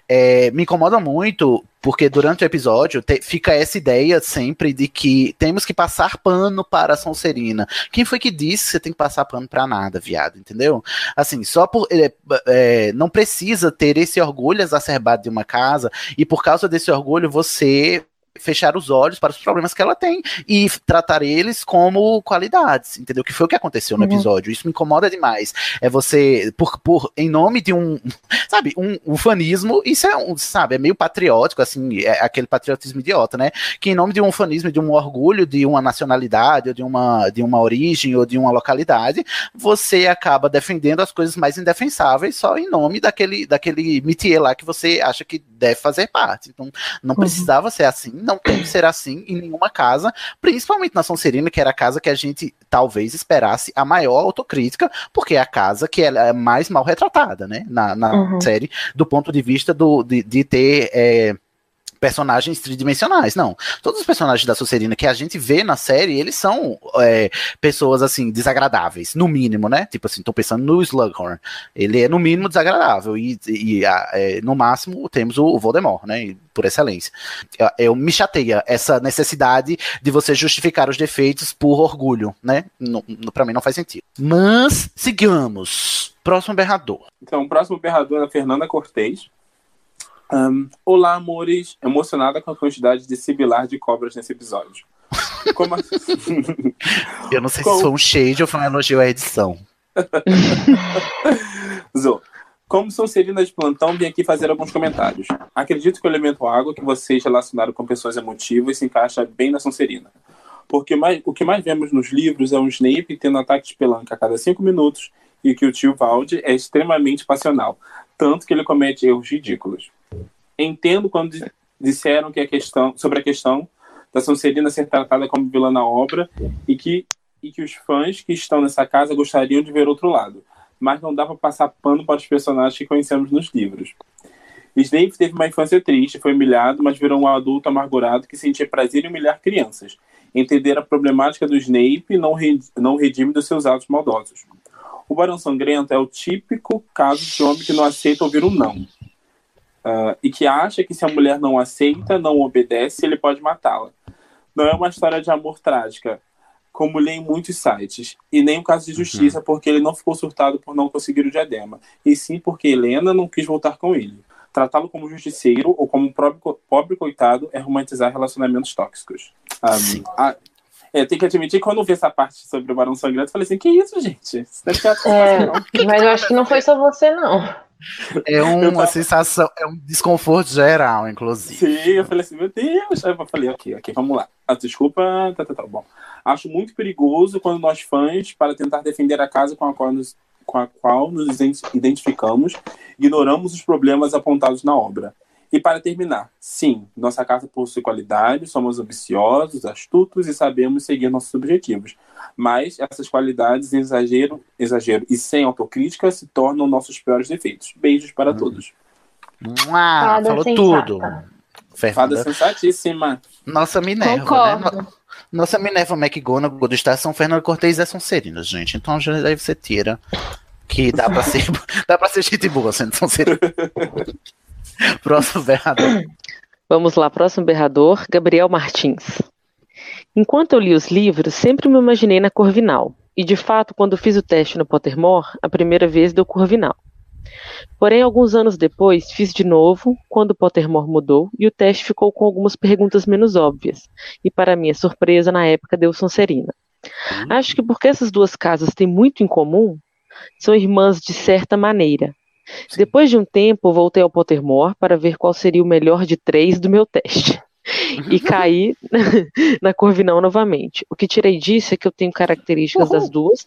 É, me incomoda muito porque durante o episódio te- fica essa ideia sempre de que temos que passar pano para a Sonserina. Quem foi que disse que você tem que passar pano para nada, viado? Entendeu? Assim, só por. é, é, não precisa ter esse orgulho exacerbado de uma casa e por causa desse orgulho você fechar os olhos para os problemas que ela tem e tratar eles como qualidades, entendeu? Que foi o que aconteceu no Uhum. episódio. Isso me incomoda demais. É você, por, por em nome de um, sabe, um ufanismo, isso é um, sabe, é meio patriótico, assim, é aquele patriotismo idiota, né? Que em nome de um ufanismo, de um orgulho de uma nacionalidade, ou de uma, de uma origem, ou de uma localidade, você acaba defendendo as coisas mais indefensáveis só em nome daquele, daquele métier lá que você acha que deve fazer parte. Então, não precisava ser assim, não tem que ser assim em nenhuma casa, principalmente na Sonserina, que era a casa que a gente talvez esperasse a maior autocrítica, porque é a casa que ela é mais mal retratada, né, na, na Uhum. série, do ponto de vista do, de, de ter é, personagens tridimensionais. Não. Todos os personagens da Sonserina que a gente vê na série, eles são é, pessoas, assim, desagradáveis, no mínimo, né? Tipo assim, tô pensando no Slughorn. Ele é, no mínimo, desagradável. E, e, a- é, no máximo, temos o, Voldemort, né? Por excelência. Eu, eu me chateia essa necessidade de você justificar os defeitos por orgulho, né? Não, não- pra mim não faz sentido. Mas, sigamos. Próximo berrador. Então, o próximo berrador é a Fernanda Cortez. Ahn, Olá, amores. Emocionada com a quantidade de sibilar de cobras nesse episódio. Como a- Eu não sei Qual- se foi um shade ou foi um elogio à edição. Zô. Como Sonserina de plantão, vim aqui fazer alguns comentários. Acredito que o elemento água que vocês relacionaram com pessoas emotivas se encaixa bem na Sonserina. Porque mais, o que mais vemos nos livros é um Snape tendo ataque de pelanca a cada cinco minutos e que o tio Valde é extremamente passional, tanto que ele comete erros ridículos. Entendo quando di- disseram que a questão, sobre a questão da Sonserina ser tratada como vilã na obra e que, e que os fãs que estão nessa casa gostariam de ver outro lado mas não dá pra passar pano para os personagens que conhecemos nos livros. Snape teve uma infância triste, foi humilhado, mas virou um adulto amargurado que sentia prazer em humilhar crianças. Entender a problemática do Snape não, re- não redime dos seus atos maldosos. O Barão Sangrento é o típico caso de homem que não aceita ouvir um não. Ah, e que acha que se a mulher não aceita, não obedece, ele pode matá-la. Não é uma história de amor trágica, como lê em muitos sites, e nem um caso de justiça, porque ele não ficou surtado por não conseguir o diadema, e sim porque Helena não quis voltar com ele. Tratá-lo como justiceiro ou como um pobre, pobre coitado é romantizar relacionamentos tóxicos. Um, a, é, tem que admitir que quando eu vi essa parte sobre o Barão Sangrento, eu falei assim, que isso, gente? Isso deve ser É, mas eu acho que não foi só você, não. É uma sensação, é um desconforto geral, inclusive. Sim, eu falei assim, meu Deus. Aí eu falei, ok, ok, vamos lá. Ah, desculpa, tá, tá, tá, bom. Acho muito perigoso quando nós fãs, para tentar defender a casa com a qual nos, com a qual nos identificamos, ignoramos os problemas apontados na obra. E para terminar, sim, nossa casa possui qualidades, somos ambiciosos, astutos e sabemos seguir nossos objetivos. Mas essas qualidades, exagero, exagero e sem autocrítica, se tornam nossos piores defeitos. Beijos para Uhum. todos. Ah, falou tudo. Fada sensatíssima. Nossa Minerva, Concordo. né? No- Nossa Minerva McGonagall do Estação Fernando Cortez é Sonserina, gente. Então já daí você tira que dá pra ser, dá pra ser gente boa sendo Sonserina. Próximo berrador. Vamos lá, próximo berrador, Gabriel Martins. Enquanto eu li os livros, sempre me imaginei na Corvinal. E de fato, quando fiz o teste no Pottermore, a primeira vez deu Corvinal. Porém, alguns anos depois, fiz de novo, quando o Pottermore mudou, e o teste ficou com algumas perguntas menos óbvias. E para minha surpresa, na época deu Sonserina. Acho que porque essas duas casas têm muito em comum, são irmãs de certa maneira. Depois de um tempo, voltei ao Pottermore para ver qual seria o melhor de três do meu teste. E caí na Corvinal novamente. O que tirei disso é que eu tenho características das duas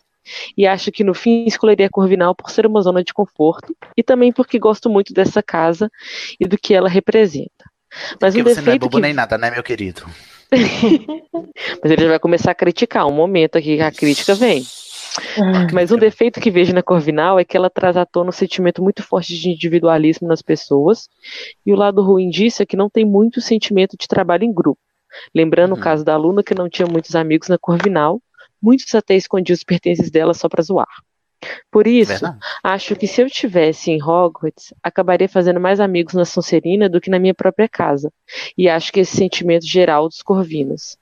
e acho que no fim escolheria a Corvinal por ser uma zona de conforto e também porque gosto muito dessa casa e do que ela representa. Mas Porque um você não é bobo que nem nada, né, meu querido? mas ele já vai começar a criticar. Um momento aqui que a crítica vem. Mas um defeito que vejo na Corvinal é que ela traz à tona um sentimento muito forte de individualismo nas pessoas, e o lado ruim disso é que não tem muito sentimento de trabalho em grupo. Lembrando o caso da aluna que não tinha muitos amigos na Corvinal, muitos até escondiam os pertences dela só para zoar. Por isso, Verdade. acho que se eu estivesse em Hogwarts, acabaria fazendo mais amigos na Sonserina do que na minha própria casa. E acho que esse sentimento geral dos corvinos.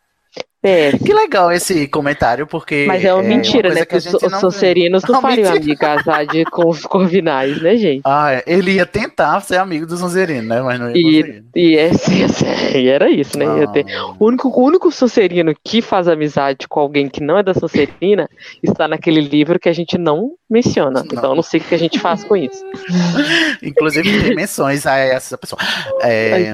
PS. Que legal esse comentário, porque. Mas é uma mentira, coisa né? que os, os não- Sonserinos não Não, fariam amizade com os corvinais, né, gente? Ah, é. ele ia tentar ser amigo do Sonserino, né? Mas não ia conseguir. E, e, esse, esse- e era isso, né? Ia ter- o, único, o único Sonserino que faz amizade com alguém que não é da Sonserina está naquele livro que a gente não menciona. Então eu não sei o que a gente faz com isso. Inclusive tem menções a essa pessoa. É,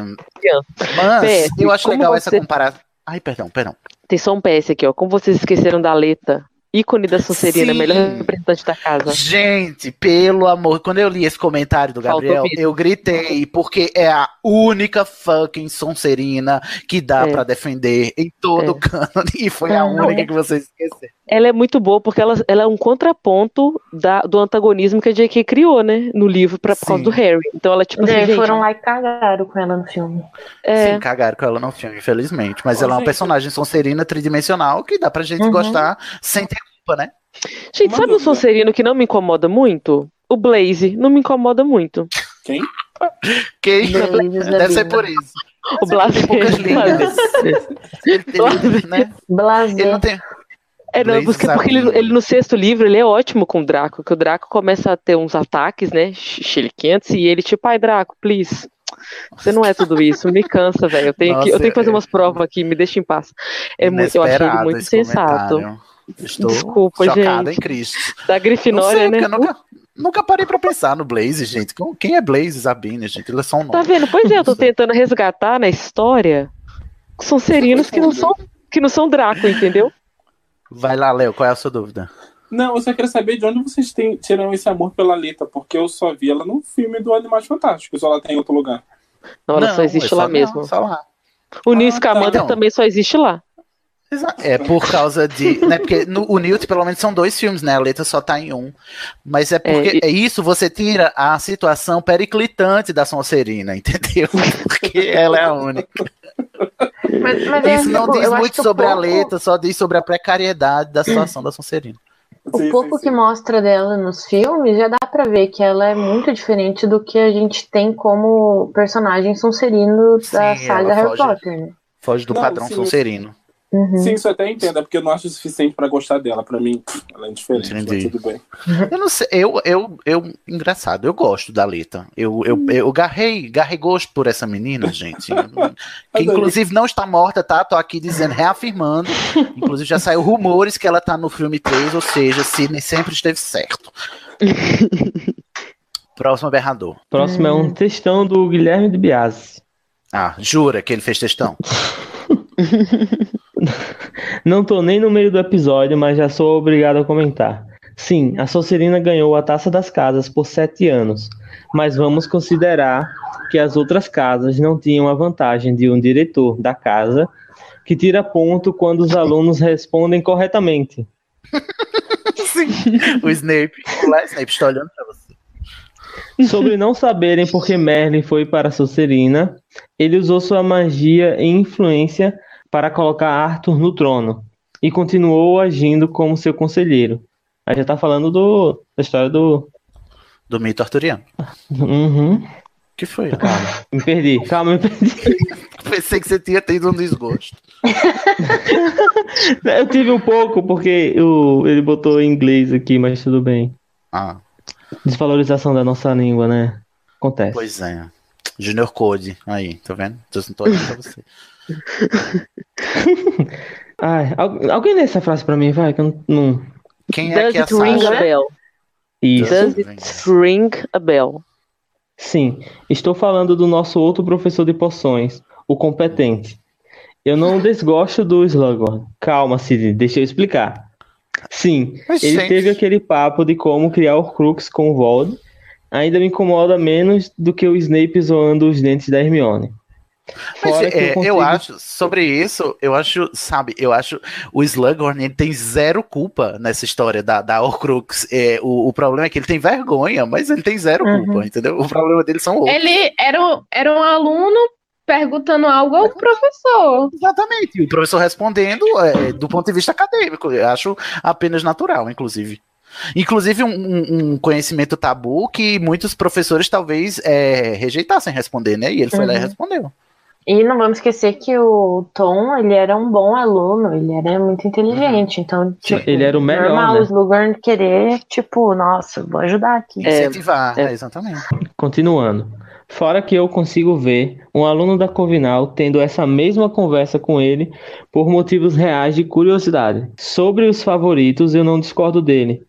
mas PS, eu acho legal essa você- comparação. Ai, perdão, perdão. Tem só um PS aqui, ó. Como vocês esqueceram da Aleta, ícone da Sonserina, Sim. melhor representante da casa. Gente, pelo amor, quando eu li esse comentário do Gabriel, eu gritei, porque é a única fucking Sonserina que dá É. pra defender em todo o cânone, e foi a Não, única é. que vocês esqueceram. Ela é muito boa porque ela, ela é um contraponto da- do antagonismo que a J.K. criou, né? No livro pra, por causa do Harry. Então ela, tipo assim, gente, foram lá e cagaram com ela no filme. É. Sim, cagaram com ela no filme, infelizmente. Mas Ô, ela é uma gente. personagem Sonserina tridimensional que dá pra gente Uhum. gostar sem ter né? Gente, Uma sabe um dúvida. Sonserino que não me incomoda muito? O Blaze não me incomoda muito. Quem? Que Beleza, deve ser por isso. O Blaze ele, né? Blazer. ele não tem. É, não, Blaze porque, porque ele, ele no sexto livro ele é ótimo com o Draco, que o Draco começa a ter uns ataques, né, chiliquentos, e ele tipo, ai Draco, please, você não é tudo isso, me cansa, velho, eu tenho que, eu tenho que fazer é- umas provas aqui, me deixa em paz. É muito, eu achei ele muito sensato. comentário. Estou Desculpa, chocado gente. em Cristo. Da Grifinória, sei, né? eu nunca, nunca parei pra pensar no Blaze, gente. Quem é Blaze, Sabine, gente? Ele é só um Tá vendo? Pois é, eu tô tentando resgatar na história Sonserinos que não são, que não são Draco, entendeu? Vai lá, Léo, qual é a sua dúvida? Não, eu só queria saber de onde vocês têm, tiram esse amor pela Lita, porque eu só vi ela no filme do Animais Fantásticos, ou ela tem em outro lugar. Não, ela Não, só existe lá só- mesmo. não, só lá. O Ah, tá. Scamander Então. também só existe lá. É por causa de. Né, porque no, o Newt, pelo menos, são dois filmes, né? A letra só tá em um. Mas é porque É, é, isso, você tira a situação periclitante da Sonserina, entendeu? Porque ela é a única. Mas, mas é, Isso não tipo, diz muito sobre a pouco- letra, só diz sobre a precariedade da situação da Sonserina. O pouco que mostra dela nos filmes já dá pra ver que ela é muito diferente do que a gente tem como personagem Sonserino da Sim, saga Harry foge. Potter, né? Foge do Não, padrão sim. Sonserino. Uhum. Sim, isso eu até entendo, é porque eu não acho o suficiente pra gostar dela. Pra mim, ela é indiferente, mas Entendi. tudo bem. Eu não sei, eu, eu, eu, engraçado, eu gosto da Lita. Eu, eu, eu garrei, garrei gosto por essa menina, gente. Que inclusive não está morta, tá? Tô aqui dizendo, reafirmando. Inclusive já saiu rumores que ela tá no filme 3, ou seja, Sidney sempre esteve certo. Próximo berrador. Próximo é um textão do Guilherme de Biasi. Ah, jura que ele fez textão? Não tô nem no meio do episódio, mas já sou obrigado a comentar. Sim, a Sonserina ganhou a Taça das Casas por sete anos, mas vamos considerar que as outras casas não tinham a vantagem de um diretor da casa que tira ponto quando os alunos respondem corretamente. Sim, o Snape. Olá, Snape, estou olhando pra você. Sobre não saberem por que Merlin foi para Sonserina, ele usou sua magia e influência para colocar Arthur no trono e continuou agindo como seu conselheiro. Aí já tá falando do, da história do. Do mito arturiano. Uhum. que foi? Calma, me perdi. Calma, me perdi. Pensei que você tinha tido um desgosto. Eu tive um pouco, porque o, ele botou em inglês aqui, mas tudo bem. Ah. Desvalorização da nossa língua, né? Acontece. Pois é. Junior Code. Aí, tá vendo? Tô, tô olhando pra você. Ai, al- alguém lê essa frase pra mim, vai, que eu não. não... Quem Does que é a it ring a Sasha? bell? Isso. Does it ring a bell? Sim, estou falando do nosso outro professor de poções, o competente. Eu não desgosto do Slughorn. Calma, Cid, deixa eu explicar. Sim, Mas, ele gente. teve aquele papo de como criar Horcrux com o Vold. Ainda me incomoda menos do que o Snape zoando os dentes da Hermione. Mas é, eu, consigo- acho, sobre isso, eu acho, sabe, eu acho o Slughorn ele tem zero culpa nessa história da, da Horcrux. É, o, o problema é que ele tem vergonha, mas ele tem zero Uhum. culpa, entendeu? O problema dele são outros. Ele era um, era um aluno perguntando algo ao professor. Exatamente. E o professor respondendo é, do ponto de vista acadêmico. Eu acho apenas natural, inclusive. Inclusive, um, um- conhecimento tabu que muitos professores talvez é, rejeitassem responder, né? E ele foi lá e Uhum. respondeu. E não vamos esquecer que o Tom, ele era um bom aluno, ele era muito inteligente, então, tipo, Ele era o melhor, normal né? o Slughorn querer, tipo, nossa, vou ajudar aqui. Incentivar, é, exatamente. Continuando. Fora que eu consigo ver um aluno da Covinal tendo essa mesma conversa com ele por motivos reais de curiosidade. Sobre os favoritos, eu não discordo dele.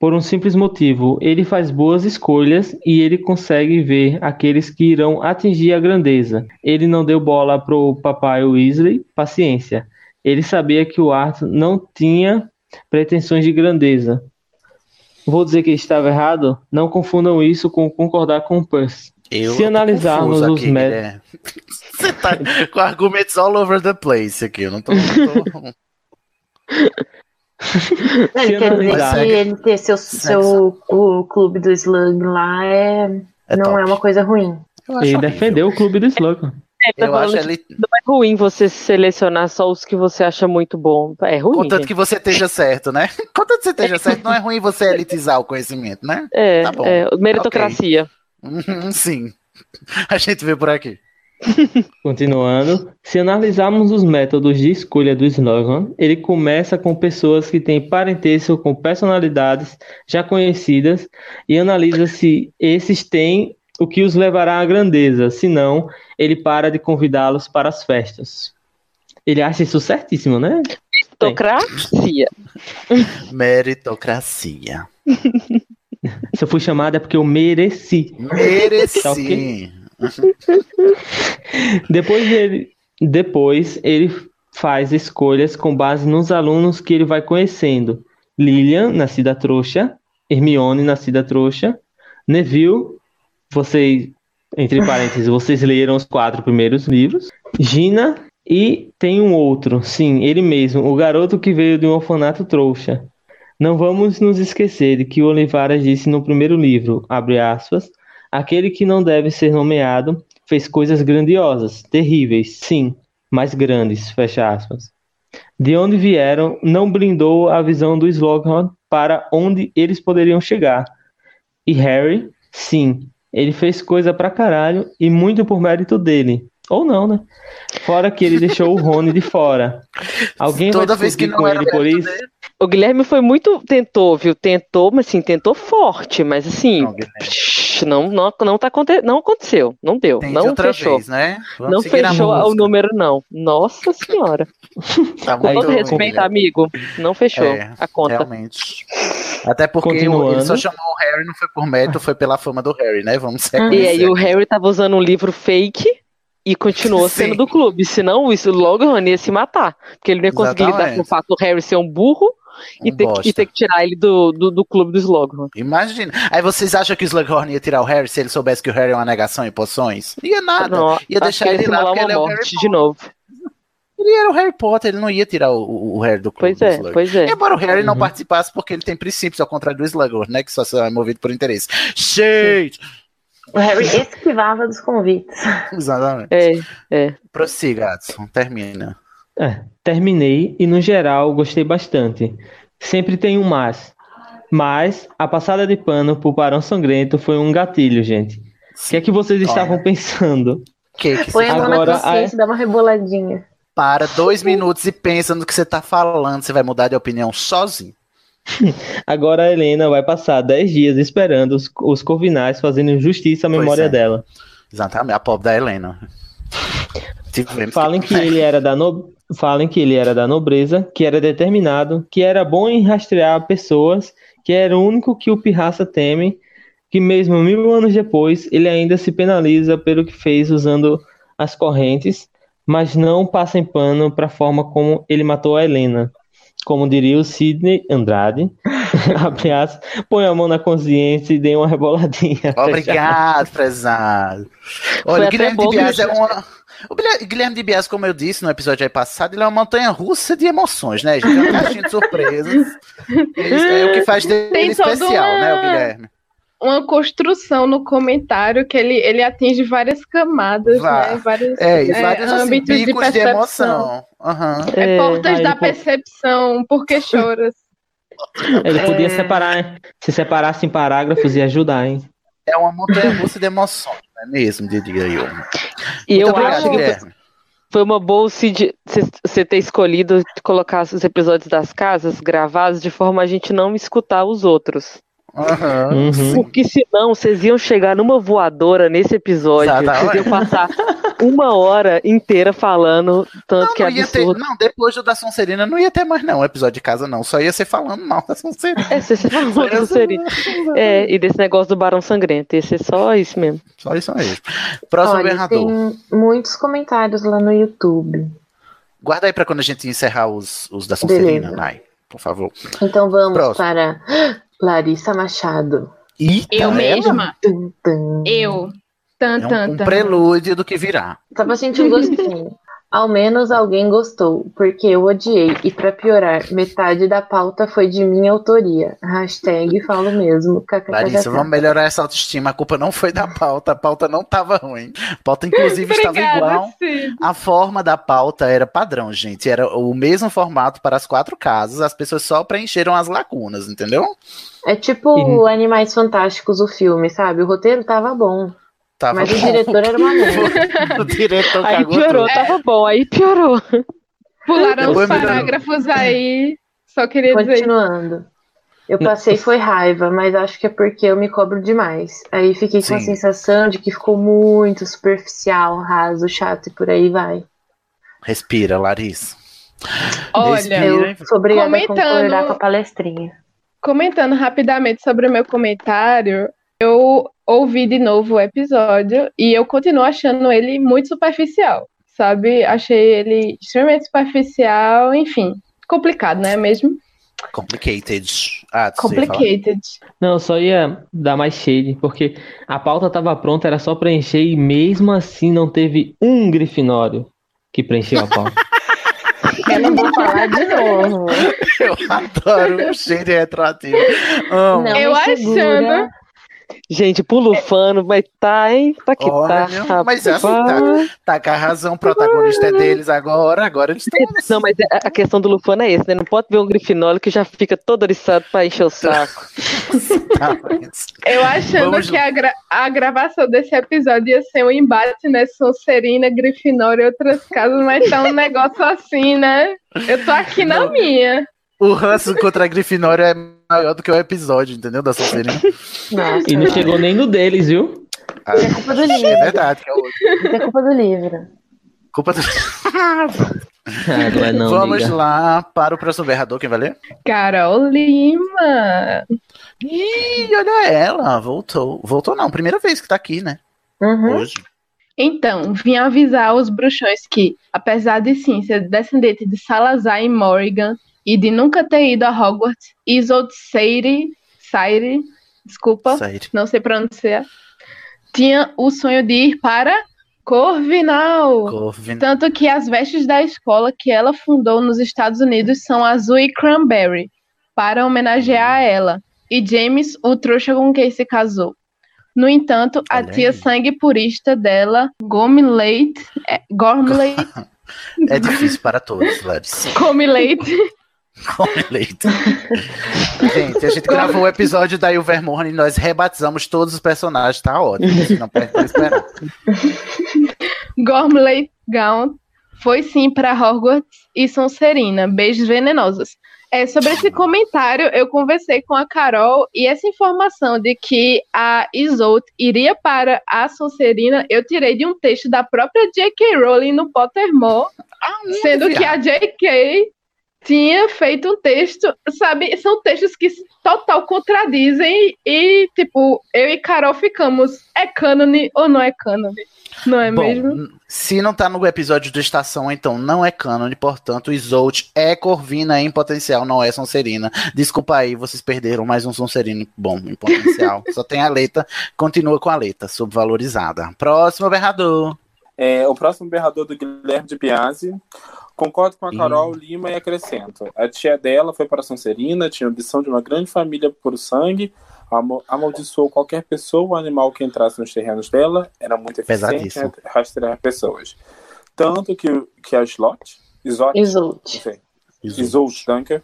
Por um simples motivo, ele faz boas escolhas e ele consegue ver aqueles que irão atingir a grandeza. Ele não deu bola pro papai Weasley, paciência. Ele sabia que o Arthur não tinha pretensões de grandeza. Vou dizer que estava errado? Não confundam isso com concordar com o Percy. Eu Se analisarmos os métodos. Você tá com argumentos all over the place aqui. Eu não tô. não Ele quer dizer que ele ter seu, seu o clube do Slug lá é, não é uma coisa ruim. Ele defendeu o clube do. É, tá Eu acho que ele- Não é ruim você selecionar só os que você acha muito bom. É ruim. Contanto gente. que você esteja certo, né? Contanto que você esteja certo, não é ruim você elitizar o conhecimento, né? É, Tá bom. é, meritocracia. Uhum, Sim. A gente vê por aqui. Continuando, se analisarmos os métodos de escolha do Slughorn, ele começa com pessoas que têm parentesco com personalidades já conhecidas e analisa se esses têm o que os levará à grandeza, senão ele para de convidá-los para as festas. Ele acha isso certíssimo, né? Meritocracia. Meritocracia. Se eu fui chamado é porque eu mereci. Mereci. Tá ok? Depois ele, depois ele faz escolhas com base nos alunos que ele vai conhecendo. Lilian, nascida trouxa, Hermione, nascida trouxa, Neville, vocês, entre parênteses, vocês leram os quatro primeiros livros, Gina e tem um outro, sim, ele mesmo, o garoto que veio de um orfanato trouxa. Não vamos nos esquecer de que o Olivares disse no primeiro livro, abre aspas, aquele que não deve ser nomeado fez coisas grandiosas, terríveis, sim, mas grandes, fecha aspas. De onde vieram, não blindou a visão do Slughorn para onde eles poderiam chegar. E Harry, sim, ele fez coisa pra caralho e muito por mérito dele. Ou não, né? Fora que ele deixou o Rony de fora. Alguém Toda vai vez que não com ele por isso? dele. O Guilherme foi muito. Tentou, viu? Tentou, mas assim, tentou forte, mas assim. psh, Não, não, não, tá, aconte- não aconteceu. Não deu. Tente não outra fechou. vez, né? Não fechou o número, não. Nossa senhora. Tá Com todo respeito, amigo. Não fechou É, a conta. Realmente. Até porque o- ele só chamou o Harry, não foi por mérito, foi pela fama do Harry, né? Vamos E reconhecer. aí o Harry tava usando um livro fake e continuou sendo do clube. Senão isso logo o Rony ia se matar. Porque ele não ia conseguir lidar Exatamente. com o fato do Harry ser um burro e, Um ter, que- e ter que tirar ele do, do, do clube do Slughorn. Imagina. Aí vocês acham que o Slughorn ia tirar o Harry se ele soubesse que o Harry é uma negação em poções? Ia nada. Não, ia deixar ele ia lá porque ele é o Harry de novo. Ele era o Harry Potter, ele não ia tirar o, o- Harry do clube. Pois do é, Slughorn. pois é. Embora o Harry não Uhum. participasse porque ele tem princípios, ao contrário do Slughorn, né? Que só é movido por interesse. Gente! O Harry esquivava dos convites. Exatamente. É, é. Prossiga, Adson. Termina. É, terminei e no geral gostei bastante. Sempre tem um mas. Mas a passada de pano pro Barão Sangrento foi um gatilho, gente. O que é que vocês estavam pensando? Que que Põe a mão na consciência e dá uma reboladinha. Para dois minutos e pensa no que você tá falando, você vai mudar de opinião sozinho. Agora a Helena vai passar 10 dias esperando os, os corvinais fazendo justiça à memória é. dela. Exatamente, a pobre da Helena. Falem que ele era da no... Falem que ele era da nobreza, que era determinado, que era bom em rastrear pessoas, que era o único que o pirraça teme, que mesmo mil anos depois ele ainda se penaliza pelo que fez usando as correntes, mas não passa em pano para a forma como ele matou a Helena. Como diria o Sidney Andrade, abre aspas, põe a mão na consciência e dê uma reboladinha. Obrigado, prezado. Foi Olha, o até Guilherme de Bias é uma. O Guilherme- de Bias, como eu disse no episódio aí passado, ele é uma montanha russa de emoções, né, gente? É uma caixinha de surpresas. É o que faz dele Tem especial, uma- né, o Guilherme? Uma construção no comentário que ele, ele atinge várias camadas, Vá. né? Vários, É, e é, vários assim, âmbitos de picos de, percepção. emoção. Aham. É, portas aí da depois- percepção, porque choras. Ele podia É. separar, se separasse em parágrafos e ajudar, hein? É uma montanha russa de emoções, é mesmo, diria eu. E eu obrigado, acho que Guilherme. foi uma boa você ter escolhido colocar os episódios das casas gravados de forma a gente não escutar os outros. Uhum. Porque senão vocês iam chegar numa voadora nesse episódio. Vocês iam passar uma hora inteira falando tanto que é Não ia ter, absurdo. não, depois do da Sonserina não ia ter mais não, episódio de casa não, só ia ser falando mal da Sonserina. É, você do Sonserina. É, e desse negócio do Barão Sangrento. Ia ser só isso mesmo. Só isso mesmo. Próximo Olha, governador. tem muitos comentários lá no YouTube. Guarda aí pra quando a gente encerrar os, os da Sonserina. Nai, por favor. Então vamos Próximo. para Larissa Machado. Eita, Eu ela mesma? Tum, tum. Eu. Tan, É tan, um, um tan. prelúdio do que virá. Tava sentindo gostinho. Ao menos alguém gostou, porque eu odiei. E pra piorar, metade da pauta foi de minha autoria. Hashtag falo mesmo. Larissa, vamos melhorar essa autoestima. A culpa não foi da pauta, a pauta não tava ruim. A pauta, inclusive, estava Obrigada, igual. Cid. A forma da pauta era padrão, gente. Era o mesmo formato para as quatro casas. As pessoas só preencheram as lacunas, entendeu? É tipo Animais Fantásticos, o filme, sabe? O roteiro tava bom. Tava mas o bom. diretor era uma merda. o diretor Aí cagou piorou, tudo. tava bom, aí piorou. Pularam os parágrafos aí. Só queria dizer. Continuando. Eu passei foi raiva, mas acho que é porque eu me cobro demais. Aí fiquei com a Sim. sensação de que ficou muito superficial, raso, chato e por aí vai. Respira, Larissa. Olha, Respira, Eu sou obrigada a concordar com a palestrinha. Comentando rapidamente sobre o meu comentário, eu ouvi de novo o episódio e eu continuo achando ele muito superficial, sabe? Achei ele extremamente superficial, enfim, complicado, não é mesmo? Complicated. Ah? Complicated. Não, eu só ia dar mais shade, porque a pauta tava pronta, era só preencher e mesmo assim não teve um grifinório que preencheu a pauta. Eu não vou falar de novo. Eu adoro o cheiro retroativo. Amo. Não Eu achando- Gente, pulo fano, mas tá, hein? Tá que Olha, tá. mas assim, rapaz. tá, tá com a razão, o protagonista é deles agora, agora eles estão. Não, mas a a questão do Lufano é esse, né? Não pode ver um grifinório que já fica todo oriçado pra encher o saco. Eu achando Vamos que a, gra- a gravação desse episódio ia ser um embate, né? Sonserina, Grifinória e outras casas, mas tá um negócio assim, né? Eu tô aqui na minha. O ranço contra a Grifinória é maior do que o episódio, entendeu? Da Sonserina. E não chegou nem no deles, viu? Ah, É culpa do livro. É verdade, que é o Isso é culpa do livro. culpa do. Ah, não é não, Vamos amiga. lá para o próximo berrador, quem vai ler? Carol Lima. Ih, olha ela, voltou. Voltou não, primeira vez que tá aqui, né? Hoje. Então, vim avisar os bruxões que, apesar de sim ser descendente de Salazar e Morrigan e de nunca ter ido a Hogwarts, Isolde Sayre, Sayre, desculpa, não sei pronunciar, tinha o sonho de ir para Corvinal. Corvin- Tanto que as vestes da escola que ela fundou nos Estados Unidos são azul e cranberry, para homenagear a ela. E James, o trouxa com quem se casou. No entanto, a tia sangue purista dela, Gomilate, é, Gormlate, É difícil para todos, Larissa. Come leite. Gente, a gente gravou o episódio da Ilvermorne e nós rebatizamos todos os personagens, tá ótimo. Não perde pra esperar. Gormley Gaunt foi sim para Hogwarts e Sonserina. Beijos venenosos. É, sobre esse comentário, eu conversei com a Carol e essa informação de que a Isolde iria para a Sonserina, eu tirei de um texto da própria J.K. Rowling no Pottermore, sendo que a J.K. tinha feito um texto, sabe? São textos que total contradizem e, tipo, eu e Carol ficamos, é cânone ou não é cânone? Não é Bom, mesmo? se não tá no episódio do Estação, então não é cânone, portanto, Isolt é Corvina em potencial, não é Sonserina. Desculpa aí, vocês perderam mais um Sonserino bom em potencial. Só tem a letra, continua com a letra, subvalorizada. Próximo berrador. É, o próximo berrador do Guilherme de Piazzi. Concordo com a Carol Lima e acrescento. A tia dela foi para Sonserina, tinha ambição de uma grande família por sangue, amaldiçoou qualquer pessoa ou animal que entrasse nos terrenos dela, era muito eficiente em rastrear pessoas. Tanto que, que a Slot, sei, Isolde Dunker,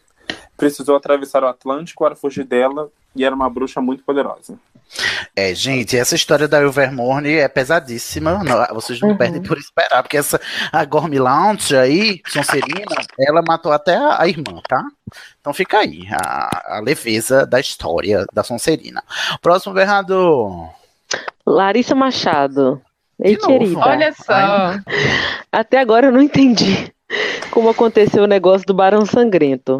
precisou atravessar o Atlântico para fugir dela e era uma bruxa muito poderosa. É, gente, essa história da Ilvermorne é pesadíssima. Não, vocês não Uhum. perdem por esperar, porque essa a Gormy Lounge aí, Sonserina, ela matou até a, a irmã, tá? Então fica aí a, a leveza da história da Sonserina. Próximo berrador. Larissa Machado. Ei, querida. Olha só. Até agora eu não entendi como aconteceu o negócio do Barão Sangrento.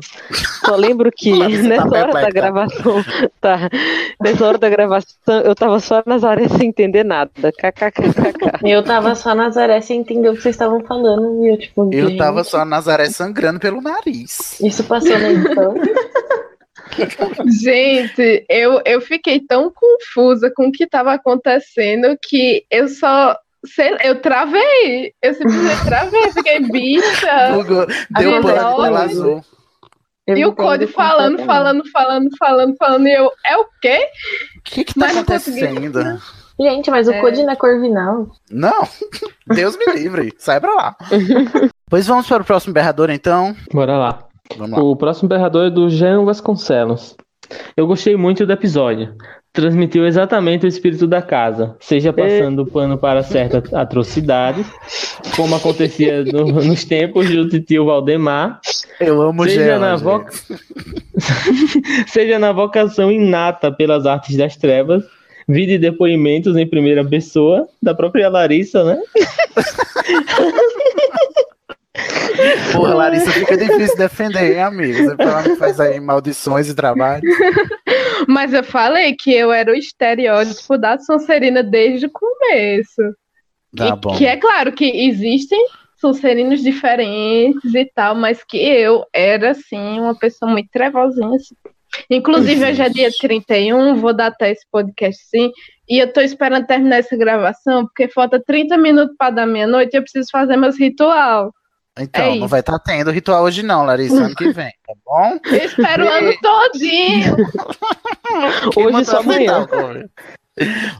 Só lembro que tá nessa hora da gravação, tá, nessa hora da gravação, eu tava só Nazaré sem entender nada. KKKKK. Eu tava só Nazaré sem entender o que vocês estavam falando. E eu, tipo, Eu gente, tava só a Nazaré sangrando pelo nariz. Isso passou na edição. Gente, eu, eu fiquei tão confusa com o que estava acontecendo que eu só. Sei, eu travei. Eu simplesmente travei. Fiquei bicha. Bugou, deu pânico, ela azul. E o Code falando, falando, falando, falando, falando. E eu, é o quê? O que que tá acontecendo? Gente, mas o É. Code não é Corvinal. Não, Deus me livre, sai pra lá. pois vamos para o próximo berrador, então. Bora lá. Vamos lá. O próximo berrador é do Jean Vasconcelos. Eu gostei muito do episódio. Transmitiu exatamente o espírito da casa, seja passando pano para certas atrocidades, como acontecia no- nos tempos do tio Valdemar, Eu amo seja Gela, na, vo- seja na vocação inata pelas artes das trevas, vide depoimentos em primeira pessoa da própria Larissa, né? Porra, Larissa, fica difícil defender, hein, amigo? Você fala- faz aí maldições e trabalho. Mas eu falei que eu era o estereótipo da Sonserina desde o começo. Tá E bom. Que é claro que existem Sonserinos diferentes e tal, mas que eu era, assim, uma pessoa muito trevosinha. Assim. Inclusive, hoje é dia 31, vou datar esse podcast sim. E eu tô esperando terminar essa gravação, porque falta 30 minutos para dar meia-noite e eu preciso fazer meus ritual. Então, É não vai estar tendo ritual hoje não, Larissa, ano que vem, tá bom? Eu espero o ano todinho. Hoje só amanhã.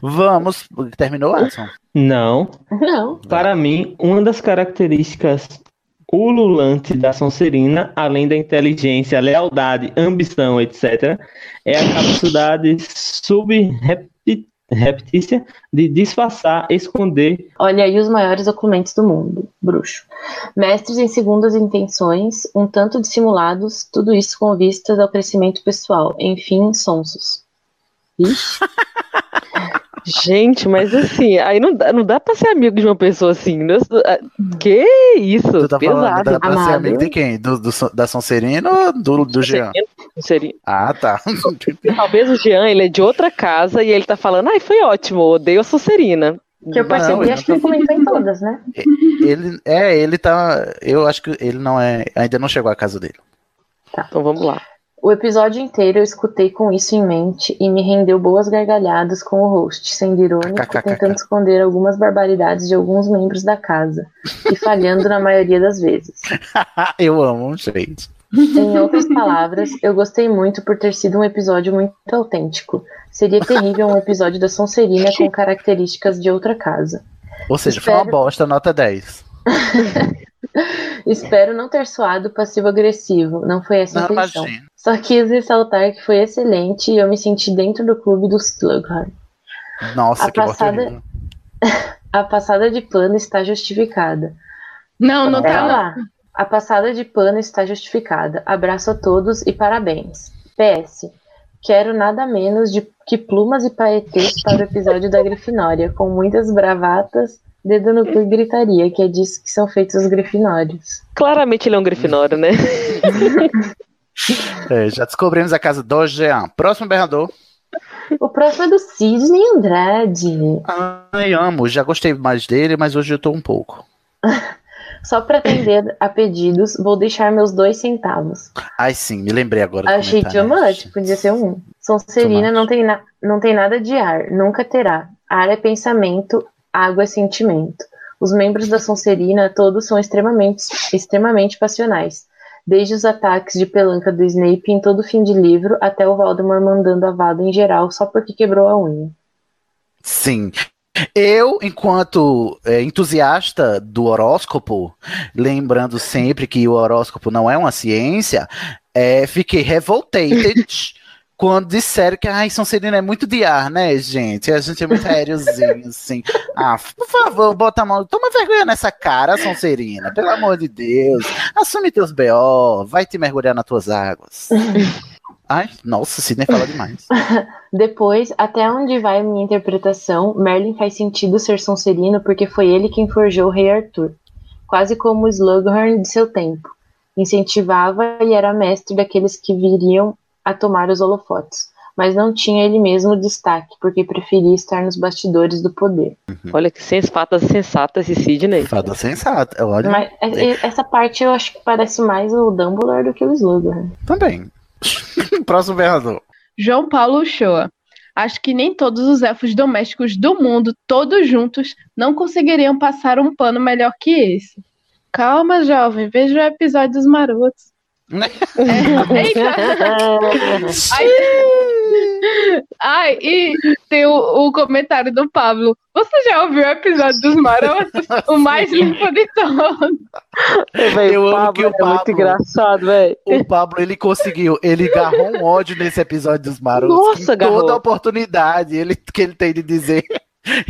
Vamos. Terminou, Adson? Não. Não. Para mim, uma das características ululantes da Sonserina, além da inteligência, lealdade, ambição, etc., é a capacidade subreptícia de disfarçar, esconder. Olha aí os maiores documentos do mundo, bruxo. Mestres em segundas intenções, um tanto dissimulados, tudo isso com vistas ao crescimento pessoal. Enfim, sonsos. Ixi. Gente, mas assim, aí não dá, não dá pra ser amigo de uma pessoa assim. né? Que isso? Tu tá falando, Pesado. dá pra ser amigo de quem? Do, do, da Sonserina ou do, do Jean? Seria. Ah, tá. Talvez o Jean, ele é de outra casa e ele tá falando, ai, foi ótimo, odeio a Sonserina. Que eu percebi, ele acho que ele comentou em todas, né? Ele, é, ele tá. Eu acho que ele não é. Ainda não chegou à casa dele. Então vamos lá. O episódio inteiro eu escutei com isso em mente e me rendeu boas gargalhadas com o host, sendo irônico, tentando esconder algumas barbaridades de alguns membros da casa, e falhando na maioria das vezes. eu amo, gente. Em outras palavras, eu gostei muito por ter sido um episódio muito autêntico. Seria terrível um episódio da Sonserina com características de outra casa. Ou seja, foi uma Espero- bosta, nota 10. Espero não ter soado passivo-agressivo, não foi essa a Não, intenção. imagina. Só quis ressaltar que foi excelente e eu me senti dentro do clube do Slughorn. Nossa, A que passada-. A passada de pano está justificada. Não, não Pera tá. lá. A passada de pano está justificada. Abraço a todos e parabéns. PS. Quero nada menos de que plumas e paetês para o episódio da Grifinória, com muitas bravatas, dedo no cu e gritaria, que é disso que são feitos os grifinórios. Claramente ele é um grifinório, né? É, já descobrimos a casa do Jean. Próximo berrador. O próximo é do Sidney Andrade. Ai, amo. Já gostei mais dele, mas hoje eu tô um pouco. Só para atender a pedidos, vou deixar meus dois centavos. Ai, sim, me lembrei agora. Achei too much, podia ser um. Sonserina não tem, na- não tem nada de ar, nunca terá. Ar é pensamento, água é sentimento. Os membros da Sonserina todos são extremamente, extremamente passionais. Desde os ataques de pelanca do Snape em todo fim de livro, até o Voldemort mandando a Vada em geral só porque quebrou a unha. Sim. Eu, enquanto é, entusiasta do horóscopo, lembrando sempre que o horóscopo não é uma ciência, é, fiquei revoltated quando disseram que a Sonserina é muito de ar, né, gente? A gente é muito aériozinho, assim. Ah, por favor, bota a mão. Toma vergonha nessa cara, Sonserina. Pelo amor de Deus. Assume teus B.O., vai te mergulhar nas tuas águas. Ai, nossa, Sidney fala demais. Depois, até onde vai minha interpretação, Merlin faz sentido ser Sonserino porque foi ele quem forjou o Rei Arthur, quase como o Slughorn de seu tempo. Incentivava e era mestre daqueles que viriam a tomar os holofotes, mas não tinha ele mesmo destaque, porque preferia estar nos bastidores do poder. Olha que sens fatas sensatas esse Sidney. Fada sensata. Olha. Mas é- é- essa parte eu acho que parece mais o Dumbledore do que o Slughorn. Também. Próximo berrador. João Paulo Uchoa. Acho que nem todos os elfos domésticos do mundo, todos juntos, não conseguiriam passar um pano melhor que esse. Calma, jovem, veja o episódio dos marotos. É, eita! Ai, ai, e tem o, o comentário do Pablo. Você já ouviu o episódio dos marotos? O mais limpo de todos. Eu amo Pablo que o é Pablo, muito engraçado, velho. o Pablo, ele conseguiu, ele agarrou um ódio nesse episódio dos Marotos. Nossa, agarrou. toda oportunidade ele, que ele tem de dizer.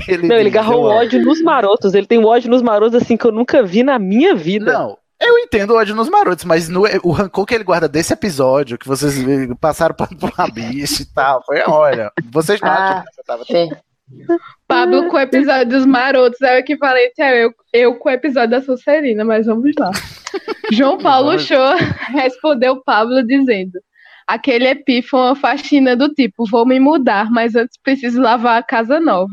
Ele Não, ele o amo. ódio nos marotos. Ele tem um ódio nos marotos assim que eu nunca vi na minha vida. Não, eu entendo o ódio nos Marotos, mas no- o rancor que ele guarda desse episódio, que vocês passaram por uma bicha e tal, foi, olha, vocês não Ah, que eu tava... é. Pablo com o episódio dos marotos é o equivalente a eu, eu com o episódio da Sonserina, mas vamos lá. João Paulo. Show respondeu Pablo dizendo: aquele epi foi uma faxina do tipo, vou me mudar, mas antes preciso lavar a casa nova.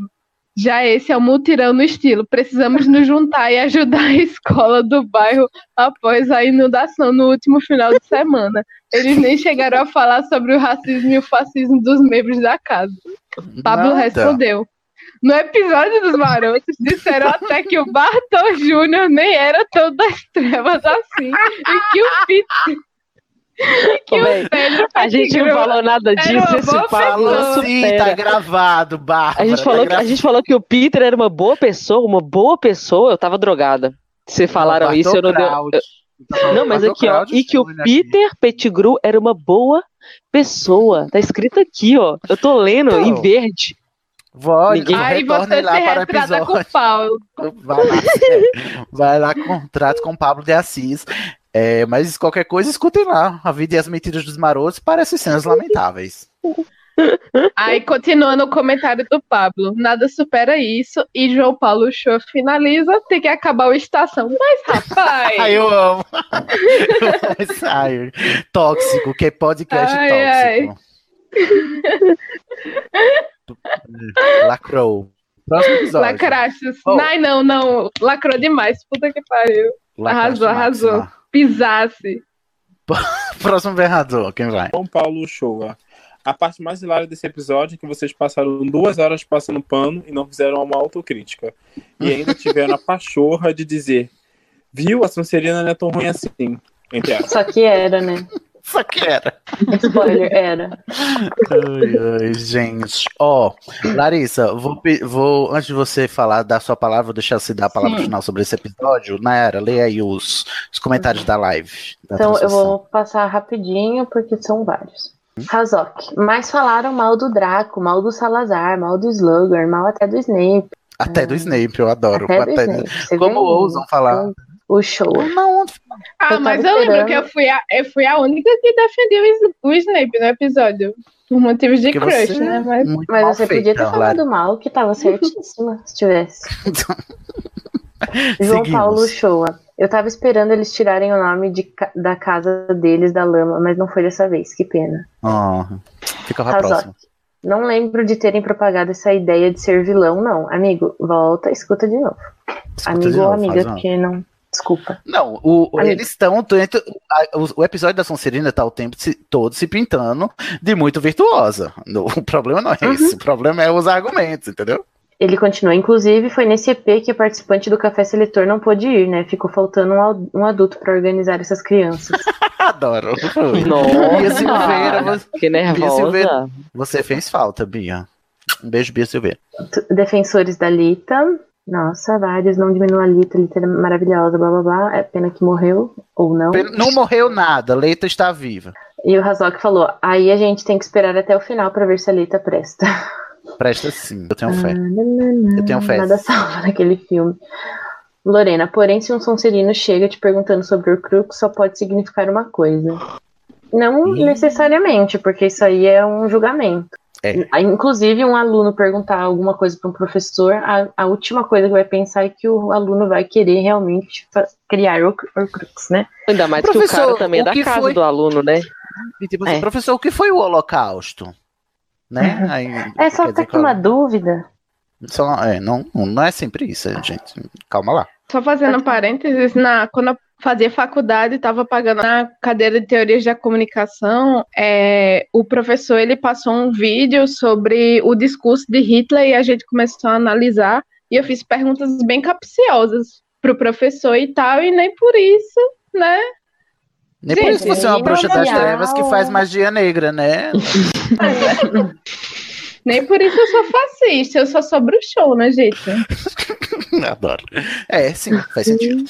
Já esse é o mutirão no estilo, precisamos nos juntar e ajudar a escola do bairro após a inundação no último final de semana. Eles nem chegaram a falar sobre o racismo e o fascismo dos membros da casa. Pablo Nada. respondeu. No episódio dos Marotos, disseram até que o Bartol Júnior nem era tão das trevas assim. E que o Peter. Que o velho A gente não falou nada disso, esse Pablo pessoa. Sim, tá gravado, Bárbara. A gente, tá falou, que- a gravado. gente falou que o Peter era uma boa pessoa, uma boa pessoa. Eu tava drogada. Vocês falaram Não, isso, eu não deu. Eu- Não, mas aqui, ó. E que o vendo aqui. Peter Pettigrew era uma boa pessoa. Tá escrito aqui, ó. Eu tô lendo Então, em verde. Vó, Ninguém- Aí você lá se para o retrata com o. Paulo. Vai lá, é, vai lá contrato com Pablo de Assis. É, mas qualquer coisa, escutem lá. A vida e as mentiras dos marotos parecem cenas lamentáveis. Aí continuando o comentário do Pablo, nada supera isso. E João Paulo Show finaliza, tem que acabar o estação. Mas rapaz, Ai, eu amo. Ai, tóxico, que é podcast Ai, tóxico. Lacrou. Próximo episódio. lacrachos. Oh. Ai, não, não. Lacrou demais. Puta que pariu. Lacraste arrasou, arrasou. Pisasse. Próximo vereador, quem vai? João Paulo Showa. A parte mais hilária desse episódio é que vocês passaram duas horas passando pano e não fizeram uma autocrítica. E ainda tiveram a pachorra de dizer: Viu, a Sonserina não é tão ruim assim. Entre aspas. Só que era, né? Só que era. Spoiler, era. Ai, ai, gente. Ó, Larissa, vou, vou, antes de você falar da sua palavra, vou deixar você dar a palavra Sim. final sobre esse episódio. Nayara, leia aí os, os comentários da live. da Então eu vou passar rapidinho, porque são vários. Razok, mas falaram mal do Draco, mal do Salazar, mal do Slugger, mal até do Snape. Até do Snape, eu adoro. Até do Até- Snape. Você Como ousam falar? O show. Não, Ah, Eu mas eu lembro que eu fui, a, eu fui a única que defendeu o Sn- o Snape no episódio. Por motivos de Porque crush, né? Mas, Muito Mas mal você feita, podia ter Lara. falado mal, que tava certíssima, se tivesse. João Seguimos. Paulo Shoa. Eu tava esperando eles tirarem o nome de da casa deles da lama, mas não foi dessa vez, que pena. Ó, fica pra Razok. próxima. Não lembro de terem propagado essa ideia de ser vilão, não. Amigo, volta, escuta de novo. Amigo de ou novo, amiga, faz uma. porque não. Desculpa. Não, o, o- eles estão. O, o episódio da Sonserina tá o tempo se- todo se pintando de muito virtuosa. No- o problema não é Uhum. esse. O problema é os argumentos, entendeu? Ele continua. Inclusive, foi nesse EP que a participante do Café Seletor não pôde ir, né? Ficou faltando um, um adulto pra organizar essas crianças. Adoro. Nossa, Bia Silveira, você, que nervosa. Bia Silveira, você fez falta, Bia. Um beijo, Bia Silveira. Defensores da Lita. Nossa, vários. Não diminua a Lita. Lita é maravilhosa, blá blá blá. É pena que morreu, ou não. Não morreu nada, Leita está viva. E o Razok falou: aí a gente tem que esperar até o final pra ver se a Lita presta. Presta sim, eu tenho fé. Eu Eu tenho fé. Nada salva naquele filme. Lorena, porém, se um Sonserino chega te perguntando sobre o Crux, só pode significar uma coisa. Não necessariamente, porque isso aí é um julgamento. É. Ah, Inclusive, um aluno perguntar alguma coisa para um professor, a, a última coisa que vai pensar é que o aluno vai querer realmente criar o, o Crux, né? Ainda mais que o Professor, cara também é da casa foi? do aluno, né? E tipo assim, É. professor, o que foi o Holocausto? Né? Aí, É só dizer tá com uma dúvida. só- é, não, não é sempre isso, gente. Calma lá. Só fazendo parênteses, na, quando fazia faculdade, estava pagando na cadeira de teorias da comunicação, é, o professor ele passou um vídeo sobre o discurso de Hitler e a gente começou a analisar e eu fiz perguntas bem capciosas pro professor e tal, e nem por isso, né? Nem por isso você é uma bruxa das trevas que faz magia negra, né? Nem por isso eu sou fascista, eu só sou bruxona, gente. Adoro. É, sim, faz sentido.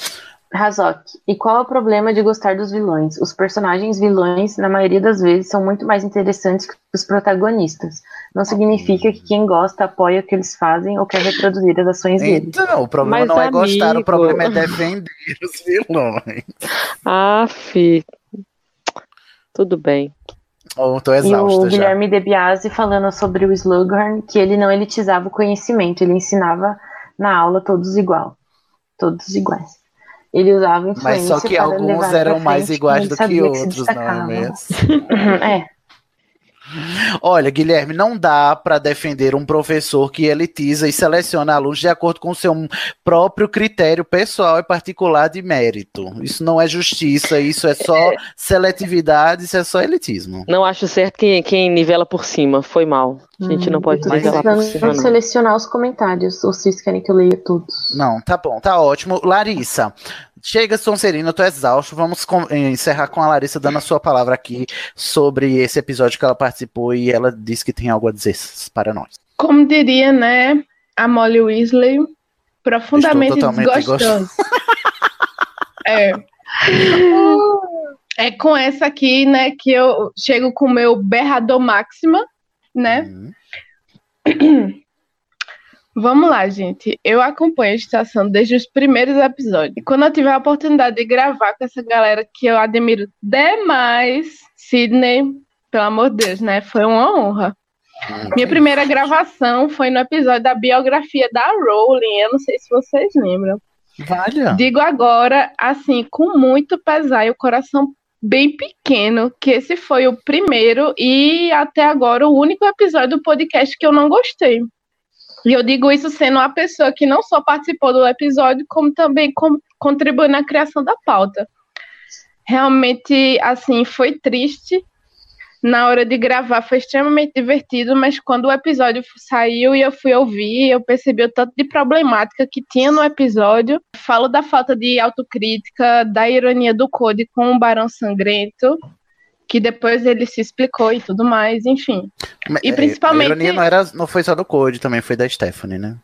Razok, e qual é o problema de gostar dos vilões? Os personagens vilões, na maioria das vezes, são muito mais interessantes que os protagonistas. Não significa que quem gosta apoia o que eles fazem ou quer reproduzir as ações deles. Então, o problema Mas, não é gostar, o problema é defender os vilões. Ah, fi. Tudo bem. Oh, tô E exausta o já. Guilherme De Biasi falando sobre o Slughorn, que ele não elitizava o conhecimento, ele ensinava na aula todos igual. Todos iguais. Ele usava Mas influência só que alguns eram mais iguais do que outros, não é mesmo? é. Olha, Guilherme, não dá para defender um professor que elitiza e seleciona alunos de acordo com o seu próprio critério pessoal e particular de mérito. Isso não é justiça, isso é só seletividade, isso é só elitismo. Não acho certo quem, quem nivela por cima. Foi mal. A gente não pode nivelar por cima, não. selecionar os comentários, ou vocês querem que eu leia todos? Não, tá bom, tá ótimo. Larissa, Chega, Sonserina, eu tô exausto. Vamos com- encerrar com a Larissa dando a sua palavra aqui sobre esse episódio que ela participou e ela disse que tem algo a dizer para nós. Como diria, né, a Molly Weasley, profundamente desgostoso. é. É com essa aqui, né, que eu chego com o meu berrador máxima, né? Vamos lá, gente. Eu acompanho a estação desde os primeiros episódios. E quando eu tiver a oportunidade de gravar com essa galera que eu admiro demais, Sidney, pelo amor de Deus, né? Foi uma honra. Minha primeira gravação foi no episódio da biografia da Rowling. Eu não sei se vocês lembram. Valha. Digo agora, assim, com muito pesar e o coração bem pequeno, que esse foi o primeiro e até agora o único episódio do podcast que eu não gostei. E eu digo isso sendo uma pessoa que não só participou do episódio, como também com, contribuiu na criação da pauta. Realmente, assim, foi triste. Na hora de gravar foi extremamente divertido, mas quando o episódio saiu e eu fui ouvir, eu percebi o tanto de problemática que tinha no episódio. Falo da falta de autocrítica, da ironia do Code com o Barão Sangrento, que depois ele se explicou e tudo mais, enfim. E É, principalmente- A ironia não, era, não foi só do Code, também foi da Stephanie, né?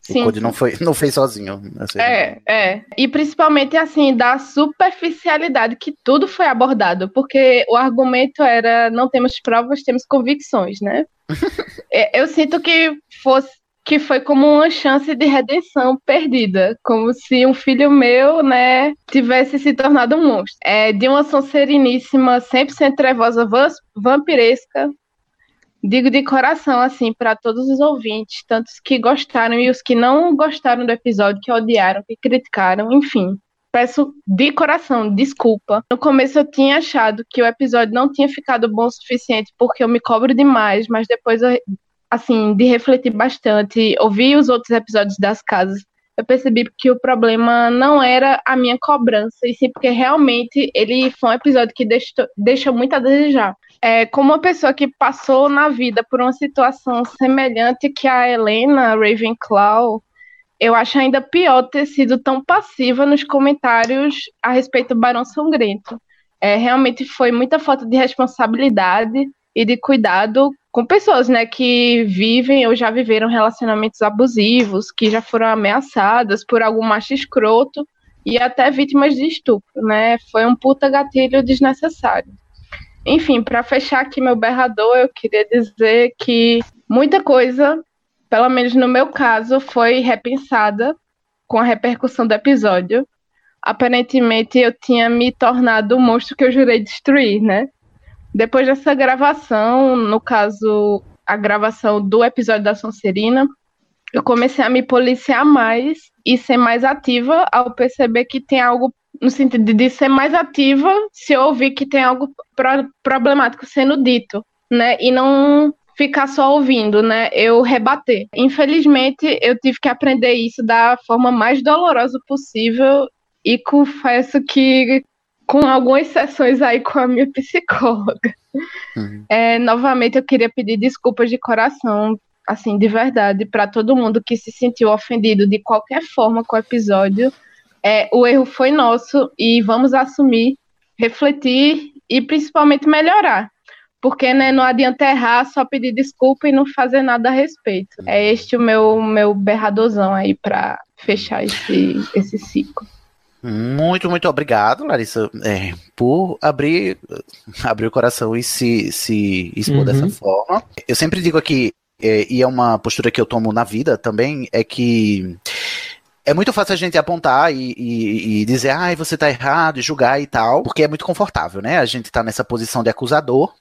Sim, o Code não, foi, não fez sozinho. assim. É, é. E principalmente, assim, da superficialidade que tudo foi abordado, porque o argumento era não temos provas, temos convicções, né? É, Eu sinto que fosse que foi como uma chance de redenção perdida, como se um filho meu, né, tivesse se tornado um monstro. É, de uma Sonseriníssima, 100% trevosa, vas- vampiresca, Digo de coração, assim, para todos os ouvintes, tantos que gostaram e os que não gostaram do episódio, que odiaram, que criticaram, enfim. Peço de coração desculpa. No começo eu tinha achado que o episódio não tinha ficado bom o suficiente porque eu me cobro demais, mas depois, eu, assim, de refletir bastante, ouvir os outros episódios das casas, eu percebi que o problema não era a minha cobrança, e sim porque realmente ele foi um episódio que deixou, deixa muito a desejar. É, como uma pessoa que passou na vida por uma situação semelhante que a Helena Ravenclaw, eu acho ainda pior ter sido tão passiva nos comentários a respeito do Barão Sangrento. É, realmente foi muita falta de responsabilidade e de cuidado com pessoas, né, que vivem ou já viveram relacionamentos abusivos, que já foram ameaçadas por algum macho escroto e até vítimas de estupro, né? Foi um puta gatilho desnecessário. Enfim, para fechar aqui meu berrador, eu queria dizer que muita coisa, pelo menos no meu caso, foi repensada com a repercussão do episódio. Aparentemente eu tinha me tornado o monstro que eu jurei destruir, né? Depois dessa gravação, no caso, a gravação do episódio da Sonserina, eu comecei a me policiar mais e ser mais ativa ao perceber que tem algo no sentido de ser mais ativa se eu ouvir que tem algo pro- problemático sendo dito, né? E não ficar só ouvindo, né? Eu rebater. Infelizmente, eu tive que aprender isso da forma mais dolorosa possível e confesso que com algumas sessões aí com a minha psicóloga. É, novamente, eu queria pedir desculpas de coração, assim, de verdade, para todo mundo que se sentiu ofendido de qualquer forma com o episódio. É, o erro foi nosso e vamos assumir, refletir e principalmente melhorar. Porque né, não adianta errar, só pedir desculpa e não fazer nada a respeito. É este o meu, meu berradorzão aí para fechar esse, esse ciclo. Muito, muito obrigado, Larissa, é, por abrir, abrir o coração e se, se expor Uhum. dessa forma. Eu sempre digo aqui, é, e é uma postura que eu tomo na vida também, é que é muito fácil a gente apontar e, e- e dizer, ai, você tá errado, e julgar e tal, porque é muito confortável, né? A gente tá nessa posição de acusador,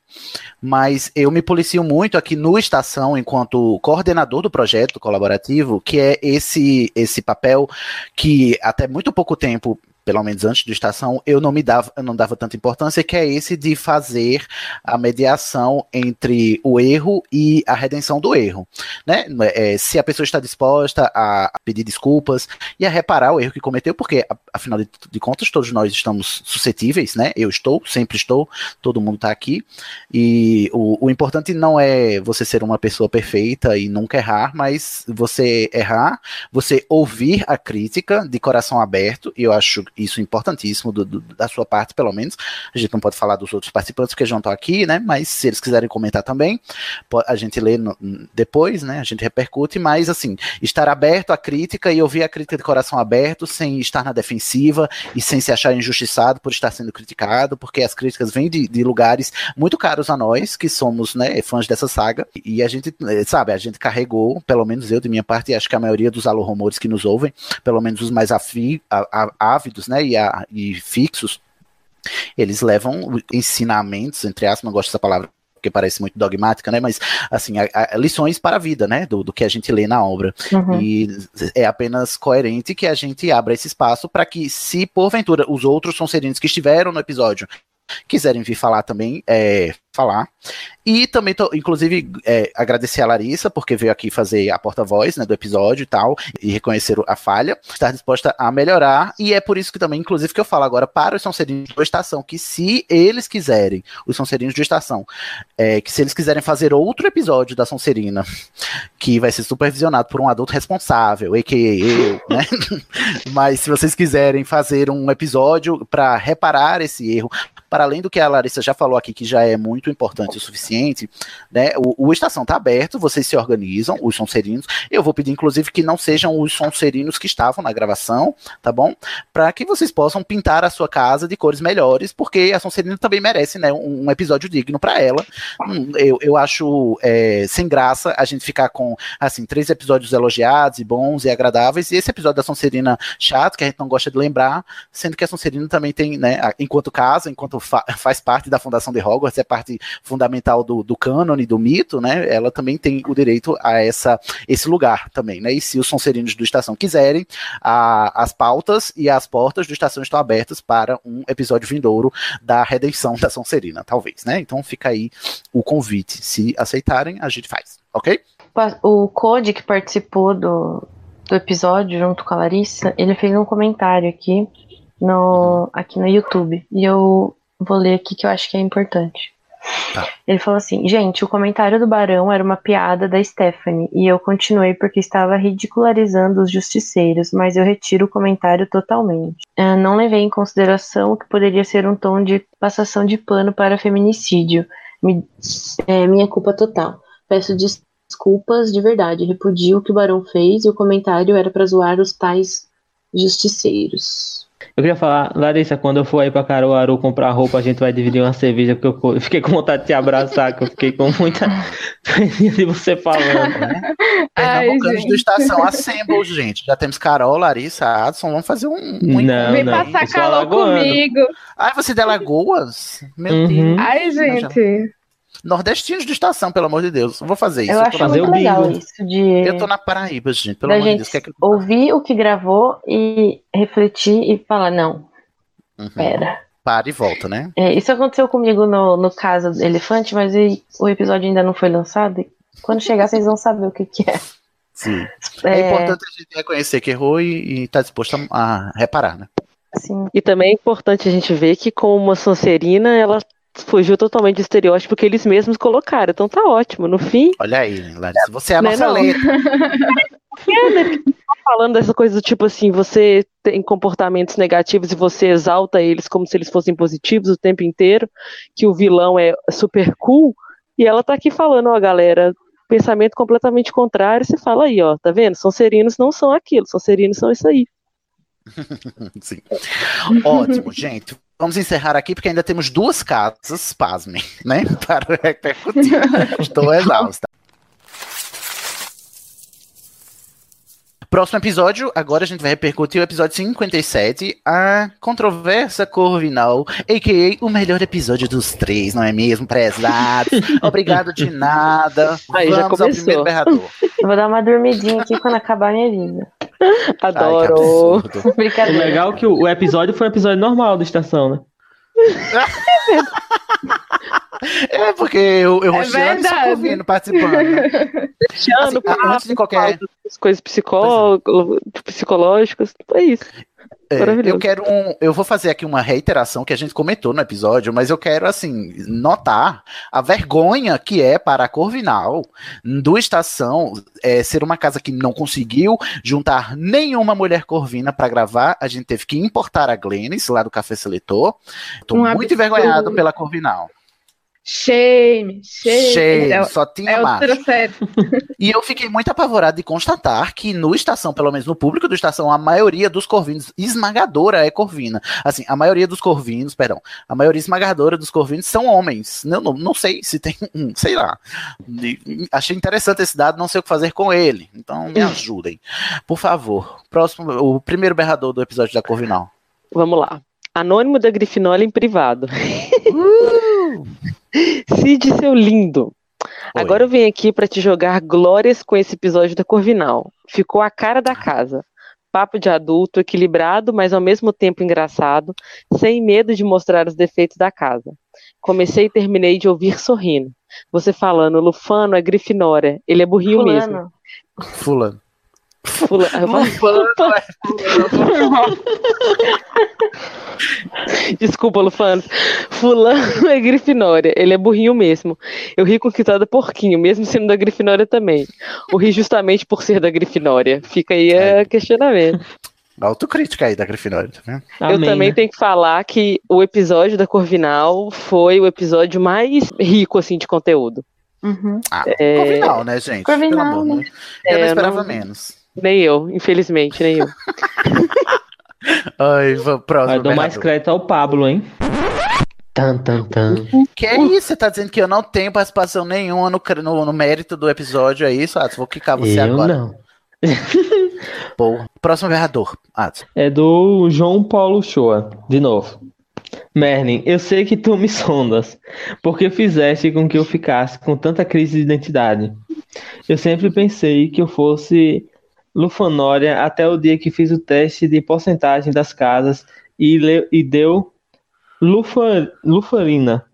mas eu me policio muito aqui no Estação, enquanto coordenador do projeto colaborativo, que é esse, esse papel que até muito pouco tempo pelo menos antes do estação, eu não me dava, eu não dava tanta importância, que é esse de fazer a mediação entre o erro e a redenção do erro. Né? É, se a pessoa está disposta a, a pedir desculpas e a reparar o erro que cometeu, porque, afinal de, de contas, todos nós estamos suscetíveis, né? Eu estou, sempre estou, todo mundo está aqui. E o, o importante não é você ser uma pessoa perfeita e nunca errar, mas você errar, você ouvir a crítica de coração aberto, e eu acho isso importantíssimo do, do, da sua parte, pelo menos. A gente não pode falar dos outros participantes porque já estão aqui, né? Mas se eles quiserem comentar também, a gente lê no, depois, né? A gente repercute, mas assim, estar aberto à crítica e ouvir a crítica de coração aberto, sem estar na defensiva e sem se achar injustiçado por estar sendo criticado, porque as críticas vêm de, de lugares muito caros a nós, que somos né, fãs dessa saga, e a gente, eh, sabe, a gente carregou, pelo menos eu de minha parte, e acho que a maioria dos alô rumores que nos ouvem, pelo menos os mais afi, a, a, ávidos, né, e, a, e fixos, eles levam ensinamentos, entre aspas, não gosto dessa palavra, porque parece muito dogmática, né? Mas, assim, a, a, lições para a vida, né? Do, do, que a gente lê na obra. Uhum. E é apenas coerente que a gente abra esse espaço para que, se porventura os outros sonserinos que estiveram no episódio quiserem vir falar também, é, falar. E também, tô, inclusive, é, agradecer a Larissa, porque veio aqui fazer a porta-voz né, do episódio e tal, e reconhecer a falha, estar disposta a melhorar, e é por isso que também, inclusive, que eu falo agora para os Sonserinos de Estação, que se eles quiserem, os Sonserinos de Estação, é, que se eles quiserem fazer outro episódio da Sonserina, que vai ser supervisionado por um adulto responsável, a.k.a. eu, né? Mas se vocês quiserem fazer um episódio para reparar esse erro, para além do que a Larissa já falou aqui, que já é muito importante o suficiente, né? O, o Estação está aberto, vocês se organizam, os sonserinos. Eu vou pedir, inclusive, que não sejam os sonserinos que estavam na gravação, tá bom? Para que vocês possam pintar a sua casa de cores melhores, porque a Sonserina também merece, né? Um, um episódio digno para ela. Hum, eu, eu acho é, sem graça a gente ficar com, assim, três episódios elogiados e bons e agradáveis, e esse episódio da Sonserina chato, que a gente não gosta de lembrar, sendo que a Sonserina também tem, né? Enquanto casa, enquanto fa faz parte da fundação de Hogwarts, é parte fundamental do, do cânone, do mito, né? Ela também tem o direito a essa, esse lugar também, né? E se os Sonserinos do Estação quiserem, a, as pautas e as portas do Estação estão abertas para um episódio vindouro da redenção da Sonserina, talvez, né? Então fica aí o convite. Se aceitarem, a gente faz, ok? O Code que participou do, do episódio junto com a Larissa, ele fez um comentário aqui no, aqui no YouTube. E eu vou ler aqui que eu acho que é importante. Tá. Ele falou assim: gente, o comentário do Barão era uma piada da Stephanie e eu continuei porque estava ridicularizando os justiceiros, mas eu retiro o comentário totalmente. Uh, não levei em consideração que poderia ser um tom de passação de pano para feminicídio. Me, é, minha culpa total. Peço desculpas de verdade. Repudio o que o Barão fez e o comentário era para zoar os tais justiceiros. Eu queria falar, Larissa, quando eu for aí pra Caruaru comprar roupa, a gente vai dividir uma cerveja, porque eu fiquei com vontade de te abraçar, que eu fiquei com muita de você falando, né? Pernambucanos do Estação Assemble, gente. Já temos Carol, Larissa, Adson, vamos fazer um... um não, Vem não, passar calor comigo. Ai, você é de Alagoas? Meu Uhum. Deus. Ai, gente. Nordestinos de estação, pelo amor de Deus. Vou fazer isso. Eu tô acho na- muito legal isso de Eu tô na Paraíba, gente. Pelo da amor de Deus. Que eu... ouvir o que gravou e refletir e falar, não, Uhum. pera. Para e volta, né? É, isso aconteceu comigo no, no caso do Elefante, mas e- o episódio ainda não foi lançado. e Quando chegar, vocês vão saber o que, que é. Sim. É, É. importante a gente reconhecer que errou e, e tá disposto a, a reparar, né? E também é importante a gente ver que com uma Sonserina, ela fugiu totalmente do estereótipo que eles mesmos colocaram. Então tá ótimo. No fim, Olha aí, Larissa. Você é a Né, nossa não? letra. é, né? Tá falando dessa coisa do tipo assim, você tem comportamentos negativos e você exalta eles como se eles fossem positivos o tempo inteiro, que o vilão é super cool, e ela tá aqui falando, ó, galera, pensamento completamente contrário, você fala aí, ó, tá vendo? Sonserinos não são aquilo, Sonserinos são isso aí. Sim. Ótimo, gente. Vamos encerrar aqui porque ainda temos duas casas, pasmem, né? Para repercutir. Estou exausta. Próximo episódio, agora a gente vai repercutir o episódio 57, a controversa Corvinal, a.k.a. o melhor episódio dos três, não é mesmo, prezados? Obrigado de nada. Aí, já Vamos ao começou. primeiro berrador. Eu vou dar uma dormidinha aqui quando acabar a minha vida. Adoro. O Brincadeira. legal é que o, o episódio foi um episódio normal da estação, né? É porque eu, eu É rosteando e ouvindo, participando. né? Deixando Assim, antes de qualquer as coisas psicó- psicológicas, é isso. É, eu quero um. Eu vou fazer aqui uma reiteração que a gente comentou no episódio, mas eu quero, assim, notar a vergonha que é para a Corvinal do Estação é, ser uma casa que não conseguiu juntar nenhuma mulher corvina para gravar. A gente teve que importar a Glennis lá do Café Seletor. Um muito envergonhado pela Corvinal. Shame, shame. Shame, É- só tinha é macho. E eu fiquei muito apavorado de constatar que no Estação, pelo menos no público do Estação, a maioria dos corvinos, esmagadora é corvina. Assim, a maioria dos corvinos, perdão, a maioria esmagadora dos corvinos são homens. Não, não, não sei se tem, um, sei lá. Achei interessante esse dado, não sei o que fazer com ele. Então me ajudem. Por favor. Próximo, o primeiro berrador do episódio da Corvinal. Vamos lá. Anônimo da Grifinória em privado. Cid, seu lindo. Agora eu venho aqui pra te jogar glórias com esse episódio da Corvinal. Ficou a cara da casa. Papo de adulto, equilibrado, mas ao mesmo tempo engraçado, sem medo de mostrar os defeitos da casa. Comecei e terminei de ouvir sorrindo. Você falando, Lufano é Grifinória, ele é burrinho Fulano. mesmo. Fulano. Fula... eu falo- Desculpa, Lufano. Fulano é Grifinória. Ele é burrinho mesmo. Eu ri toda porquinho, mesmo sendo da Grifinória também. Eu ri justamente por ser da Grifinória. Fica aí a questionamento. Autocrítica aí da Grifinória, tá vendo? eu também tenho que falar que o episódio da Corvinal foi o episódio mais rico, assim, de conteúdo. Ah, É, Corvinal, né, gente? Corvinal, Pelo amor, né? né? Eu não É, esperava não- menos. Nem eu, infelizmente, nem eu. Ai, vamos, próximo. Eu dou mais crédito ao Pablo, hein? Tan, tan, tan. Que é isso? Você tá dizendo que eu não tenho participação nenhuma no, no, no mérito do episódio, é isso, Atos? Vou quicar você Eu agora. não. Porra. Próximo berrador, Atos. É do João Paulo Shoa, de novo. Merlin, eu sei que tu me sondas, porque fizeste com que eu ficasse com tanta crise de identidade. Eu sempre pensei que eu fosse Lufanória até o dia que fiz o teste de porcentagem das casas e, le- e deu Lufa, Lufarina.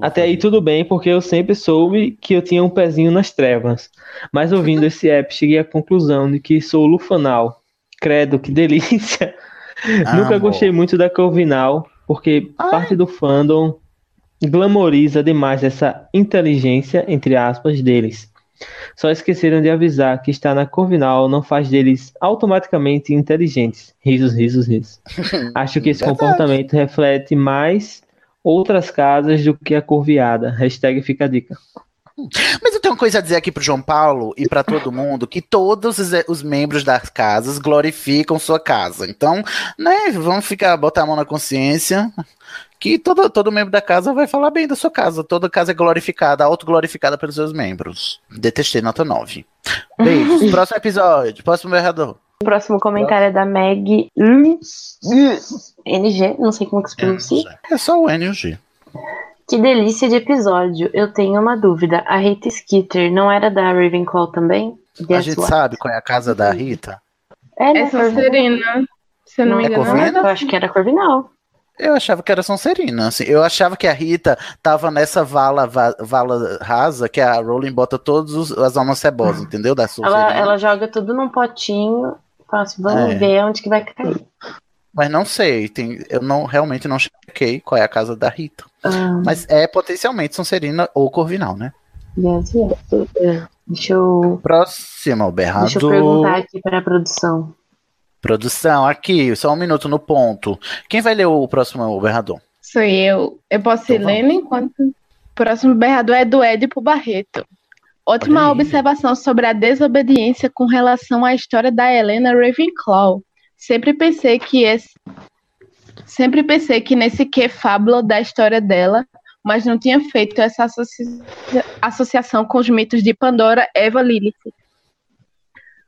Até aí tudo bem, porque eu sempre soube que eu tinha um pezinho nas trevas. Mas ouvindo esse app, cheguei à conclusão de que sou Lufanal. Credo, que delícia! Nunca Amo. gostei muito da Corvinal, porque parte do fandom glamoriza demais essa inteligência, entre aspas, deles. Só esqueceram de avisar que estar na Corvinal não faz deles automaticamente inteligentes. Risos, risos, risos. Acho que esse Verdade. comportamento reflete mais outras casas do que a Corviada. Hashtag fica a dica. Mas eu tenho uma coisa a dizer aqui pro João Paulo e pra todo mundo, que todos os, os membros das casas glorificam sua casa. Então, né, vamos ficar, botar a mão na consciência, que todo, todo membro da casa vai falar bem da sua casa. Toda casa é glorificada, autoglorificada pelos seus membros. Detestei, nota 9. Beijos. Próximo episódio, próximo berrador. O próximo comentário é da Meg NG, não sei como que se pronuncia. É só o N e o G. Que delícia de episódio. Eu tenho uma dúvida. A Rita Skeeter não era da Ravenclaw também? A Guess gente what? sabe qual é a casa da Rita? É, né, Essa se eu não me É engano. Corvina? Eu acho que era Corvinal. Eu achava que era Sonserina. Assim, eu achava que a Rita tava nessa vala, va- vala rasa que a Rowling bota todas as almas cebosas, entendeu? Da Sonserina. Ela, ela joga tudo num potinho. Fala assim, vamos É. ver onde que vai cair. Mas não sei, tem, eu não realmente não chequei qual é a casa da Rita. Ah, Mas é potencialmente Sonserina ou Corvinal, né? yes, yes. Deixa eu, Próximo, berrado. deixa eu perguntar aqui para a produção. Produção, aqui, só um minuto no ponto. Quem vai ler o próximo berrador? Sou eu. Eu posso ir Então vamos. lendo enquanto. O próximo berrador é do Édipo Barreto. Ótima observação sobre a desobediência com relação à história da Helena Ravenclaw. Sempre pensei que esse. Sempre pensei que nesse que fábula da história dela, mas não tinha feito essa associa- associação com os mitos de Pandora, Eva Lilith.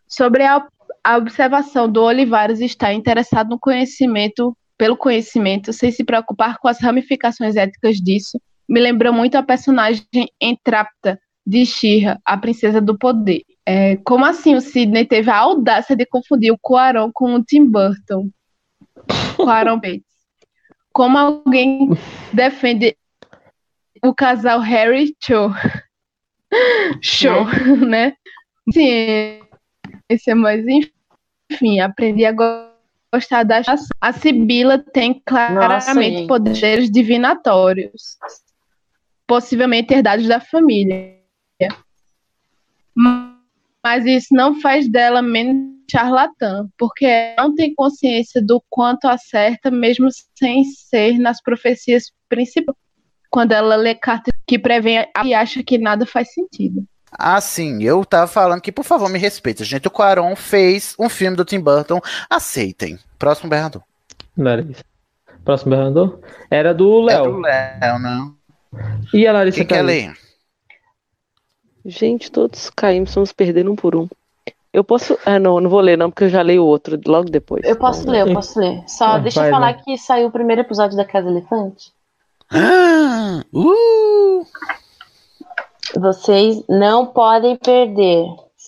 Sobre a, a observação do Olivares estar interessado no conhecimento, pelo conhecimento, sem se preocupar com as ramificações éticas disso, me lembrou muito a personagem Entrapta de Shira, a princesa do poder. É, como assim o Sidney teve a audácia de confundir o Cuarón com o Tim Burton? Cuarón Bates. Como alguém defende o casal Harry Cho? Show, né? Sim, esse é mais enfim, aprendi agora gostar da a Sibila tem claramente gente. poderes divinatórios, possivelmente herdados da família. Mas isso não faz dela menos charlatã, porque ela não tem consciência do quanto acerta, mesmo sem ser nas profecias principais, quando ela lê cartas que prevêem e acha que nada faz sentido. Ah, sim, eu tava falando que, por favor, me respeita. Gente, o Quaron fez um filme do Tim Burton. Aceitem. Próximo berrador. Larissa. Próximo berrador? Era do É Léo. do Léo, não. E a Larissa Quem quer caiu? ler? Gente, todos caímos, estamos perdendo um por um. Eu posso. Ah, não, não vou ler, não, porque eu já leio o outro logo depois. Eu posso ler, eu posso ler. Só Ah, deixa eu falar que saiu o primeiro episódio da Casa Elefante. Ah, uh! Vocês não podem perder,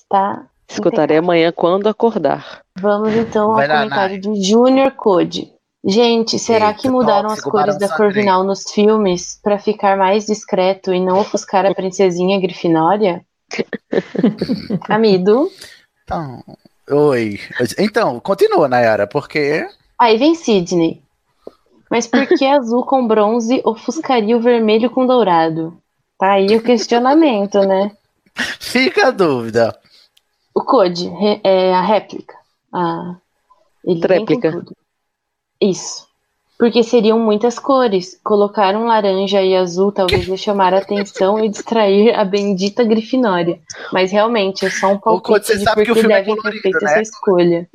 tá? Escutarei amanhã quando acordar. Vamos então ao Vai lá, comentário de Junior Code. Gente, será Eita, que mudaram as tóxico, cores da. Corvinal nos filmes pra ficar mais discreto e não ofuscar a princesinha Grifinória? Amido. Então, oi. Então, continua, Nayara, porque. Aí vem Sidney. Mas por que azul com bronze ofuscaria o vermelho com dourado? Tá aí o questionamento, né? Fica a dúvida. O Code é a réplica. A... Ele Tréplica. Isso. Porque seriam muitas cores. Colocar um laranja e azul talvez ia chamar a atenção e distrair a bendita Grifinória. Mas realmente é só um Code, palpite você de sabe que o filme é devem ter colorido, feito né? essa escolha.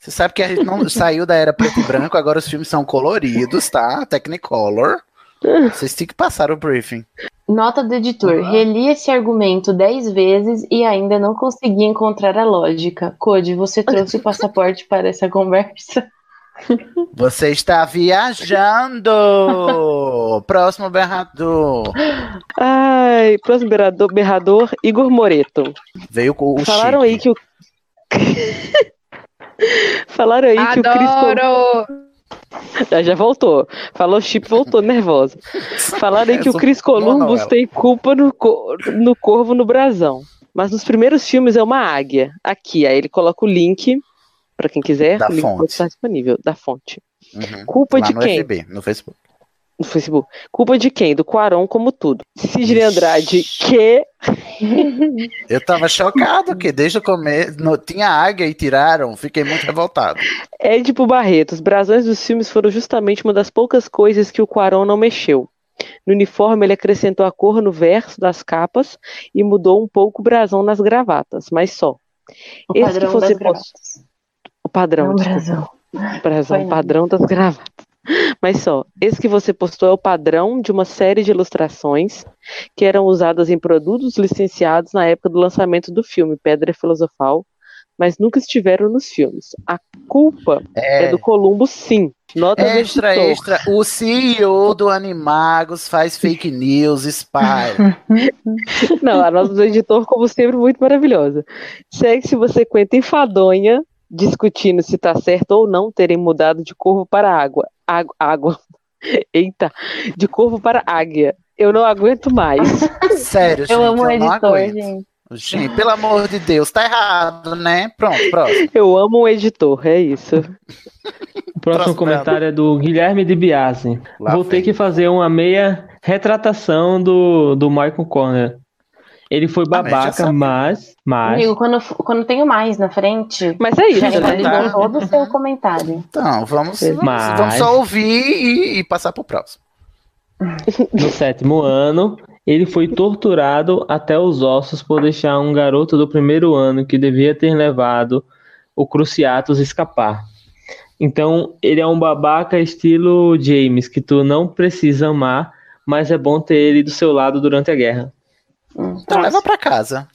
Você sabe que a gente não saiu da era preto e branco, agora os filmes são coloridos, tá? Technicolor. Vocês têm que passar o briefing. Nota do editor. Reli esse argumento dez vezes e ainda não consegui encontrar a lógica. Code, você trouxe o passaporte para essa conversa? Você está viajando! Próximo berrador. Ai, próximo berrador, berrador Igor Moreto. Veio com o Falaram chip. aí que o. Falaram aí que o Cris. Já, voltou. Falou chip, voltou nervosa. Falaram aí que o Cris Columbus tem culpa no, no corvo no brasão. Mas nos primeiros filmes é uma águia. Aqui, aí ele coloca o link, pra quem quiser, Da o link fonte. pode estar disponível, da fonte. Uhum. Culpa Lá de quem? FB, no Facebook. No Facebook. Culpa de quem? Do Quaron, como tudo. Sidney Andrade, que. Eu tava chocado que desde o começo no- tinha águia e tiraram. Fiquei muito revoltado. Edipo Barreto, os brasões dos filmes foram justamente uma das poucas coisas que o Quaron não mexeu. No uniforme, ele acrescentou a cor no verso das capas e mudou um pouco o brasão nas gravatas, mas só. O Esse padrão que você das. O padrão, Não, desculpa. brasão. Brasão, não. padrão das gravatas. Mas só, esse que você postou é o padrão de uma série de ilustrações que eram usadas em produtos licenciados na época do lançamento do filme Pedra Filosofal, mas nunca estiveram nos filmes. A culpa é, É. do Columbo, sim. Nota Extra, extra. O CEO do Animagos faz fake news, spy. Não, a nota do editor, como sempre, muito maravilhosa. Segue-se uma sequência enfadonha discutindo se está certo ou não terem mudado de corvo para água. Água. água. Eita, de corvo para águia. Eu não aguento mais. Sério, gente, Eu amo o eu editor, aguento. gente. Gente, pelo amor de Deus, tá errado, né? Pronto, próximo. Eu amo o editor, é isso. O próximo comentário é do Guilherme de Biasi. Lá Vou ter que fazer uma meia retratação do, do Michael Conner. Ele foi Ah, babaca, mas. mas Amigo, quando, quando tenho mais na frente, Mas é isso, já né? Tá. todo o seu comentário. Então, vamos, vamos, Mas- vamos só ouvir e, e passar pro próximo. no sétimo ano, ele foi torturado até os ossos por deixar um garoto do primeiro ano que devia ter levado o Cruciatus escapar. Então, ele é um babaca estilo James, que tu não precisa amar, mas é bom ter ele do seu lado durante a guerra. Então leva pra casa.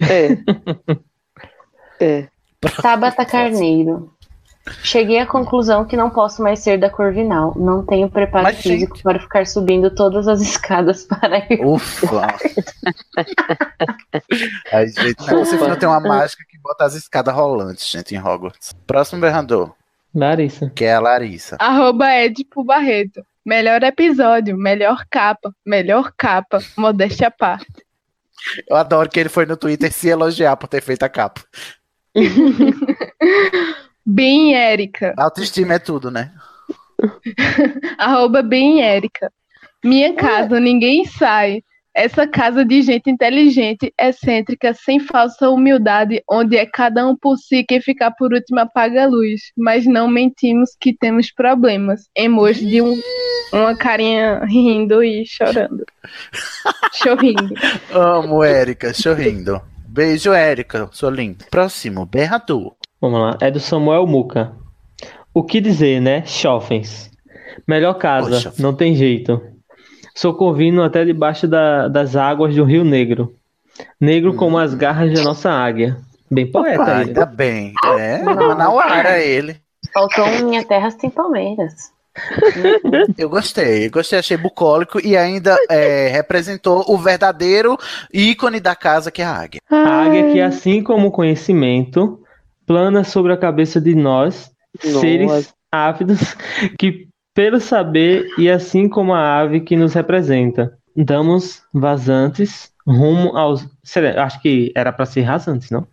É. É. Tabata Carneiro. Cheguei à conclusão que não posso mais ser da Corvinal. Não tenho preparo Mas, físico para ficar subindo todas as escadas para ir. Ufa. Ai, gente, não é possível não ter uma mágica que bota as escadas rolantes, gente, em Hogwarts. Próximo berrador, Larissa. que é a Larissa. Arroba Edipo Barreto. Melhor episódio, melhor capa, melhor capa, modéstia à parte. Eu adoro que ele foi no Twitter se elogiar por ter feito a capa. bem Érica. Autoestima é tudo, né? Arroba bem Érica. Minha casa, ninguém sai. Essa casa de gente inteligente, excêntrica, sem falsa humildade, onde é cada um por si, quem ficar por último apaga a luz. Mas não mentimos que temos problemas. Emoji de um, uma carinha rindo e chorando. Chorrindo. Amo, Érica, chorrindo. Beijo, Érica, sou lindo. Próximo, berrador. Vamos lá, é do Samuel Muca. O que dizer, né? Chofens. Melhor casa, Poxa. não tem jeito. Sou corvino até debaixo da- das águas do Rio Negro. Negro como as garras da nossa águia. Bem poeta ele. ainda bem. É, Manauara ele. Faltou Minha Terras Tem Palmeiras. Eu gostei, eu gostei, achei bucólico e ainda é, representou o verdadeiro ícone da casa que é a águia. A águia que, assim como o conhecimento, plana sobre a cabeça de nós, Nossa. seres ávidos, que pelo saber e assim como a ave que nos representa, damos vazantes rumo aos. Acho que era para ser rasantes, não?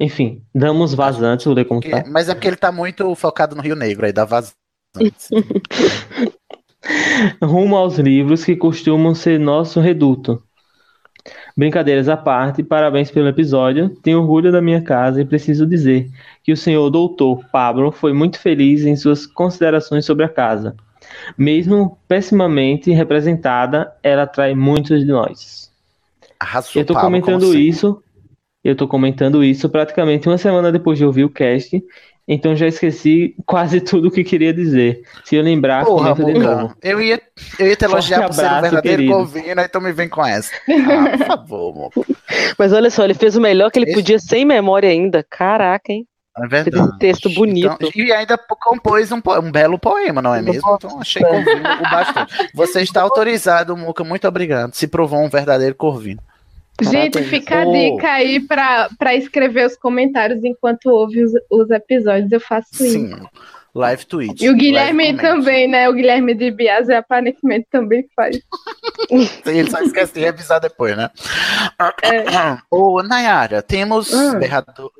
Enfim, damos vazantes, vou ler como tá. Mas é porque ele tá muito focado no Rio Negro aí, da vazão. rumo aos livros que costumam ser nosso reduto. Brincadeiras à parte, parabéns pelo episódio. Tenho orgulho da minha casa e preciso dizer que o senhor doutor Pablo foi muito feliz em suas considerações sobre a casa. Mesmo pessimamente representada, ela atrai muitos de nós. Arrasou, Eu Pablo, comentando isso. Eu tô comentando isso praticamente uma semana depois de ouvir o cast. Então já esqueci quase tudo o que queria dizer. Se eu lembrar, Porra, de novo. eu ia, eu ia te elogiar Forte por ser um abraço, verdadeiro querido. corvino, aí tu me vem com essa. Ah, por favor, Muca. Mas olha só, ele fez o melhor que ele podia sem memória ainda. Caraca, hein? É Fez verdade. um texto bonito. Então, e ainda compôs um, um belo poema, não é mesmo? Então achei corvino o bastante. Você está autorizado, Muca, muito obrigado. Se provou um verdadeiro corvino. Gente, fica a dica aí pra escrever os comentários enquanto ouve os, os episódios. Eu faço Sim, isso. Live tweet. E o Guilherme também, né? O Guilherme de Biase aparentemente também faz. Ele só esquece de revisar depois, né? É. Ô, Nayara, temos, Hum.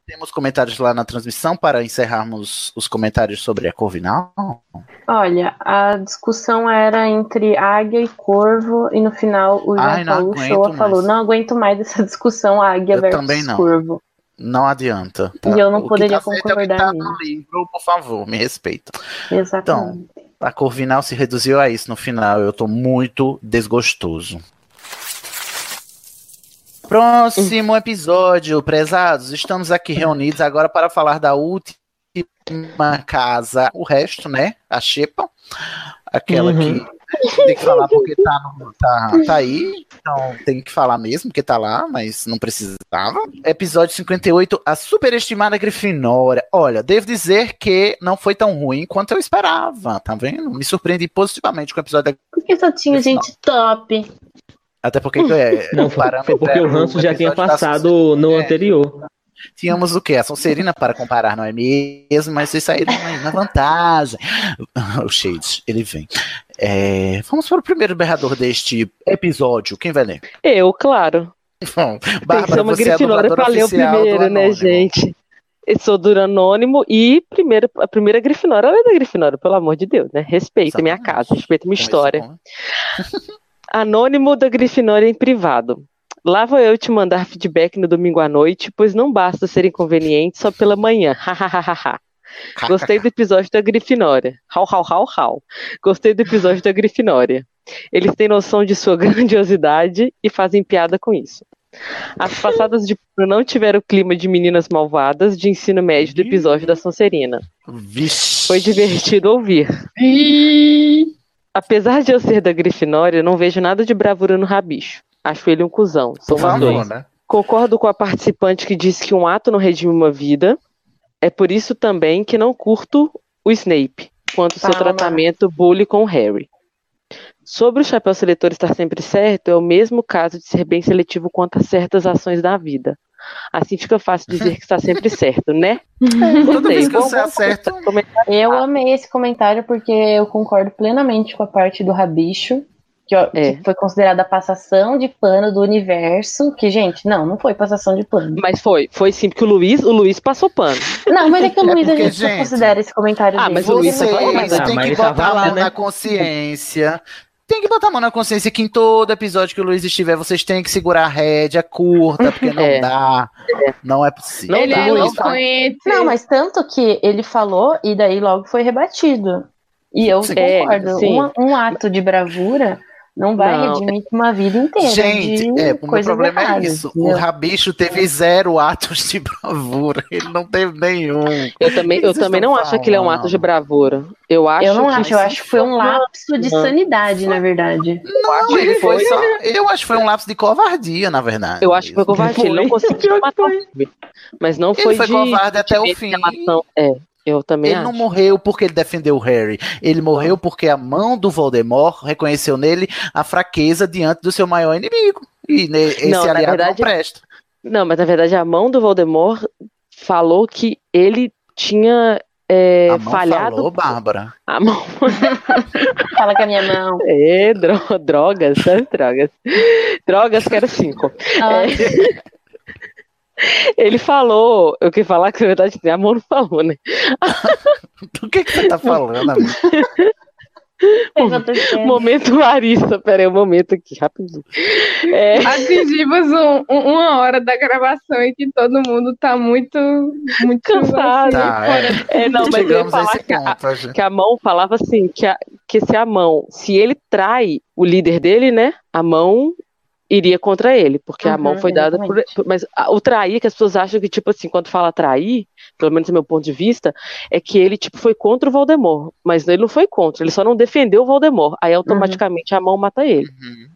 temos comentários lá na transmissão para encerrarmos os comentários sobre a Corvinal? Olha, a discussão era entre águia e corvo, e no final o Ai, Shoa mais. falou: não aguento mais essa discussão águia Eu versus também não. corvo. Não adianta. E eu não O poderia tá é que concordar tá no livro, por favor, me respeita. Exatamente. Então, a Corvinal se reduziu a isso no final. Eu tô muito desgostoso. Próximo episódio, prezados. Estamos aqui reunidos agora para falar da última casa. O resto, né? A Xepa. Aquela Uhum. que tem que falar porque tá, tá, tá aí. Então tem que falar mesmo, porque tá lá, mas não precisava. Episódio 58, a superestimada Grifinória. Olha, devo dizer que não foi tão ruim quanto eu esperava, tá vendo? Me surpreendi positivamente com o episódio da Porque só tinha gente top. até porque é, Não, o foi, porque era o ranço já tinha da passado no anterior. Tínhamos o quê? A Sonserina para comparar, não é mesmo? Mas vocês saíram aí na vantagem. O Shades, ele vem. É, vamos para o primeiro berrador deste episódio. Quem vai ler? Eu, claro. Bom, Bárbara, uma você é a grifinória dubladora pra ler o primeiro, né, gente? Eu sou do Anônimo e primeiro, a primeira Grifinória, ela é da Grifinória, pelo amor de Deus, né? Respeita minha casa, respeita minha história. Anônimo da Grifinória em privado. Lá vou eu te mandar feedback no domingo à noite, pois não basta ser inconveniente só pela manhã. Hahaha. Gostei do episódio da Grifinória. Hau, hau, hau, hau. Gostei do episódio da Grifinória. Eles têm noção de sua grandiosidade e fazem piada com isso. As passadas de pano não tiveram o clima de meninas malvadas de ensino médio do episódio da Sonserina. Foi divertido ouvir. Apesar de eu ser da Grifinória, não vejo nada de bravura no rabicho. Acho ele um cuzão. Favor, dois. né? Concordo com a participante que disse que um ato não redime uma vida. É por isso também que não curto o Snape, quanto seu Palma. tratamento bully com o Harry. Sobre o chapéu seletor estar sempre certo, é o mesmo caso de ser bem seletivo quanto a certas ações da vida. Assim fica fácil dizer que está sempre certo, né? Toda vez que você acerta. Eu amei esse comentário porque eu concordo plenamente com a parte do rabicho. Que, ó, que foi considerada passação de pano do universo, que, gente, não, não foi passação de pano. Mas foi, foi sim, porque o Luiz, o Luiz passou pano. Não, mas é que o Luiz, a porque, gente, não gente, considera esse comentário Ah, dele. mas o Luiz não Vocês mas que botar a lá, mão né? na consciência. Tem que botar a mão na consciência que em todo episódio que o Luiz estiver, vocês têm que segurar a rédea curta, porque não É. dá. Não é possível. ele dá, é eloquente. Não, mas tanto que ele falou e daí logo foi rebatido. E eu Sim. concordo. É. Um, um ato de bravura não vai Não. redimir uma vida inteira. Gente, de é, o meu problema é erradas, isso. O? Rabicho teve zero atos de bravura. Ele não teve nenhum. Eu também, eu também não estão acho que ele é um ato de bravura. Eu acho Eu não que acho, eu acho que foi um lapso de Não. sanidade, na verdade. Não, ele foi só. Eu acho que foi um lapso de covardia, na verdade. Eu acho que foi covardia. Ele não conseguiu matar. Mas não Ele foi, foi de, covarde até o de fim. É, eu também Ele acho. não morreu porque ele defendeu o Harry. Ele morreu porque a mão do Voldemort reconheceu nele a fraqueza diante do seu maior inimigo. E esse Não, na aliado verdade- não presta. Não, mas na verdade a mão do Voldemort falou que ele tinha é, a mão falhado. falou, Bárbara. A mão. Fala com a minha mão. É, dro- drogas, sabe? Drogas. Drogas, quero cinco. Ah. É. Ele falou, eu queria falar que na verdade a mão não falou, né? Do que, que você tá falando, amigo? Momento Larissa, peraí, um momento aqui, rapidinho. É, Atingimos um- um- uma hora da gravação em que todo mundo tá muito, muito Cansado. Tá, fora é, não, mas eu ia Chegamos a falar que a, ponto, gente. que a mão falava assim, que, a- que se a mão, se ele trai o líder dele, né? A mão iria contra ele, porque a Uhum, mão foi dada por, por- Mas a- o trair, que as pessoas acham que, tipo assim, quando fala trair, pelo menos do meu ponto de vista, é que ele, tipo, foi contra o Voldemort. Mas ele não foi contra, ele só não defendeu o Voldemort. Aí automaticamente a mão mata ele.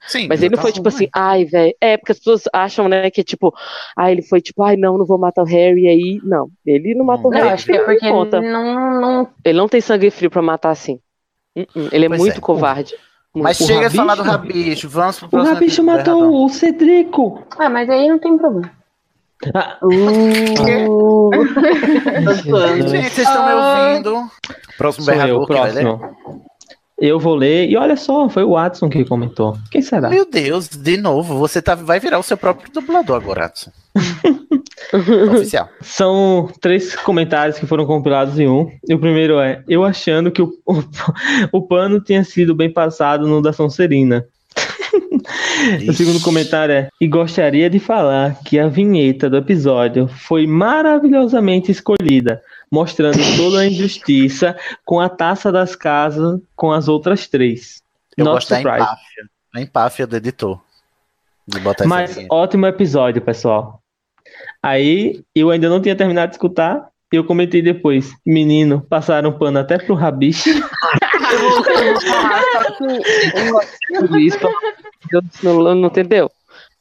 Sim, Mas ele não foi tipo assim, ai, velho. É, porque as pessoas acham, né, que tipo, ai, ele foi tipo, ai, não, não vou matar o Harry aí. Não, ele não matou o Harry. acho que é não porque conta. ele não, não. Ele não tem sangue frio pra matar assim. Uh-uh, Ele é Pois muito é. covarde. Mas O chega de falar do Rabicho? Rabicho. Vamos pro O próximo Rabicho episódio, matou Bernardão. o Cedrico. Ah, mas aí não tem problema. Ah, Uh, Gente, vocês estão me ouvindo? Próximo sou eu, berrador que vai ler? próximo. Eu vou ler. E olha só, foi o Watson que comentou. Quem será? Meu Deus, de novo, você tá, vai virar o seu próprio dublador agora, Adson. Oficial. São três comentários que foram compilados em um. E o primeiro é: Eu achando que o, o, o pano tinha sido bem passado no da Sonserina. O segundo comentário é: E gostaria de falar que a vinheta do episódio foi maravilhosamente escolhida, mostrando toda a injustiça com a taça das casas com as outras três. Eu Not gosto da surprised. empáfia. A empáfia do editor. De botar Mas ótimo episódio, pessoal. Aí eu ainda não tinha terminado de escutar. E eu comentei depois, menino, passaram pano até pro rabicho. Luiz, pelo amor de Deus, não, não entendeu?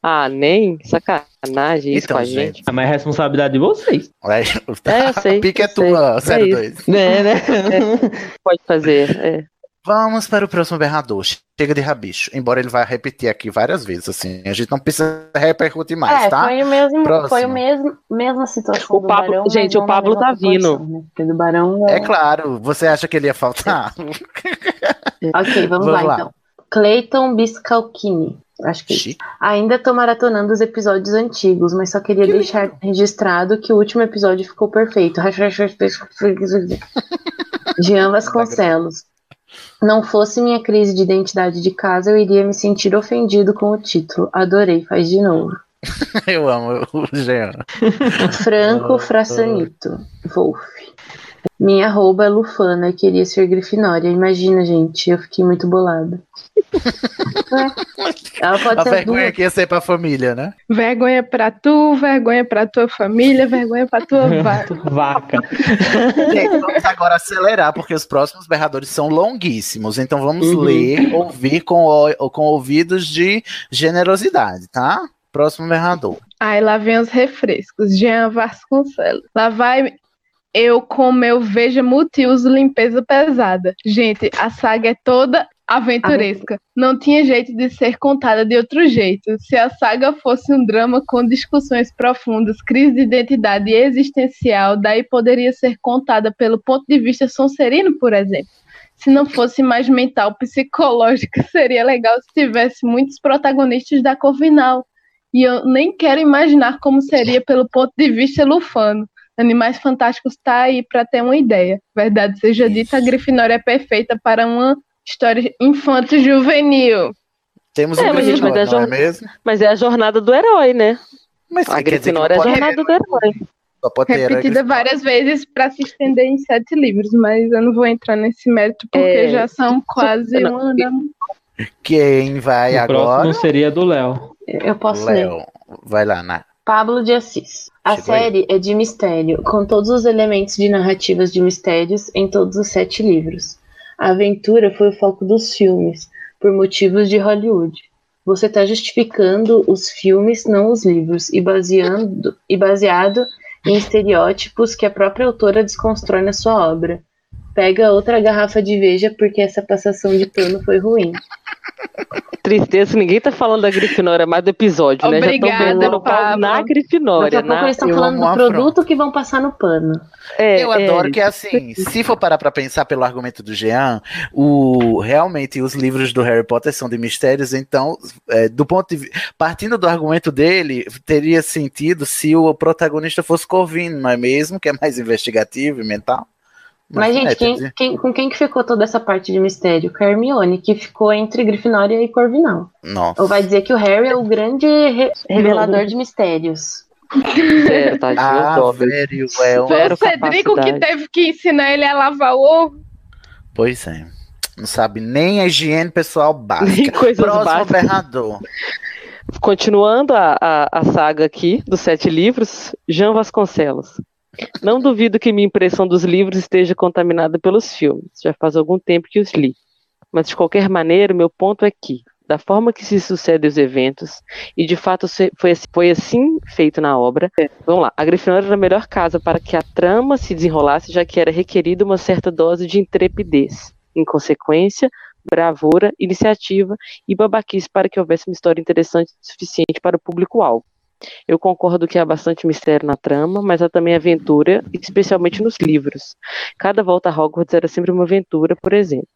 Ah, nem sacanagem isso Então, com a gente. Ah, Mas é responsabilidade de vocês. Vai, É, eu sei. A pique é tua, É 02. isso. Né, né? Pode fazer. É. Vamos para o próximo berrador. Chega de rabicho. Embora ele vá repetir aqui várias vezes, assim. A gente não precisa repercutir mais, é, tá? foi o mesmo, Próximo. foi o mesmo, mesma situação O do Pablo- Barão. gente, o Pablo tá vindo. né? Porque do Barão é... É claro, você acha que ele ia faltar? Ok, vamos, Vamos lá, lá. então. Clayton Biscalchini. Acho que é isso. Chique. Ainda tô maratonando os episódios antigos, mas só queria deixar registrado que o último episódio ficou perfeito. Jean Vasconcelos. Não fosse minha crise de identidade de casa, eu iria me sentir ofendido com o título. Adorei, faz de novo. Eu amo o Jean. Franco Frassanito. Wolf. Minha arroba é Lufana queria ser Grifinória. Imagina, gente, eu fiquei muito bolada. É. Ela pode A ser vergonha duas. que ia ser pra família, né? Vergonha pra tu, vergonha pra tua família, vergonha pra tua vaca. Vaca. Gente, vamos agora acelerar, porque os próximos berradores são longuíssimos. Então vamos Uhum. ler, ouvir com, o- com ouvidos de generosidade, tá? Próximo berrador. Aí lá vem os refrescos. Jean Vasconcelos. Lá vai eu com meu Veja Multiuso Limpeza Pesada. Gente, a saga é toda aventuresca. Não tinha jeito de ser contada de outro jeito. Se a saga fosse um drama com discussões profundas, crise de identidade existencial, daí poderia ser contada pelo ponto de vista sonserino, por exemplo. se não fosse mais mental, psicológica, seria legal se tivesse muitos protagonistas da Corvinal. E eu nem quero imaginar como seria pelo ponto de vista lufano. Animais Fantásticos está aí para ter uma ideia. Verdade seja dita, a Grifinória é perfeita para uma história infanto-juvenil. Temos É, um mas, mas, é Grifinória, a não é mesmo? mas é a jornada do herói, né? Mas a Grifinória é a jornada do herói. Só pode ter herói Repetida várias vezes para se estender em sete livros, mas eu não vou entrar nesse mérito porque É. já são quase Não, uma da... Quem vai o agora? próximo seria do Léo. Eu posso ler. Léo. Vai lá, Ná. Pablo de Assis. A Chegou aí. série é de mistério, com todos os elementos de narrativas de mistérios em todos os sete livros. A aventura foi o foco dos filmes, por motivos de Hollywood. Você está justificando os filmes, não os livros, e, baseando, e baseado em estereótipos que a própria autora desconstrói na sua obra. Pega outra garrafa de veja porque essa passação de pano foi ruim. Tristeza, ninguém tá falando da Grifinória mais do episódio, né? Já Obrigada, estão vendendo pau na Daqui Grifinória. a pouco na... eles estão falando do produto que vão passar no pano. É, Eu é, adoro que assim, se for parar pra pensar pelo argumento do Jean, o realmente os livros do Harry Potter são de mistérios, então, é, do ponto de partindo do argumento dele, teria sentido se o protagonista fosse Corvino, não é mesmo? Que é mais investigativo e mental. Mas, gente, é, quem- quem- com quem que ficou toda essa parte de mistério? Com a Hermione, que ficou entre Grifinória e Corvinal. Nossa. Ou vai dizer que o Harry é o grande re- revelador de mistérios. Sério, tadinho, Ah, velho, é um... Zero O Cedrico que teve que ensinar ele a lavar o ovo. Pois é. Não sabe nem a higiene pessoal Nem básica. coisas Próximo básicas. berrador. Continuando a, a, a saga aqui dos sete livros, Jean Vasconcelos. Não duvido que minha impressão dos livros esteja contaminada pelos filmes. Já faz algum tempo que os li. Mas de qualquer maneira, meu ponto é que, da forma que se sucedem os eventos, e de fato foi, assim- foi assim feito na obra, vamos lá, a Grifinória era a melhor casa para que a trama se desenrolasse, já que era requerida uma certa dose de intrepidez. Em consequência, bravura, iniciativa e babaquice para que houvesse uma história interessante o suficiente para o público-alvo. Eu concordo que há bastante mistério na trama, mas há também aventura, especialmente nos livros. Cada volta a Hogwarts era sempre uma aventura, por exemplo.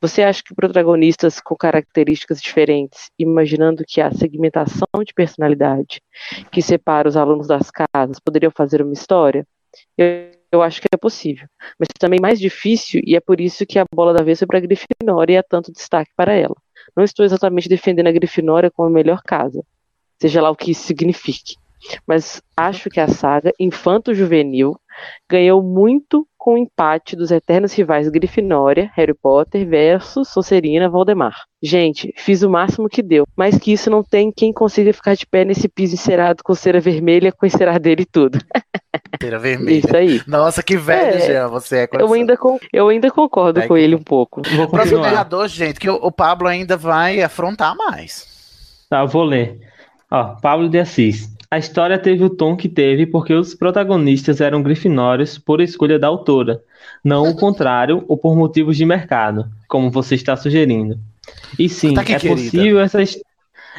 Você acha que protagonistas com características diferentes, imaginando que há segmentação de personalidade que separa os alunos das casas, poderiam fazer uma história? Eu, eu acho que é possível, mas também mais difícil, e é por isso que a bola da vez foi para a Grifinória e há tanto destaque para ela. Não estou exatamente defendendo a Grifinória como a melhor casa, seja lá o que isso signifique. Mas acho que a saga infanto-juvenil ganhou muito com o empate dos eternos rivais Grifinória, Harry Potter versus Sonserina Voldemort. Gente, fiz o máximo que deu, mas que isso não tem quem consiga ficar de pé nesse piso encerado com cera vermelha, com encerado dele e tudo. Pera vermelha. Isso aí. Nossa, que velho, É, Jean, você é com Eu ainda, con- eu ainda concordo Vai com que- ele um pouco. Vou Próximo continuar. berrador, gente, que o, o Pablo ainda vai afrontar mais. Tá, eu vou ler. Ó, Pablo de Assis. A história teve o tom que teve porque os protagonistas eram grifinórios por escolha da autora, não o contrário ou por motivos de mercado, como você está sugerindo. E sim, Tá aqui, é querida. possível essa his-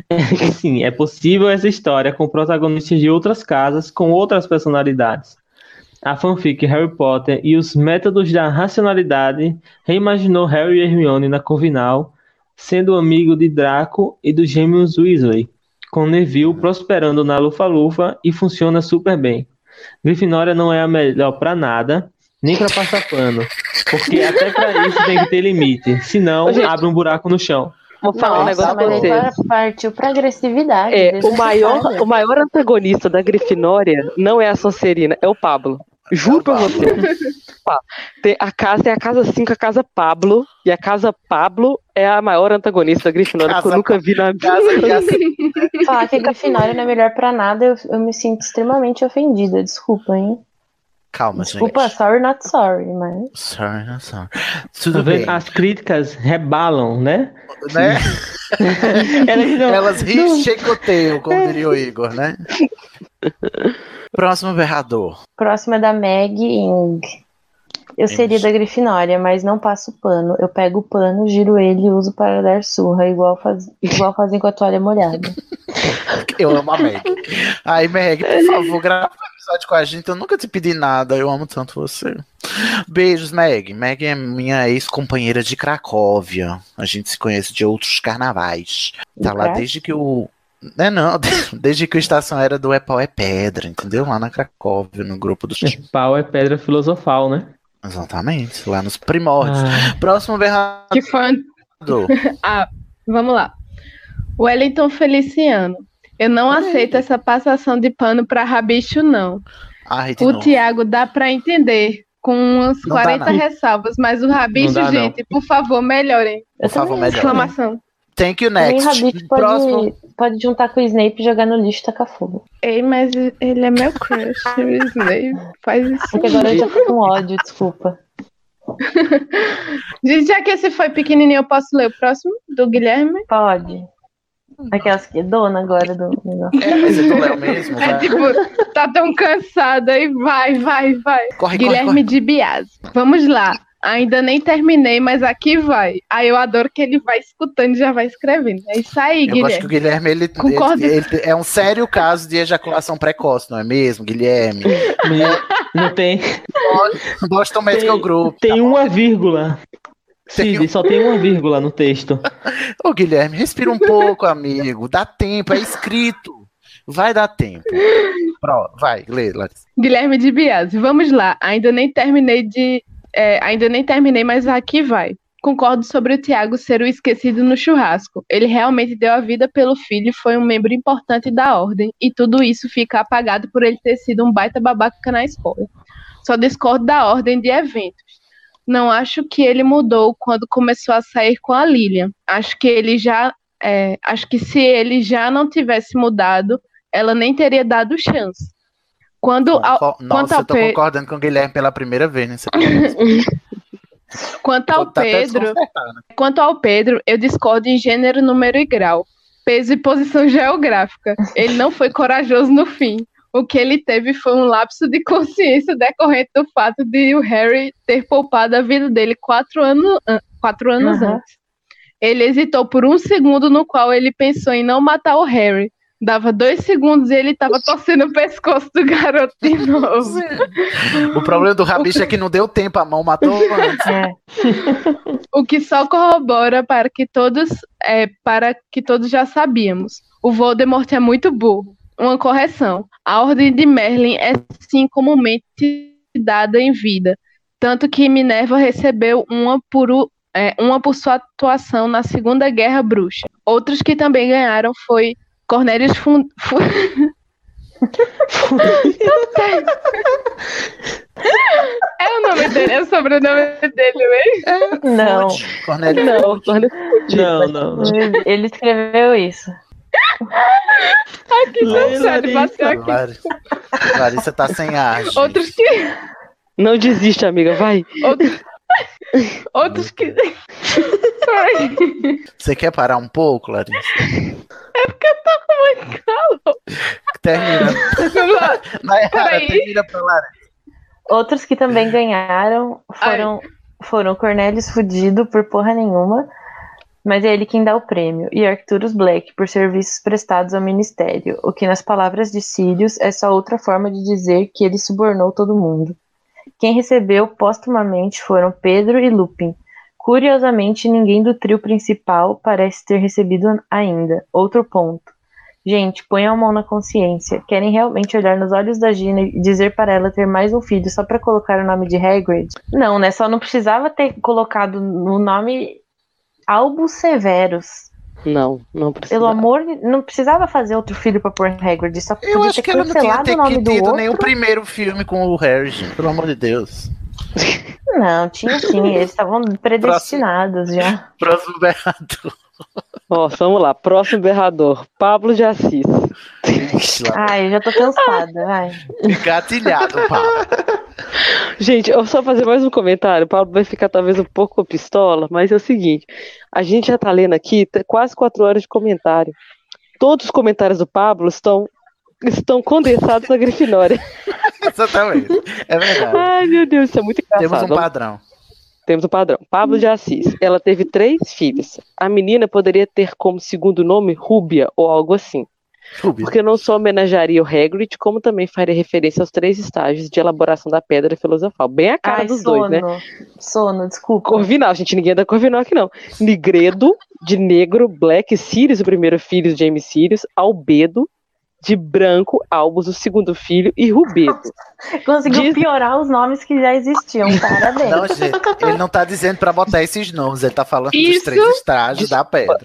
sim, é possível essa história com protagonistas de outras casas com outras personalidades. A fanfic Harry Potter e os métodos da racionalidade reimaginou Harry e Hermione na Corvinal, sendo amigo de Draco e dos gêmeos Weasley, com Neville prosperando na Lufa-Lufa e funciona super bem. Grifinória não é a melhor pra nada, nem pra passar pano, porque até pra isso tem que ter limite, senão Ô, gente. abre um buraco no chão. Vou falar um Nossa, negócio pra agora partiu pra agressividade. É, o maior, o maior antagonista da Grifinória não é a Sonserina, é o Pablo. Juro pra você. Tem- a casa é a casa 5, a casa Pablo, e a casa Pablo é a maior antagonista da Grifinória que eu Casa nunca vi na Casa vida. Falar que a Grifinória não é melhor pra nada, eu, eu me sinto extremamente ofendida. Desculpa, hein? Calma, Desculpa, gente. sorry, not sorry, mas. Sorry, não sorry. Tudo bem. As críticas rebalam, né? Né? Elas não- Elas rechecoteiam, como diria o Igor, né? Próximo berrador. Próxima é da Meg Ing. Eu seria da Grifinória, mas não passo pano. Eu pego o pano, giro ele e uso para dar surra, igual, faz... igual fazem com a toalha molhada. Eu amo a Meg. Aí, Meg, por favor, grava um episódio com a gente. Eu nunca te pedi nada. Eu amo tanto você. Beijos, Meg. Meg é minha ex-companheira de Cracóvia. A gente se conhece de outros carnavais. Tá lá desde que o. É, não, desde que o Estação era do É Pau é Pedra, entendeu? Lá na Cracóvia, no grupo dos. Pau é pedra filosofal, né? Exatamente, lá nos primórdios. Ah. Próximo berrador. Que fã. ah, vamos lá. Wellington Feliciano. Eu não aceito essa passação de pano pra rabicho, não. Ah, Rita, O não. Tiago dá pra entender, com umas Não dá, 40 não. ressalvas, mas o rabicho, dá, não. gente, por favor, melhorem. Por favor, melhorem. Exclamação. Thank you, next. Rabbit pode, Próximo. pode juntar com o Snape e jogar no lixo e tacar fogo. Ei, mas ele é meu crush, o Snape. Faz isso. Porque agora eu já tô com ódio, desculpa. Gente, já que esse foi pequenininho, eu posso ler o próximo? Do Guilherme? Pode. Aquelas que é dona agora do negócio. É, mas é do Léo mesmo, É vai. tipo, tá tão cansada e vai, vai, vai. Corre, Guilherme corre, corre. de Biase. Vamos lá. Ainda nem terminei, mas aqui vai. Aí eu adoro que ele vai escutando e já vai escrevendo. É isso aí, Eu gosto que Guilherme. o Guilherme ele, ele- ele- é um sério caso de ejaculação precoce, não é mesmo, Guilherme? Não tem. Boston Medical Group. Tem uma vírgula. Cid, só tem uma vírgula no texto. Ô, Guilherme, respira um pouco, amigo. Dá tempo, é escrito. Vai dar tempo. Pro, vai, lê, Larissa. Guilherme de Biase. Vamos lá. Ainda nem terminei de. É, ainda nem terminei, mas aqui vai. Concordo sobre o Tiago ser o esquecido no churrasco. Ele realmente deu a vida pelo filho e foi um membro importante da ordem. E tudo isso fica apagado por ele ter sido um baita babaca na escola. Só discordo da ordem de eventos. Não acho que ele mudou quando começou a sair com a Lilian. Acho que ele já. é, acho que se ele já não tivesse mudado, ela nem teria dado chance. Quando ao- Co- quanto Nossa, ao eu tô Pe- concordando com o Guilherme pela primeira vez nesse Quanto ao Tá Pedro, né? quanto ao Pedro, eu discordo em gênero, número e grau, peso e posição geográfica. Ele não foi corajoso no fim. O que ele teve foi um lapso de consciência decorrente do fato de o Harry ter poupado a vida dele quatro, ano, an- quatro anos Aham. antes. Ele hesitou por um segundo no qual ele pensou em não matar o Harry. Dava dois segundos e ele tava torcendo o pescoço do garoto de novo. O problema do Rabicho é que não deu tempo, a mão matou antes. É. O que só corrobora para que todos é, para que todos já sabíamos. O Voldemort é muito burro. Uma correção. A ordem de Merlin é sim comumente dada em vida, tanto que Minerva recebeu uma por é, uma por sua atuação na Segunda Guerra Bruxa. Outros que também ganharam foi Cornelius Fun... Fun- É o nome dele, é o sobrenome dele mesmo? Não. Cornélio. Não, Cornélio Não, não. Ele, ele escreveu isso. Ai, que dançado, bateu aqui. Larissa, Larissa tá sem ar. gente. Outros que. Não desiste, amiga, vai. Outros, outros que. Você quer parar um pouco, Larissa? É porque eu tô com muito calor. Termina. Nayara, termina pra. Outros que também ganharam foram, foram Cornelius Fudido por porra nenhuma, mas é ele quem dá o prêmio, e Arcturus Black por serviços prestados ao ministério, o que nas palavras de Sirius é só outra forma de dizer que ele subornou todo mundo. Quem recebeu póstumamente foram Pedro e Lupin. Curiosamente, ninguém do trio principal parece ter recebido ainda. Outro ponto. Gente, ponham a mão na consciência. Querem realmente olhar nos olhos da Gina e dizer para ela ter mais um filho só para colocar o nome de Hagrid? Não, né? Só não precisava ter colocado no nome Albus Severus. Não, não precisa. Pelo amor de... Não precisava fazer outro filho pra pôr Hagrid. Só Eu podia acho ter que ela não tinha ter o nome que do tido outro. nem o primeiro filme com o Harry, pelo amor de Deus. Não, tinha sim. Eles estavam predestinados já. Próximo berrador. Ó, vamos lá. Próximo berrador. Pablo de Assis. Ai, eu já tô cansada, vai. Gatilhado, Pablo. Gente, eu só fazer mais um comentário. O Pablo vai ficar talvez um pouco pistola, mas é o seguinte: a gente já tá lendo aqui quase quatro horas de comentário. Todos os comentários do Pablo estão, estão condensados na Grifinória. Exatamente. É verdade. Ai, meu Deus, isso é muito engraçado. Temos um padrão. Temos um padrão. Pablo de Assis. Ela teve três filhos. A menina poderia ter como segundo nome Rúbia ou algo assim. Porque não só homenagearia o Hagrid, como também faria referência aos três estágios de elaboração da pedra filosofal. Bem a cara Ai, dos sono. dois, né? Sono, desculpa. Corvinal, gente, ninguém é da Corvinal aqui não. Nigredo, de negro, Black, Sirius, o primeiro filho, James Sirius, Albedo, de branco, Albus, o segundo filho, e Rubedo. Conseguiu Diz- piorar os nomes que já existiam. Parabéns. Não, gente, ele não tá dizendo pra botar esses nomes, ele tá falando dos Isso- três estágios da pedra.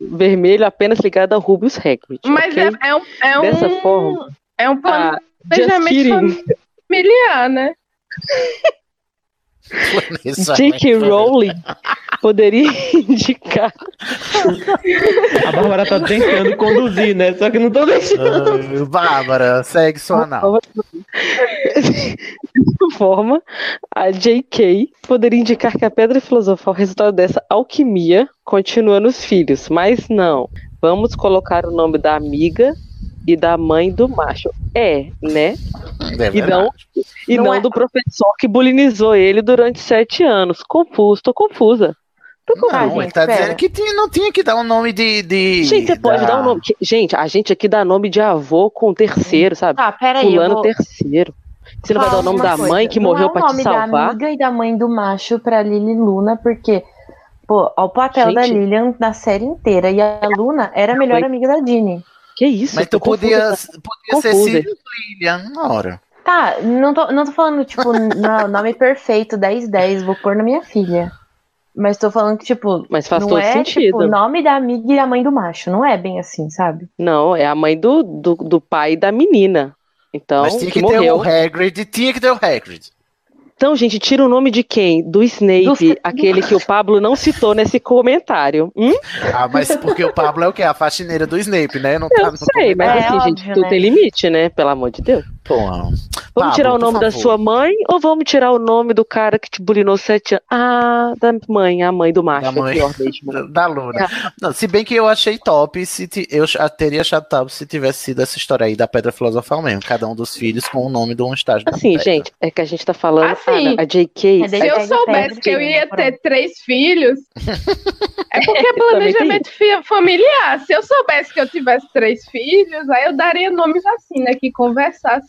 Vermelho apenas ligado a Rubius Hagrid. Mas ok? é, é um, é um. Dessa forma. É um planejamento familiar, né? J.K. Rowling poderia indicar. A Bárbara tá tentando conduzir, né? Só que não tô deixando. Ai, Bárbara, segue sua anal. Dessa forma, a J.K. poderia indicar que a pedra filosofal resultado dessa alquimia continua nos filhos, mas não. Vamos colocar o nome da amiga e da mãe do macho. É, né? É e não, e Não não, é- do professor que bulinizou ele durante sete anos. Confuso, tô confusa. Tô confusa. Não, ele tá dizendo que tinha- não tinha que dar um nome de. de Gente, você pode da- dar um nome. que- Gente, a gente aqui dá nome de avô com terceiro, sabe? Tá, peraí, Fulano vou- terceiro. Você não vai dar o nome da coisa, mãe que não morreu é pra te nome da salvar? amiga e da mãe do macho pra Lily Luna, porque, pô, ó, o papel da Gente. Lilian na série inteira. E a Luna era a melhor Foi- amiga da Dini. Que isso? Mas tu podia, podia ser. Sirius Lilian na hora. Tá, não tô, não tô falando, tipo, no nome perfeito, 10-10, vou pôr na minha filha. Mas tô falando que, tipo, Mas faz não todo é, sentido. tipo, o nome da amiga e a mãe do macho. Não é bem assim, sabe? Não, é a mãe do, do, do pai da menina. Então, Mas tinha que que ter morreu. o Hagrid, tinha que ter o Hagrid. Então, gente, tira o nome de quem? Do Snape, aquele que o Pablo não citou nesse comentário. Hum? Ah, mas porque o Pablo é o quê? A faxineira do Snape, né? Não Eu no sei, mas comentário. assim, gente, tudo tem limite, né? Pelo amor de Deus. Pô, Vamos Pablo, tirar o nome da sua mãe ou vamos tirar o nome do cara que te bulinou sete anos? Ah, da mãe, a mãe do macho. Da mãe. é pior mesmo. Da Luna. Não, se bem que eu achei top, se ti- eu teria achado top se tivesse sido essa história aí da Pedra Filosofal mesmo. Cada um dos filhos com o nome de um estágio Assim, gente, é que a gente tá falando. Assim, ah, a JK. Se eu soubesse que eu ia ter três filhos, é porque é planejamento familiar. Se eu soubesse que eu tivesse três filhos, aí eu daria nomes assim, né? Que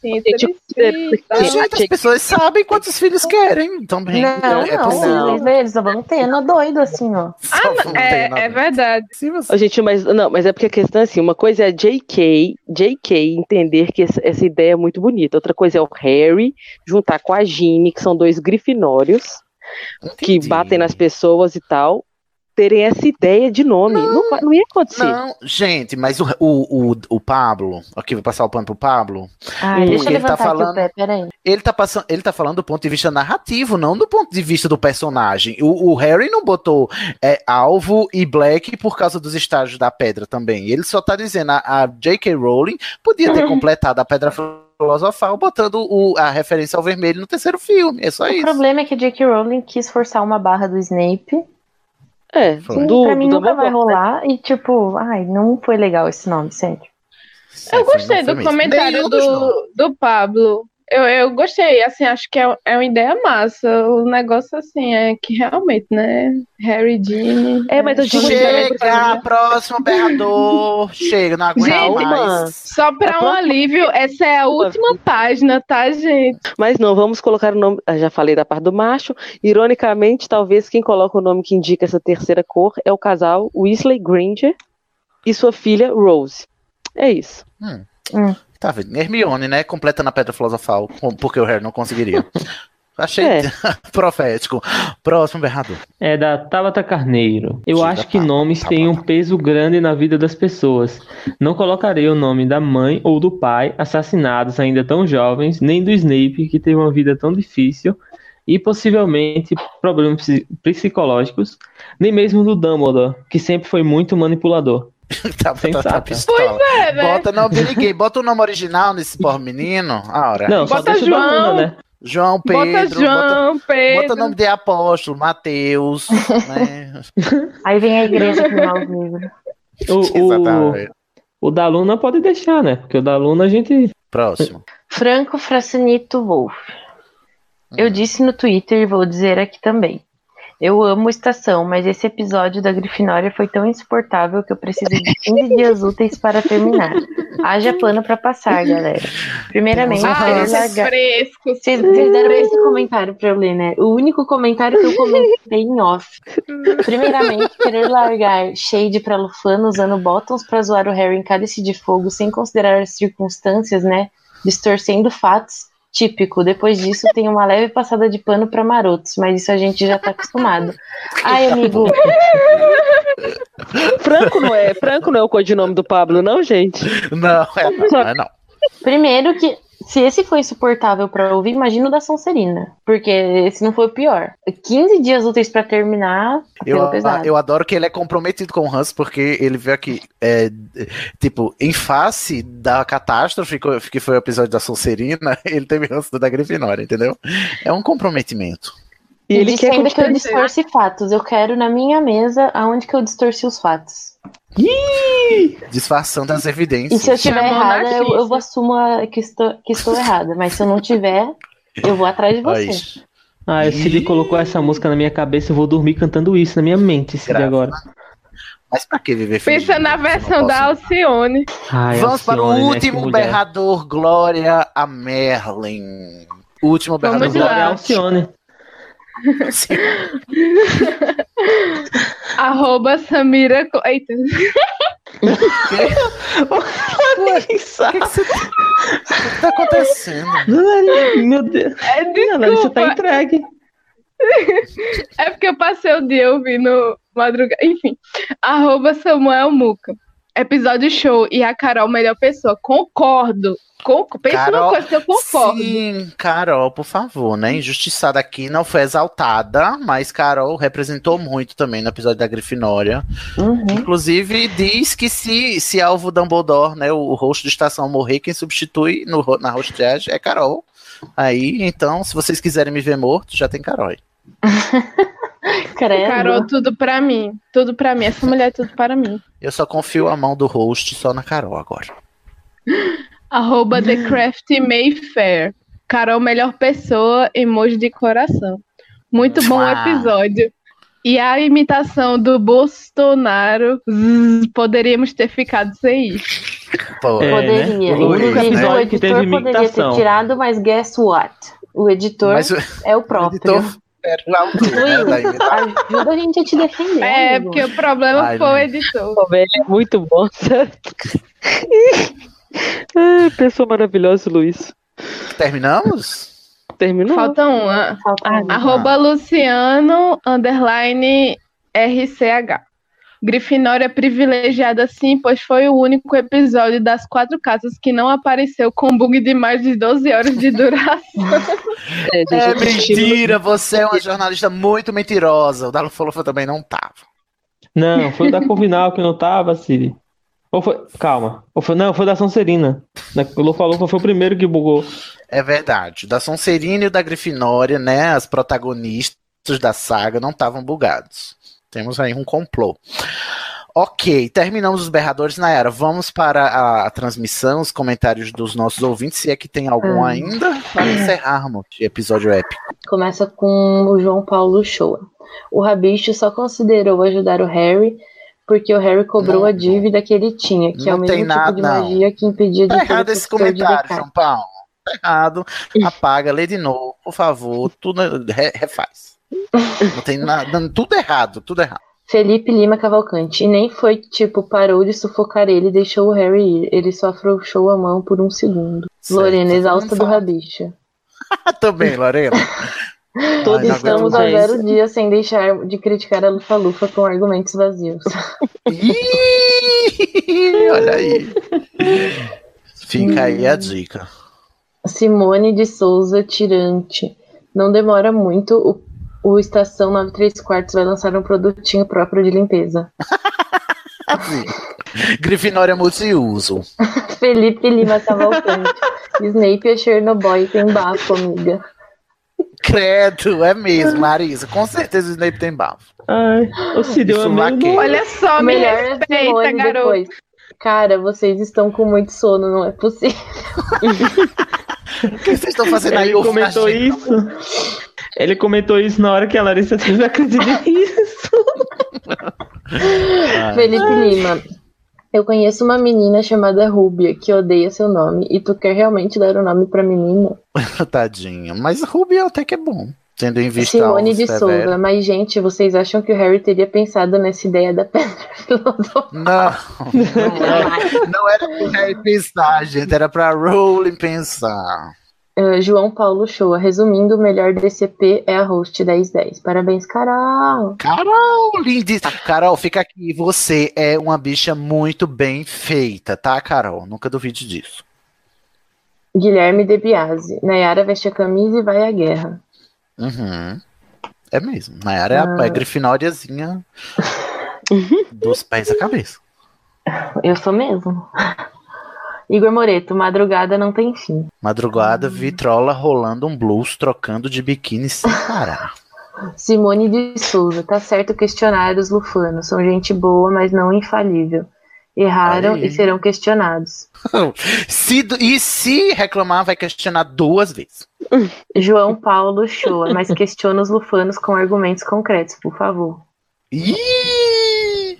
conversassem entre Gente. Mas, gente, as pessoas sabem quantos filhos querem também. Não, é não, possível. eles, eles vão tendo doido assim, ó. Ah, não, é, é verdade. Ô, gente, mas não, mas é porque a questão é assim, uma coisa é a JK, JK entender que essa, essa ideia é muito bonita. Outra coisa é o Harry juntar com a Ginny, que são dois grifinórios que batem nas pessoas e tal, terem essa ideia de nome. Não, vai- não ia acontecer. Não, gente, mas o, o, o, o Pablo, aqui vou passar o pano pro Pablo. Ai, deixa ele tá falando, o pé, peraí. ele tá passando, ele tá falando do ponto de vista narrativo, não do ponto de vista do personagem. O, o Harry não botou é, alvo e Black por causa dos estágios da pedra também. Ele só tá dizendo a, a J.K. Rowling podia ter completado a pedra filosofal botando o- a referência ao vermelho no terceiro filme. É só O isso. problema é que J.K. Rowling quis forçar uma barra do Snape. É, que do- pra mim do nunca vai Dumbledore, rolar. E tipo, ai, não foi legal esse nome, sério. Eu gostei do comentário do, do Pablo. Eu, eu gostei, assim, acho que é, é uma ideia massa. O negócio, assim, é que realmente, né? Harry Dean. É, mas eu digo Chega, próximo berrador. Chega, não aguento Gente, mais. só pra um alívio, essa é a última página, tá, gente? Mas não, vamos colocar o nome. ah, Já falei da parte do macho. Ironicamente, talvez quem coloca o nome que indica essa terceira cor é o casal Weasley Granger e sua filha Rose. É isso. Hum. Tá vendo? Hermione, né? Completa na pedra filosofal, porque o Harry não conseguiria. Achei É. profético. Próximo berrador. É da Tabata Carneiro. Eu Diga, acho que Tabata, nomes têm um peso grande na vida das pessoas. Não colocarei o nome da mãe ou do pai, assassinados ainda tão jovens, nem do Snape, que teve uma vida tão difícil e possivelmente problemas psi- psicológicos, nem mesmo do Dumbledore, que sempre foi muito manipulador. tá, tá, tá pistola. Pois é, né? Bota nome de ninguém. Bota o nome original nesse pobre menino. A hora. Não, Bota o João. Dumbledore, né? João Pedro. Bota João, bota, Pedro. bota nome de apóstolo, Mateus. né? Aí vem a igreja queimar os livros. O, o, o da Luna pode deixar, né? Porque o da Luna a gente Próximo. Franco Fracinito Wolf. Eu disse no Twitter e vou dizer aqui também. Eu amo Estação, mas esse episódio da Grifinória foi tão insuportável que eu preciso de 15 dias úteis para terminar. Haja pano para passar, galera. Primeiramente, Ah, esse é largar... Vocês, vocês deram esse comentário pra eu ler, né? O único comentário que eu comentei em off. Primeiramente, querer largar shade pra Lufano usando bottoms pra zoar o Harry em Cálice de Fogo sem considerar as circunstâncias, né? Distorcendo fatos. Típico. Depois disso, tem uma leve passada de pano pra marotos, mas isso a gente já tá acostumado. Ai, amigo. Franco não é, Franco não é o codinome do Pablo, não, gente? Não, é não, é não. Primeiro que, se esse foi insuportável pra ouvir, imagina o da Sonserina. Porque esse não foi o pior. 15 dias úteis pra terminar, Eu, pegou pesado. eu adoro que ele é comprometido com o Hans, porque ele veio aqui, é, tipo, em face da catástrofe que foi o episódio da Sonserina, ele teve Hans da Grifinória, entendeu? É um comprometimento. E, ele quer ainda que eu distorce fatos. Eu quero na minha mesa aonde que eu distorci os fatos. Disfarçando as E evidências. se eu estiver errada, eu, eu vou assumir que estou, que estou errada. Mas se eu não tiver, eu vou atrás de Aí. você. Ah, o Cid colocou essa música na minha cabeça, eu vou dormir cantando isso na minha mente, Cid, Grava. agora. Mas pra que viver feliz? Pensa na versão da Alcione. Ai, Vamos para o Alcione, né, último mulher. berrador, Glória a Merlin. O último berrador. Glória lá. Alcione. Arroba Samira. Eita. O que, que você tá- o que tá acontecendo? Meu Deus. É, Não, Larissa tá desculpa. entregue. É porque eu passei o dia ouvindo madrugada. Enfim. Arroba Samuel Muca. Episódio show. E a Carol, melhor pessoa. Concordo. Con... Pensa Carol, numa coisa que eu concordo. Sim, Carol, por favor, né? Injustiçada aqui, não foi exaltada, mas Carol representou muito também no episódio da Grifinória. Uhum. Inclusive, diz que se, se Alvo Dumbledore, né, o rosto de estação morrer, quem substitui no, ro- na hosteagem é Carol. Aí, então, se vocês quiserem me ver morto, já tem Carol. Credo. Carol, tudo pra mim. Tudo pra mim. Essa mulher é tudo para mim. Eu só confio a mão do host só na Carol agora. Arroba The Craft Mayfair. Carol, melhor pessoa, emoji de coração. Muito bom o Mua. episódio. E a imitação do Bolsonaro, zzz, poderíamos ter ficado sem isso. Pô, É, Poderia. né? O Inclusive, único o editor teve poderia ter tirado, mas guess what? O editor Mas é o próprio. editor o autor, né, da imitação. Ajuda a gente a te defender. É, amigo. porque o problema Ai, foi o não. editor. É muito bom. sabe? Ai, pessoa maravilhosa, Luiz. Terminamos? Terminou? Falta uma. Falta um. Arroba Luciano, underline RCH. Grifinória privilegiada sim, pois foi o único episódio das quatro casas que não apareceu com bug de mais de 12 horas de duração. É, É mentira, você é uma jornalista muito mentirosa. O Dalo que também não tava. Não, foi o da Corvinal que não tava, Cid. Ou foi. Calma. Ou foi... Não, foi da Sonserina. O Lu falou que foi o primeiro que bugou. É verdade. O da Sonserina e o da Grifinória, né? As protagonistas da saga não estavam bugados. Temos aí um complô. Ok, terminamos os berradores. Nayara, vamos para a, a transmissão, os comentários dos nossos ouvintes, se é que tem algum Ah. ainda, para encerrarmos esse episódio épico. Começa com o João Paulo Shoa. O Rabicho só considerou ajudar o Harry porque o Harry cobrou Não, a dívida que ele tinha, que é o não mesmo tem tipo nada, de não. magia que impedia de Tá o errado esse comentário. João Paulo. Tá errado. Apaga, lê de novo, por favor. Tudo re- refaz. Não tem nada. Tudo errado, tudo errado. Felipe Lima Cavalcante. E nem foi tipo, parou de sufocar ele e deixou o Harry ir. Ele só afrouxou a mão por um segundo. Certo, Lorena, exausta do fala. Rabicho. Também, Lorena. Todos Ai, Estamos mais. zero dias sem deixar de criticar a Lufa-Lufa com argumentos vazios. Olha aí. Fica aí a dica. Simone de Souza Tirante. Não demora muito, o, o Estação 93 Quartos vai lançar um produtinho próprio de limpeza. Grifinória multiuso. Felipe Lima Cavalcante. Snape é Chernobyl tem bafo, amiga. Credo, é mesmo, Marisa. Com certeza o Snape tem bafo. Ai, Cid, o nome. Olha só, me Melhor é respeita, garoto. depois. Cara, vocês estão com muito sono, não é possível. O que vocês estão fazendo aí? Ele ouvindo a comentou isso. Ele comentou isso na hora que a Larissa teve a crise de riso. Felipe Lima. Eu conheço uma menina chamada Rúbia que odeia seu nome e tu quer realmente dar o nome pra menina? Tadinho. Mas Ruby até que é bom. Tendo em vista Simone de Severo. Souza. Mas, gente, vocês acham que o Harry teria pensado nessa ideia da pedra filosofal? Não, não era, não era pro Harry pensar, gente. Era pra Rowling pensar. Uh, João Paulo Shoa. Resumindo, o melhor DCP é a host 1010. Parabéns, Carol. Carol, lindíssima. Carol, fica aqui. Você é uma bicha muito bem feita, tá, Carol? Nunca duvide disso. Guilherme De Biasi. Nayara veste a camisa e vai à guerra. Uhum. É mesmo. Nayara é a, Ah. a grifinóriazinha dos pés à cabeça. Eu sou mesmo. Igor Moreto. Madrugada não tem fim. Madrugada, vitrola rolando um blues, trocando de biquíni sem parar. Simone de Souza. Tá certo questionar os lufanos. São gente boa, mas não infalível. Erraram Aí. e serão questionados. Se, e se reclamar, vai questionar duas vezes. João Paulo Shoa, mas questiona os lufanos com argumentos concretos, por favor. Ih,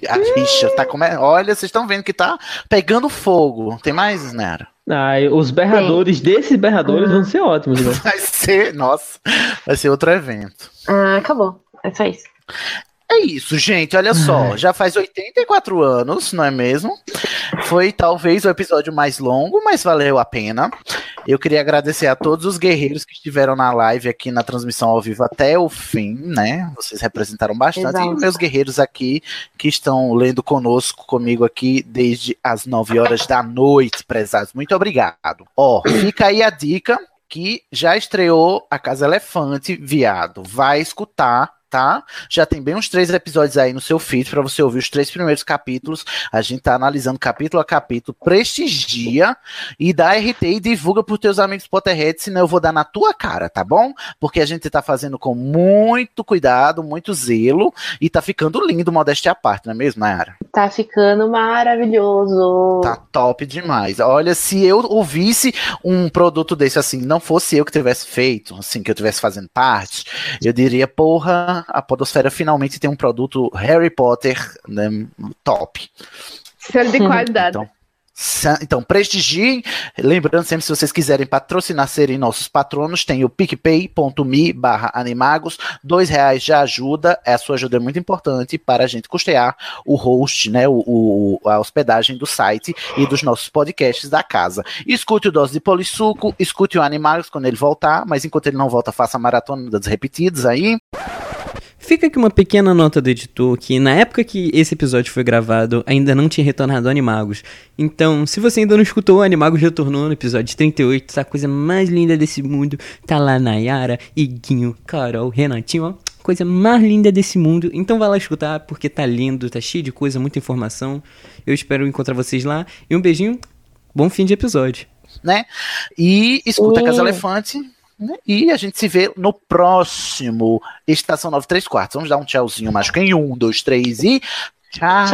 a rixa tá come... Olha, vocês estão vendo que tá pegando fogo. Tem mais, Nera? Ai, os berradores desses berradores vão ser ótimos, né? Vai ser, nossa, vai ser outro evento. Ah, acabou. É só isso. É isso, gente. Olha só, já faz 84 anos, não é mesmo? Foi talvez o episódio mais longo, mas valeu a pena. Eu queria agradecer a todos os guerreiros que estiveram na live aqui na transmissão ao vivo até o fim, né? Vocês representaram bastante. Exausto. E meus guerreiros aqui que estão lendo conosco, comigo aqui desde as 9 horas da noite, prezados. Muito obrigado. Ó, fica aí a dica que já estreou a Casa Elefante, viado. Vai escutar, tá? Já tem bem uns três episódios aí no seu feed para você ouvir os três primeiros capítulos. A gente tá analisando capítulo a capítulo. Prestigia e dá RT e divulga pros teus amigos Potterheads, senão eu vou dar na tua cara, tá bom? Porque a gente tá fazendo com muito cuidado, muito zelo e tá ficando lindo, modéstia à parte, não é mesmo, Nayara? Tá ficando maravilhoso. Tá top demais. Olha, se eu ouvisse um produto desse assim, não fosse eu que tivesse feito, assim, que eu tivesse fazendo parte, eu diria, porra, a Podosfera finalmente tem um produto Harry Potter né, top. Selo de qualidade. Então, então, prestigiem. Lembrando sempre, se vocês quiserem patrocinar, serem nossos patronos, tem o picpay.me barra animagos. Dois reais já ajuda. A sua ajuda é muito importante para a gente custear o host, né, o, o- a hospedagem do site e dos nossos podcasts da casa. Escute o Dose de Polissuco, escute o Animagos quando ele voltar, mas enquanto ele não volta, faça a maratona das repetidas aí. Fica aqui uma pequena nota do editor que na época que esse episódio foi gravado ainda não tinha retornado Animagos. Então, se você ainda não escutou, Animagos retornou no episódio 38, essa coisa mais linda desse mundo. Tá lá Nayara, Iguinho, Carol, Renatinho, ó. Coisa mais linda desse mundo. Então vai lá escutar porque tá lindo, tá cheio de coisa, muita informação. Eu espero encontrar vocês lá. E um beijinho, bom fim de episódio. né? E escuta a Casa Uh. Elefante. Né? E a gente se vê no próximo Estação 93 quartos. Vamos dar um tchauzinho mágico em um, dois, três e. Tchau!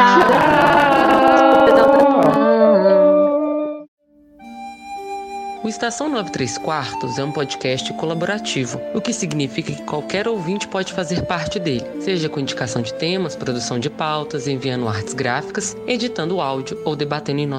O Estação 93 Quartos é um podcast colaborativo, o que significa que qualquer ouvinte pode fazer parte dele, seja com indicação de temas, produção de pautas, enviando artes gráficas, editando áudio ou debatendo em nosso